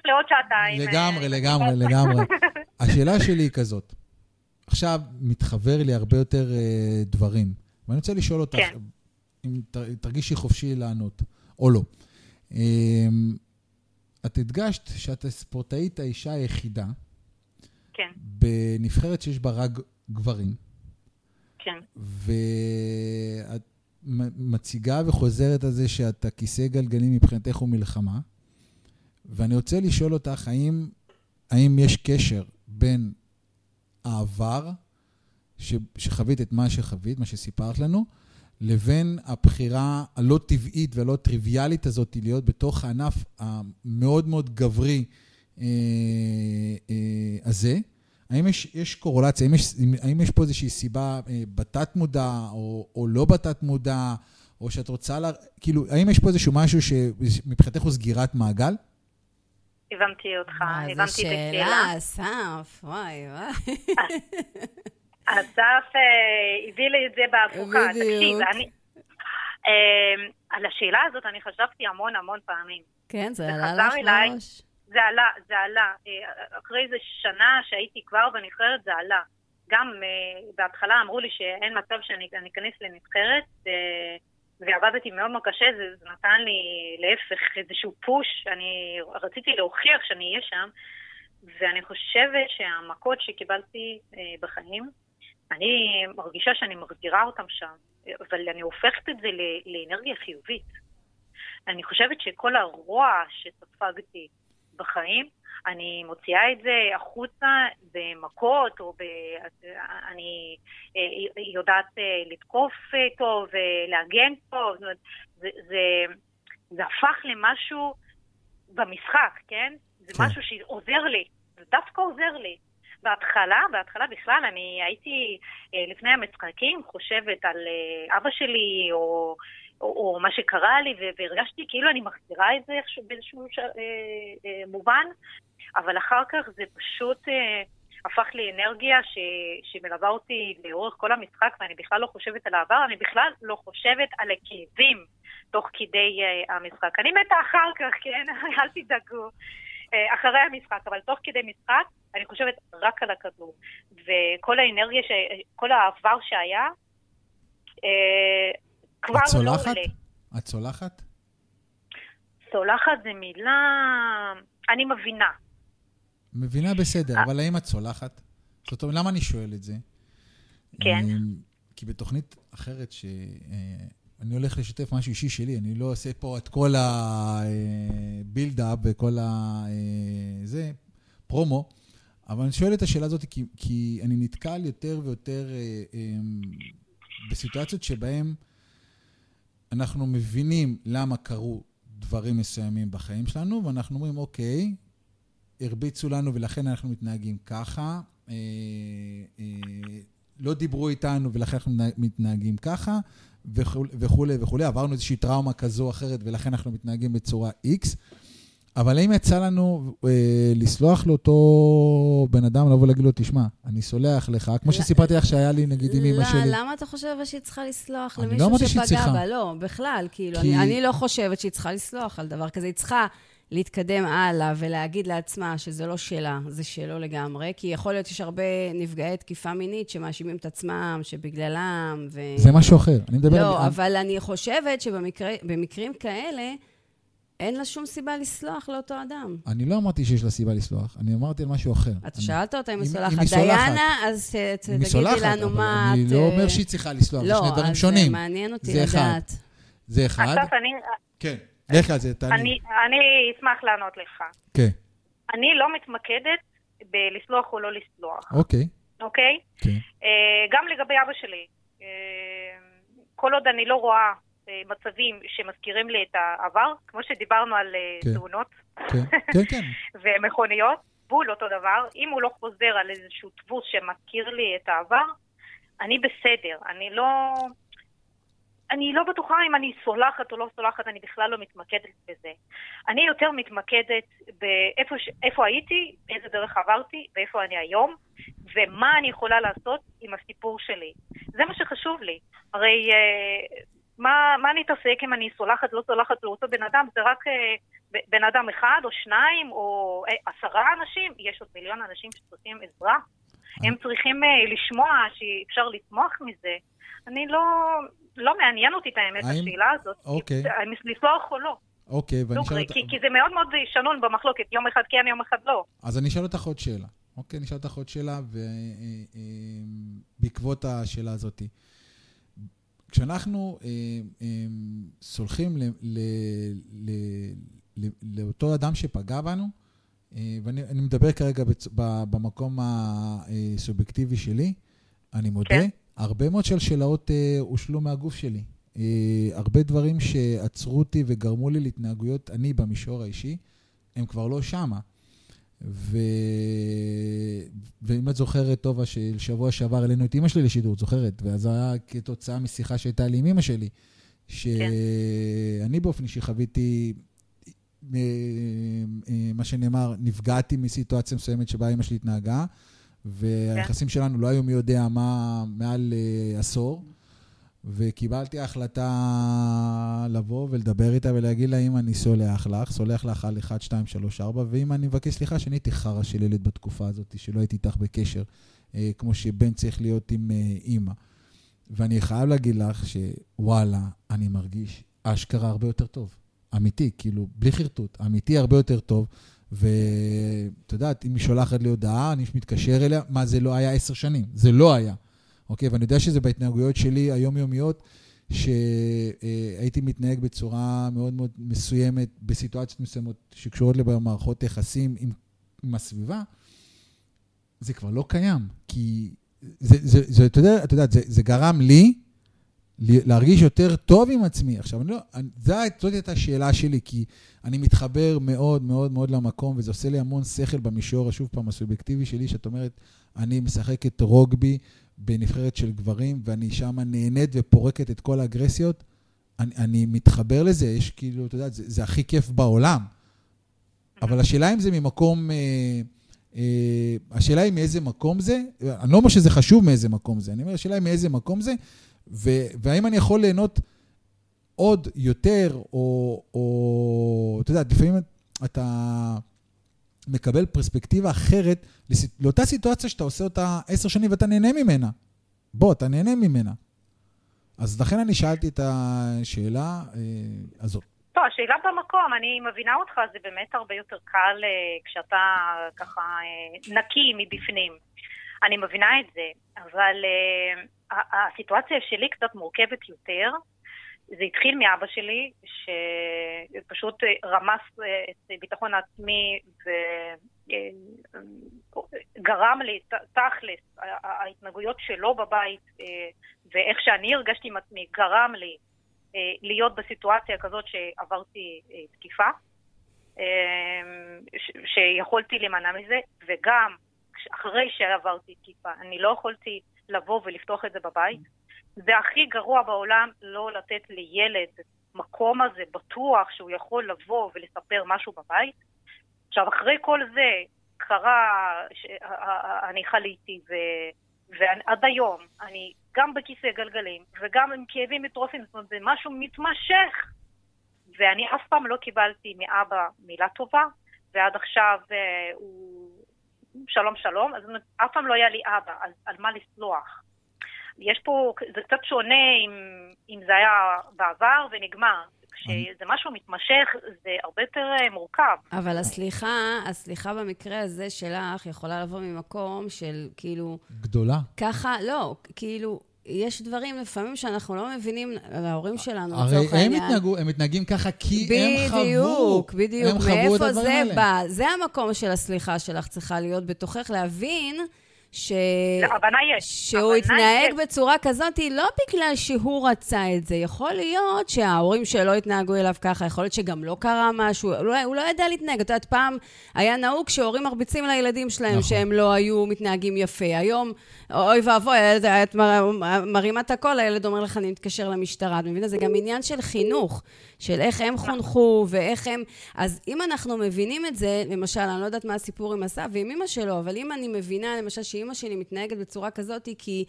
לעוד שעתיים. לגמרי, אה, לגמרי, לגמרי. השאלה שלי היא כזאת. עכשיו מתחבר לי הרבה יותר uh, דברים, ואני רוצה לשאול אותך, כן. אם תרגישי חופשי לענות, או לא. Um, את הדגשת שאת הספורטאית האישה היחידה. כן. בנבחרת שיש בה רק גברים. כן. ואת מציגה וחוזרת על זה שאת הכיסא גלגלים מבחינתך הוא מלחמה. ואני רוצה לשאול אותך, האם, האם יש קשר בין העבר, ש, שחווית את מה שחווית, מה שסיפרת לנו, לבין הבחירה הלא טבעית והלא טריוויאלית הזאת להיות בתוך הענף המאוד מאוד גברי אה, אה, הזה. האם יש, יש קורולציה, האם יש, האם יש פה איזושהי סיבה אה, בתת-מודע או, או לא בתת-מודע, או שאת רוצה, לה, כאילו, האם יש פה איזשהו משהו שמבחינתך הוא סגירת מעגל? הבנתי אותך, הבנתי את השאלה. שאלה, אסף, וואי, וואי. אסף אה, הביא לי את זה בהפוכה. תקשיב, אני... אה, על השאלה הזאת אני חשבתי המון המון פעמים. כן, זה עלה לך בראש. זה עלה, זה עלה. אה, אחרי איזה שנה שהייתי כבר בנבחרת, זה עלה. גם בהתחלה אמרו לי שאין מצב שאני אכנס לנבחרת, ועבדתי מאוד מאוד קשה, זה, נתן לי להפך איזשהו פוש, אני רציתי להוכיח שאני אהיה שם, ואני חושבת שהמכות שקיבלתי בחיים, אני מרגישה שאני מחזירה אותם שם, אבל אני הופכת את זה לאנרגיה חיובית. אני חושבת שכל הרוע שספגתי בחיים, אני מוציאה את זה החוצה במכות, או ב... אני אה, יודעת אה, לתקוף טוב, להגן טוב, זאת אומרת, זה, זה, זה הפך למשהו במשחק, כן? זה כן. משהו שעוזר לי, זה דווקא עוזר לי. בהתחלה, בהתחלה בכלל, אני הייתי אה, לפני המשחקים חושבת על אה, אבא שלי, או, או, או מה שקרה לי, והרגשתי כאילו אני מחזירה את זה איכשהו, באיזשהו. אה, אה, מובן, אבל אחר כך זה פשוט אה, הפך לאנרגיה ש... שמלווה אותי לאורך כל המשחק, ואני בכלל לא חושבת על העבר, אני בכלל לא חושבת על הכאבים תוך כדי uh, המשחק. אני מתה אחר כך, כן? אל תדאגו. אה, אחרי המשחק, אבל תוך כדי משחק אני חושבת רק על הכדור. וכל האנרגיה, ש... כל העבר שהיה, אה, כבר לא עולה. את צולחת? צולחת זה מילה... אני מבינה. מבינה בסדר, אה. אבל האם את צולחת? זאת אומרת, למה אני שואל את זה? כן. כי בתוכנית אחרת ש... אני הולך לשתף משהו אישי שלי, אני לא עושה פה את כל הבילדאפ וכל ה... זה, פרומו, אבל אני שואל את השאלה הזאת כי, כי אני נתקל יותר ויותר אה, אה, בסיטואציות שבהן אנחנו מבינים למה קרו דברים מסוימים בחיים שלנו, ואנחנו אומרים, אוקיי, הרביצו לנו ולכן אנחנו מתנהגים ככה, אה, אה, לא דיברו איתנו ולכן אנחנו מתנהגים ככה, וכולי וכולי, עברנו איזושהי טראומה כזו או אחרת, ולכן אנחנו מתנהגים בצורה X. אבל האם יצא לנו אה, לסלוח לאותו בן אדם, לבוא להגיד לו, תשמע, אני סולח לך, כמו שסיפרתי לך שהיה לי, נגיד, עם אמא שלי. למה אתה חושב שהיא צריכה לסלוח למישהו לא שפגע בה? לא, בכלל, כאילו, כי... אני, אני לא חושבת שהיא צריכה לסלוח על דבר כזה. היא צריכה להתקדם הלאה ולהגיד לעצמה שזה לא שלה, זה שלו לגמרי, כי יכול להיות שיש הרבה נפגעי תקיפה מינית שמאשימים את עצמם, שבגללם, ו... זה משהו אחר, אני מדבר... לא, על... אבל אני חושבת שבמקרים כאלה, אין לה שום סיבה לסלוח לאותו אדם. אני לא אמרתי שיש לה סיבה לסלוח, אני אמרתי על משהו אחר. אתה שאלת אותה אם היא סולחת. דיינה, אז תגידי לנו מה את... אני לא אומר שהיא צריכה לסלוח, זה שני דברים שונים. לא, אז מעניין אותי לדעת. זה אחד. אסף, אני... כן. לך על זה, תעני. אני, אני אשמח לענות לך. כן. אני לא מתמקדת בלסלוח או לא לסלוח. אוקיי. אוקיי? כן. Uh, גם לגבי אבא שלי. Uh, כל עוד אני לא רואה אה, מצבים שמזכירים לי את העבר, כמו שדיברנו על אה, כן. תאונות כן, כן, כן. ומכוניות, בול אותו דבר. אם הוא לא חוזר על איזשהו דפוס שמזכיר לי את העבר, אני בסדר. אני לא... אני לא בטוחה אם אני סולחת או לא סולחת, אני בכלל לא מתמקדת בזה. אני יותר מתמקדת באיפה ש... הייתי, איזה דרך עברתי, ואיפה אני היום, ומה אני יכולה לעשות עם הסיפור שלי. זה מה שחשוב לי. הרי אה, מה, מה אני אתעסק אם אני סולחת, לא סולחת לאותו בן אדם? זה רק אה, בן אדם אחד או שניים או אה, עשרה אנשים? יש עוד מיליון אנשים שצריכים עזרה. הם צריכים אה, לשמוע שאפשר לצמוח מזה. אני לא, לא מעניין אותי את האמת, האם- השאלה הזאת. אוקיי. אם לסלוח או לא. אוקיי, ואני אשאל דוגרי, אותך... כי, כי זה מאוד מאוד שנון במחלוקת, יום אחד כן, יום אחד לא. אז אני אשאל אותך עוד שאלה. אוקיי, אני אשאל אותך עוד שאלה, ובעקבות השאלה הזאת. כשאנחנו אה, אה, סולחים ל- ל- ל- ל- לאותו אדם שפגע בנו, אה, ואני אני מדבר כרגע בצ- ב- במקום הסובייקטיבי שלי, אני מודה, כן. הרבה מאוד שלשלאות הושלו מהגוף שלי. הרבה דברים שעצרו אותי וגרמו לי להתנהגויות, אני במישור האישי, הם כבר לא שמה. ו... ואם את זוכרת, טובה, של שבוע שעבר העלינו את אימא שלי לשידור, את זוכרת? ואז זה היה כתוצאה משיחה שהייתה לי עם אימא שלי, שאני באופן אישי חוויתי, אה, אה, מה שנאמר, נפגעתי מסיטואציה מסוימת שבה אימא שלי התנהגה, והיחסים שלנו לא היו מי יודע מה מעל אה, עשור. וקיבלתי החלטה לבוא ולדבר איתה ולהגיד לה, אם אני סולח לך, סולח לך על 1, 2, 3, 4, ואם אני מבקש סליחה שאני הייתי חרא של ילד בתקופה הזאת, שלא הייתי איתך בקשר, אה, כמו שבן צריך להיות עם אה, אימא. ואני חייב להגיד לך שוואלה, אני מרגיש אשכרה הרבה יותר טוב. אמיתי, כאילו, בלי חרטוט, אמיתי הרבה יותר טוב. ואת יודעת, אם היא שולחת לי הודעה, אני מתקשר אליה, מה זה לא היה עשר שנים? זה לא היה. אוקיי? ואני יודע שזה בהתנהגויות שלי היומיומיות, שהייתי מתנהג בצורה מאוד מאוד מסוימת, בסיטואציות מסוימות שקשורות למערכות יחסים עם, עם הסביבה, זה כבר לא קיים. כי זה, זה, זה, אתה יודע, אתה יודע זה, זה גרם לי להרגיש יותר טוב עם עצמי. עכשיו, אני לא, אני, זה, זאת הייתה השאלה שלי, כי אני מתחבר מאוד מאוד מאוד למקום, וזה עושה לי המון שכל במישור, שוב פעם, הסובייקטיבי שלי, שאת אומרת, אני משחקת רוגבי בנבחרת של גברים, ואני שם נהנית ופורקת את כל האגרסיות. אני, אני מתחבר לזה, יש כאילו, אתה יודע, זה, זה הכי כיף בעולם. אבל השאלה אם זה ממקום... אה, אה, השאלה היא מאיזה מקום זה, אני לא אומר שזה חשוב מאיזה מקום זה, אני אומר, השאלה היא מאיזה מקום זה, ו- והאם אני יכול ליהנות עוד יותר, או, או אתה יודע, לפעמים אתה מקבל פרספקטיבה אחרת לאותה סיטואציה שאתה עושה אותה עשר שנים ואתה נהנה ממנה. בוא, אתה נהנה ממנה. אז לכן אני שאלתי את השאלה אה, הזאת. טוב, השאלה במקום, אני מבינה אותך, זה באמת הרבה יותר קל אה, כשאתה ככה אה, נקי מבפנים. אני מבינה את זה, אבל אה, הסיטואציה שלי קצת מורכבת יותר. זה התחיל מאבא שלי, שפשוט אה, רמס אה, את ביטחון העצמי וגרם לי, ת- תכלס, ההתנהגויות שלו בבית אה, ואיך שאני הרגשתי עם עצמי גרם לי אה, להיות בסיטואציה כזאת שעברתי אה, תקיפה, אה, שיכולתי להימנע מזה, וגם אחרי שעברתי תקיפה, אני לא יכולתי לבוא ולפתוח את זה בבית. זה הכי גרוע בעולם לא לתת לילד מקום הזה בטוח שהוא יכול לבוא ולספר משהו בבית. עכשיו, אחרי כל זה קרה, ש- אני חליתי, ו- ועד היום אני גם בכיסא גלגלים וגם עם כאבים מטורפים, זאת אומרת, זה משהו מתמשך. ואני אף פעם לא קיבלתי מאבא מילה טובה, ועד עכשיו אה, הוא שלום שלום, אז אף פעם לא היה לי אבא, על, על מה לסלוח. יש פה, זה קצת שונה אם, אם זה היה בעבר ונגמר. כשזה משהו מתמשך, זה הרבה יותר אה, מורכב. אבל הסליחה, הסליחה במקרה הזה שלך יכולה לבוא ממקום של כאילו, גדולה. ככה, לא, כאילו, יש דברים לפעמים שאנחנו לא מבינים, ההורים שלנו, הרי לצורך הם העניין. התנהגו, הם מתנהגים ככה כי הם חוו. בדיוק, בדיוק. הם מאיפה זה. בא? זה המקום של הסליחה שלך צריכה להיות בתוכך, להבין ש... הבנה יש. שהוא הבנה התנהג יש. בצורה כזאת, לא בגלל שהוא רצה את זה. יכול להיות שההורים שלו התנהגו אליו ככה, יכול להיות שגם לא קרה משהו, הוא לא, הוא לא ידע להתנהג. את יודעת, פעם היה נהוג שהורים מרביצים לילדים שלהם נכון. שהם לא היו מתנהגים יפה. היום, אוי ואבוי, את מר- מרימה את הקול, הילד אומר לך, אני מתקשר למשטרה. את מבינה? זה גם עניין של חינוך, של איך הם חונכו ואיך הם... אז אם אנחנו מבינים את זה, למשל, אני לא יודעת מה הסיפור עם אסף ועם אמא שלו, אבל אם אני מבינה, למשל, שאימא שלי מתנהגת בצורה כזאת, כי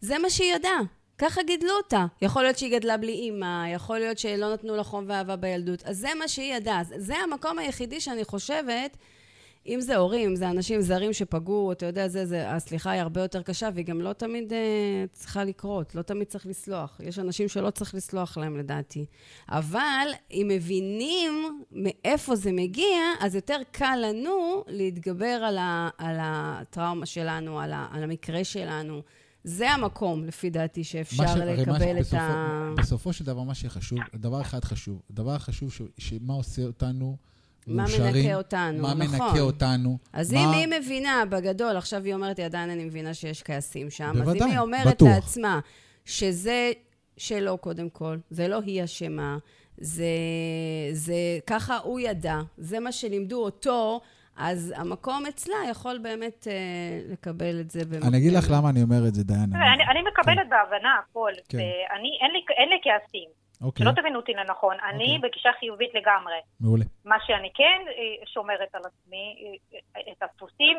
זה מה שהיא ידעה. ככה גידלו אותה. יכול להיות שהיא גדלה בלי אימא, יכול להיות שלא נתנו לה חום ואהבה בילדות. אז זה מה שהיא ידעה. זה המקום היחידי שאני חושבת, אם זה הורים, זה אנשים זרים שפגעו, אתה יודע, זה, זה, הסליחה היא הרבה יותר קשה, והיא גם לא תמיד אה, צריכה לקרות, לא תמיד צריך לסלוח. יש אנשים שלא צריך לסלוח להם, לדעתי. אבל אם מבינים מאיפה זה מגיע, אז יותר קל לנו להתגבר על, ה, על הטראומה שלנו, על, ה, על המקרה שלנו. זה המקום, לפי דעתי, שאפשר ש- לקבל את שבסופו- ה... בסופו של דבר, מה שחשוב, דבר אחד חשוב, הדבר החשוב, ש- שמה עושה אותנו מה מאושרים, מנקה אותנו, מה נכון. מנקה אותנו. אז מה- אם היא מבינה, בגדול, עכשיו היא אומרת לי, עדיין אני מבינה שיש כעסים שם, אז אם בוודאי, היא אומרת בטוח. לעצמה שזה שלו קודם כל, זה לא היא אשמה, זה, זה ככה הוא ידע, זה מה שלימדו אותו, אז המקום אצלה יכול באמת אה, לקבל את זה. במקום. אני אגיד לך למה אני אומר את זה, דיינה. אני- אני מקבלת בהבנה הכל, כן. ואני, אין לי- אין לי כעסים. אוקיי, שלא תבינו אותי לנכון, אני אוקיי. בגישה חיובית לגמרי. מעולה. מה שאני כן אה, שומרת על עצמי, אה, את הדפוסים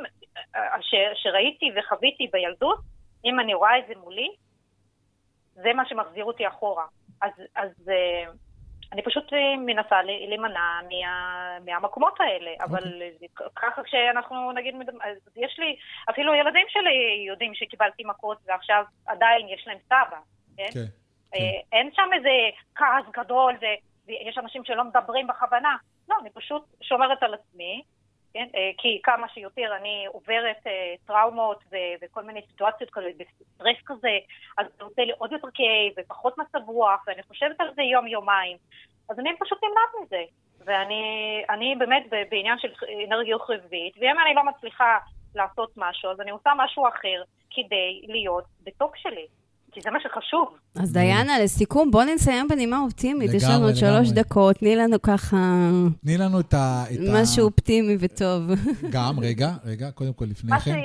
אה, ש- שראיתי וחוויתי בילדות, אם אני רואה את זה מולי, זה מה שמחזיר אותי אחורה. אז, אז אני פשוט מנסה להימנע מה, מהמקומות האלה, אבל אה, ככה כשאנחנו נגיד, יש לי, אפילו ילדים שלי יודעים שקיבלתי מכות ועכשיו עדיין יש להם סבא, כן? כן. אה, אין שם איזה כעס גדול, ו- ויש אנשים שלא מדברים בכוונה. לא, אני פשוט שומרת על עצמי, כן? אה, כי כמה שיותר אני עוברת אה, טראומות ו- וכל מיני סיטואציות כאלה, בסטרס כזה, אז זה עושה לי עוד יותר כאב ופחות מצב רוח, ואני חושבת על זה יום-יומיים. אז אני פשוט נמנעת מזה. ואני אני באמת בעניין של אנרגיה חיובית, ואם אני לא מצליחה לעשות משהו, אז אני עושה משהו אחר כדי להיות בטוק שלי. כי זה מה שחשוב. אז דיינה, לסיכום, בואו נסיים בנימה אופטימית. יש לנו עוד שלוש. דקות, תני לנו ככה תני לנו את ה... משהו אופטימי וטוב. גם, רגע, רגע, קודם כל לפני מה ש... כן. אה,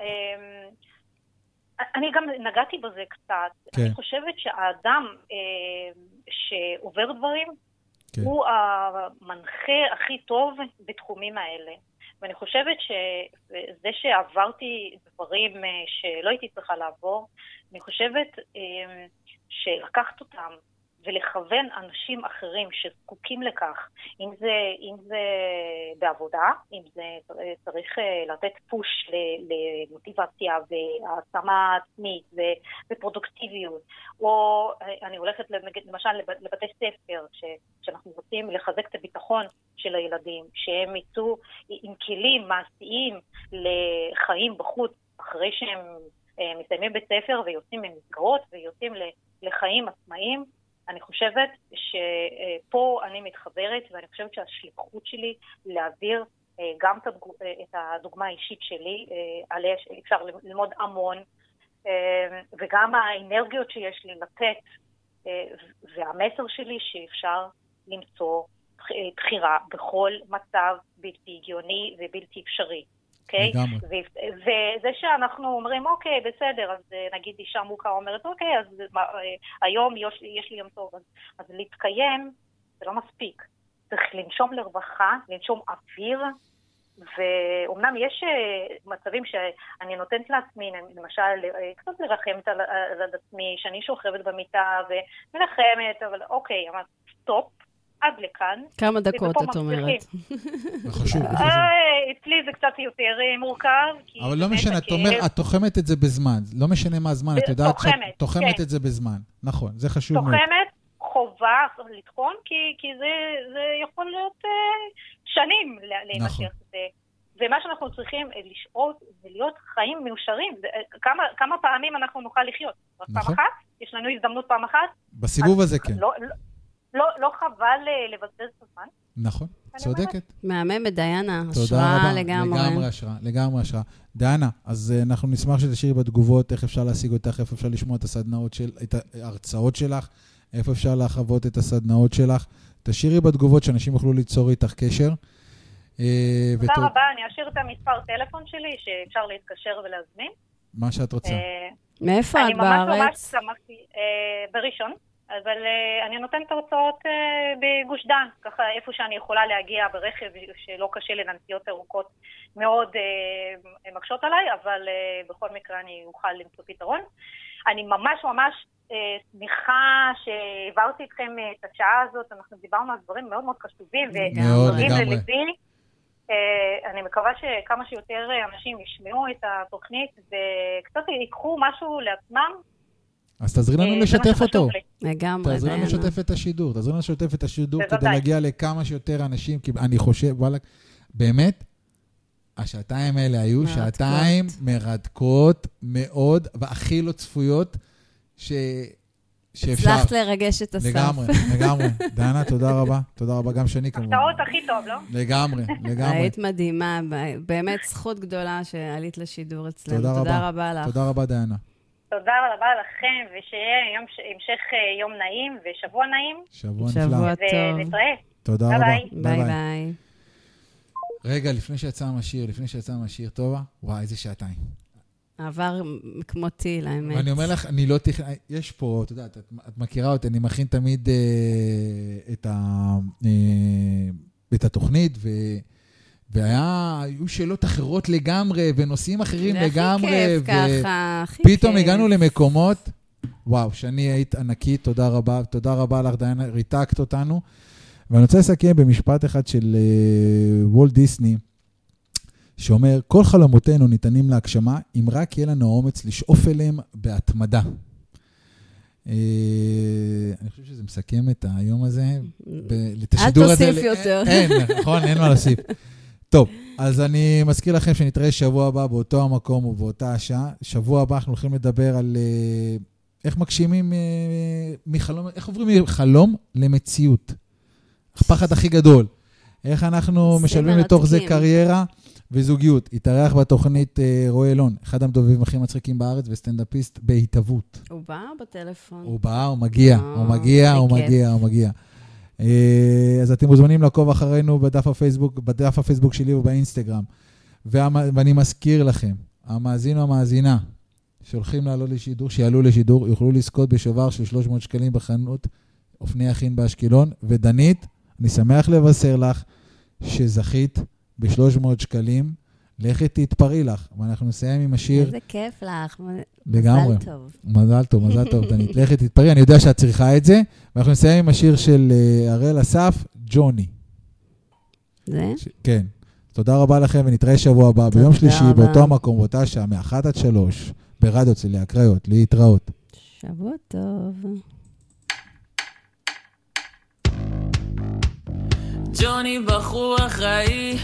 אה, אני גם נגעתי בזה קצת. כן. אני חושבת שהאדם אה, שעובר דברים, כן. הוא המנחה הכי טוב בתחומים האלה. ואני חושבת שזה שעברתי דברים אה, שלא הייתי צריכה לעבור, אני חושבת אה, שלקחת אותם ולכוון אנשים אחרים שזקוקים לכך, אם זה, אם זה בעבודה, אם זה צריך אה, לתת פוש למוטיבציה והעצמה עצמית ופרודוקטיביות, או אה, אני הולכת למשל לב- לבתי ספר, ש- שאנחנו רוצים לחזק את הביטחון של הילדים, שהם יצאו עם כלים מעשיים לחיים בחוץ, אחרי שהם אה, מסיימים בית ספר ויוצאים ממסגרות ויוצאים לחיים עצמאיים. אני חושבת שפה אני מתחברת, ואני חושבת שהשליחות שלי להעביר אה, גם אה, את הדוגמה האישית שלי, אה, עליה אפשר ללמוד המון, וגם האנרגיות שיש לי לתת, והמסר שלי שאפשר למצוא בחירה בכל מצב בלתי הגיוני ובלתי אפשרי. אוקיי? לגמרי. ו- וזה שאנחנו אומרים, אוקיי, בסדר, אז אה, נגיד אישה מוכה אומרת, אוקיי, אז מה, אה, היום יש, יש לי יום טוב, אז, אז להתקיים זה לא מספיק. צריך לנשום לרווחה, לנשום אוויר, ואומנם יש אה, מצבים שאני נותנת לעצמי, למשל, קצת לרחמת על, על עצמי, שאני שוכבת במיטה ומנחמת, אבל אוקיי, אמרת, סטופ, עד לכאן. כמה דקות, את אומרת. זה חשוב, זה חשוב. אה, אצלי זה קצת יותר אה, מורכב. אבל לא משנה, את הכאב- אומר, את תוחמת את זה בזמן. לא משנה מה הזמן, את יודעת שאת תוחמת, כן. את זה בזמן. נכון, זה חשוב מאוד. תוחמת, חובה לטחון, כי, כי זה, זה יכול להיות אה, שנים לה- להימשך. נכון. זה. ומה שאנחנו צריכים לשאול זה להיות חיים מאושרים. כמה, כמה פעמים אנחנו נוכל לחיות? רק פעם נכון. אחת? יש לנו הזדמנות פעם אחת? בסיבוב הזה כן. לא, לא, לא, חבל אה, לבזבז את הזמן. נכון, צודקת. מהממת. תודה השראה רבה. לגמרי. לגמרי השראה, לגמרי השראה. דנה, אז אה, אנחנו נשמח שתשאירי בתגובות איך אפשר להשיג אותך, איפה אפשר לשמוע את הסדנאות של, את ההרצאות שלך, איפה אפשר לחוות את הסדנאות שלך. תשאירי בתגובות שאנשים יוכלו ליצור איתך קשר. אה, תודה ותו- רבה, אני אשאיר את המספר טלפון שלי, שאפשר להתקשר ולהזמין. מה שאת רוצה. מאיפה את אני ממש ממש בארץ? שמחתי, בראשון, אבל אה, אני נותנת הרצאות אה, בגוש דן, ככה איפה שאני יכולה להגיע ברכב, שלא קשה לנסיעות ארוכות מאוד אה, מקשות עליי, אבל אה, בכל מקרה אני אוכל למצוא פתרון. אני ממש ממש אה, שמחה שהעברתי איתכם את השעה הזאת, אנחנו דיברנו על דברים מאוד מאוד חשובים ונוגעים. לליבי. אה, אני מקווה שכמה שיותר אנשים ישמעו את התוכנית וקצת ייקחו משהו לעצמם. אז תעזרי אה, לנו מה לשתף אותו. לגמרי, תעזרי לנו. לשתף את השידור, תעזרי לנו לשתף את השידור כדי. להגיע לכמה שיותר אנשים, כי אני חושב, וואלה, באמת, השעתיים האלה היו מרתקות. שעתיים מרתקות מאוד, והכי לא צפויות, ש... שאפשר. הצלחת לרגש את הסוף. לגמרי, לגמרי. דנה, תודה רבה. תודה רבה, גם שני כמובן. הפתעות הכי טוב, לא? לגמרי, לגמרי. היית מדהימה, באמת זכות גדולה שעלית לשידור אצלנו. תודה רבה. תודה רבה לך. תודה רבה, דנה. תודה רבה לכם, ושיהיה יום, המשך אה, יום נעים ושבוע נעים, שבוע שבוע נפלא. טוב. ונתראה. תודה רבה. ביי. ביי ביי. רגע, לפני שיצא מהשיר, לפני שיצא מהשיר, טובה, וואי, איזה שעתיים. עבר כמו טיל, האמת. ואני אומר לך, אני לא תכנ... יש פה, את יודעת, את, את מכירה אותי, אני מכין תמיד אה, את, ה, אה, את התוכנית, ו, והיה, היו שאלות אחרות לגמרי, ונושאים אחרים זה הכי לגמרי. כיף ככה, הכי כיף. פתאום הגענו למקומות, וואו, שני היית ענקית, תודה רבה. תודה רבה לך, דיינה, ריתקת אותנו. ואני רוצה לסכם במשפט אחד של אה, וולט דיסני, שאומר, כל חלומותינו ניתנים להגשמה, אם רק יהיה לנו האומץ לשאוף אליהם בהתמדה. אה, אני חושב שזה מסכם את היום הזה. ב- אל תוסיף יותר. אין, נכון, אין מה להוסיף. טוב, אז אני מזכיר לכם שנתראה שבוע הבא באותו המקום ובאותה השעה. שבוע הבא אנחנו הולכים לדבר על אה, איך מגשימים אה, מחלום, איך עוברים מחלום למציאות. הפחד הכי גדול. איך אנחנו משלבים לתוך זה. קריירה וזוגיות. התארח בתוכנית אה, רועי אלון, אחד המדובבים הכי מצחיקים בארץ וסטנדאפיסט בהתהוות. הוא בא בטלפון? הוא בא, הוא מגיע, הוא מגיע, הוא. מגיע, הוא מגיע. אה, אז אתם מוזמנים לעקוב אחרינו בדף הפייסבוק, בדף הפייסבוק שלי ובאינסטגרם. ואני מזכיר לכם, המאזין או המאזינה שהולכים לעלות לשידור, שיעלו לשידור, יוכלו לזכות בשובר של 300 שקלים בחנות אופני הכין באשקלון. ודנית, אני שמח לבשר לך שזכית ב-300 שקלים. לכי תתפרי לך, ואנחנו נסיים עם השיר. איזה כיף לך. לגמרי. מזל טוב. מזל טוב, מזל טוב, דנית. לכי תתפרי, אני יודע שאת צריכה את זה. ואנחנו נסיים עם השיר של אה, הראל אסף, ג'וני. זה? ש- כן. תודה רבה לכם, ונתראה שבוע הבא, ביום תודה שלישי, רבה. באותו המקום, באותה שעה, מ-1 עד 3, ברדיו צלילי הקריות, להתראות. שבוע טוב. ג'וני בחור אחראי,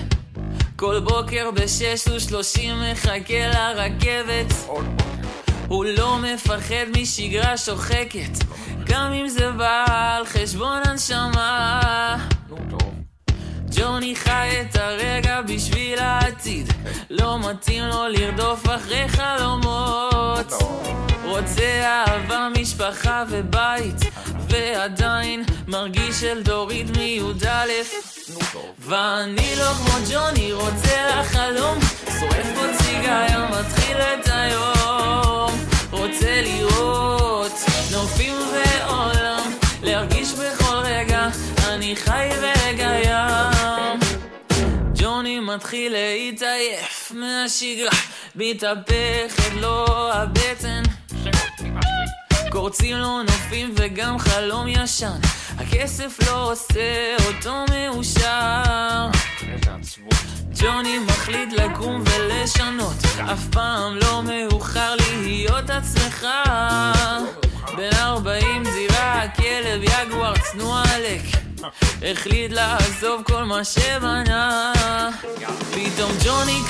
כל בוקר בשש ושלושים מחכה לרכבת. הוא לא מפחד משגרה שוחקת, גם אם זה בא על חשבון הנשמה. ג'וני חי את הרגע בשביל העתיד, לא מתאים לו לרדוף אחרי חלומות. רוצה אהבה, משפחה ובית, ועדיין מרגיש אלדורית מי"א. ואני לא כמו ג'וני, רוצה לחלום, שורף פה סיגריה, מתחיל את היום. רוצה לראות נופים ועולם, להרגיש בכל רגע, אני חי בים. ג'וני מתחיל להתעייף מהשגרה, מתהפכת לו הבטן. קורצים לו נופים וגם חלום ישן, הכסף לא עושה אותו מאושר. ג'וני מחליט לקום ולשנות, אף פעם לא מאוחר להיות עצמך. בן ארבעים זירה, כלב יגואר צנוע עלק. החליט לעזוב כל מה שבנה פתאום ג'וני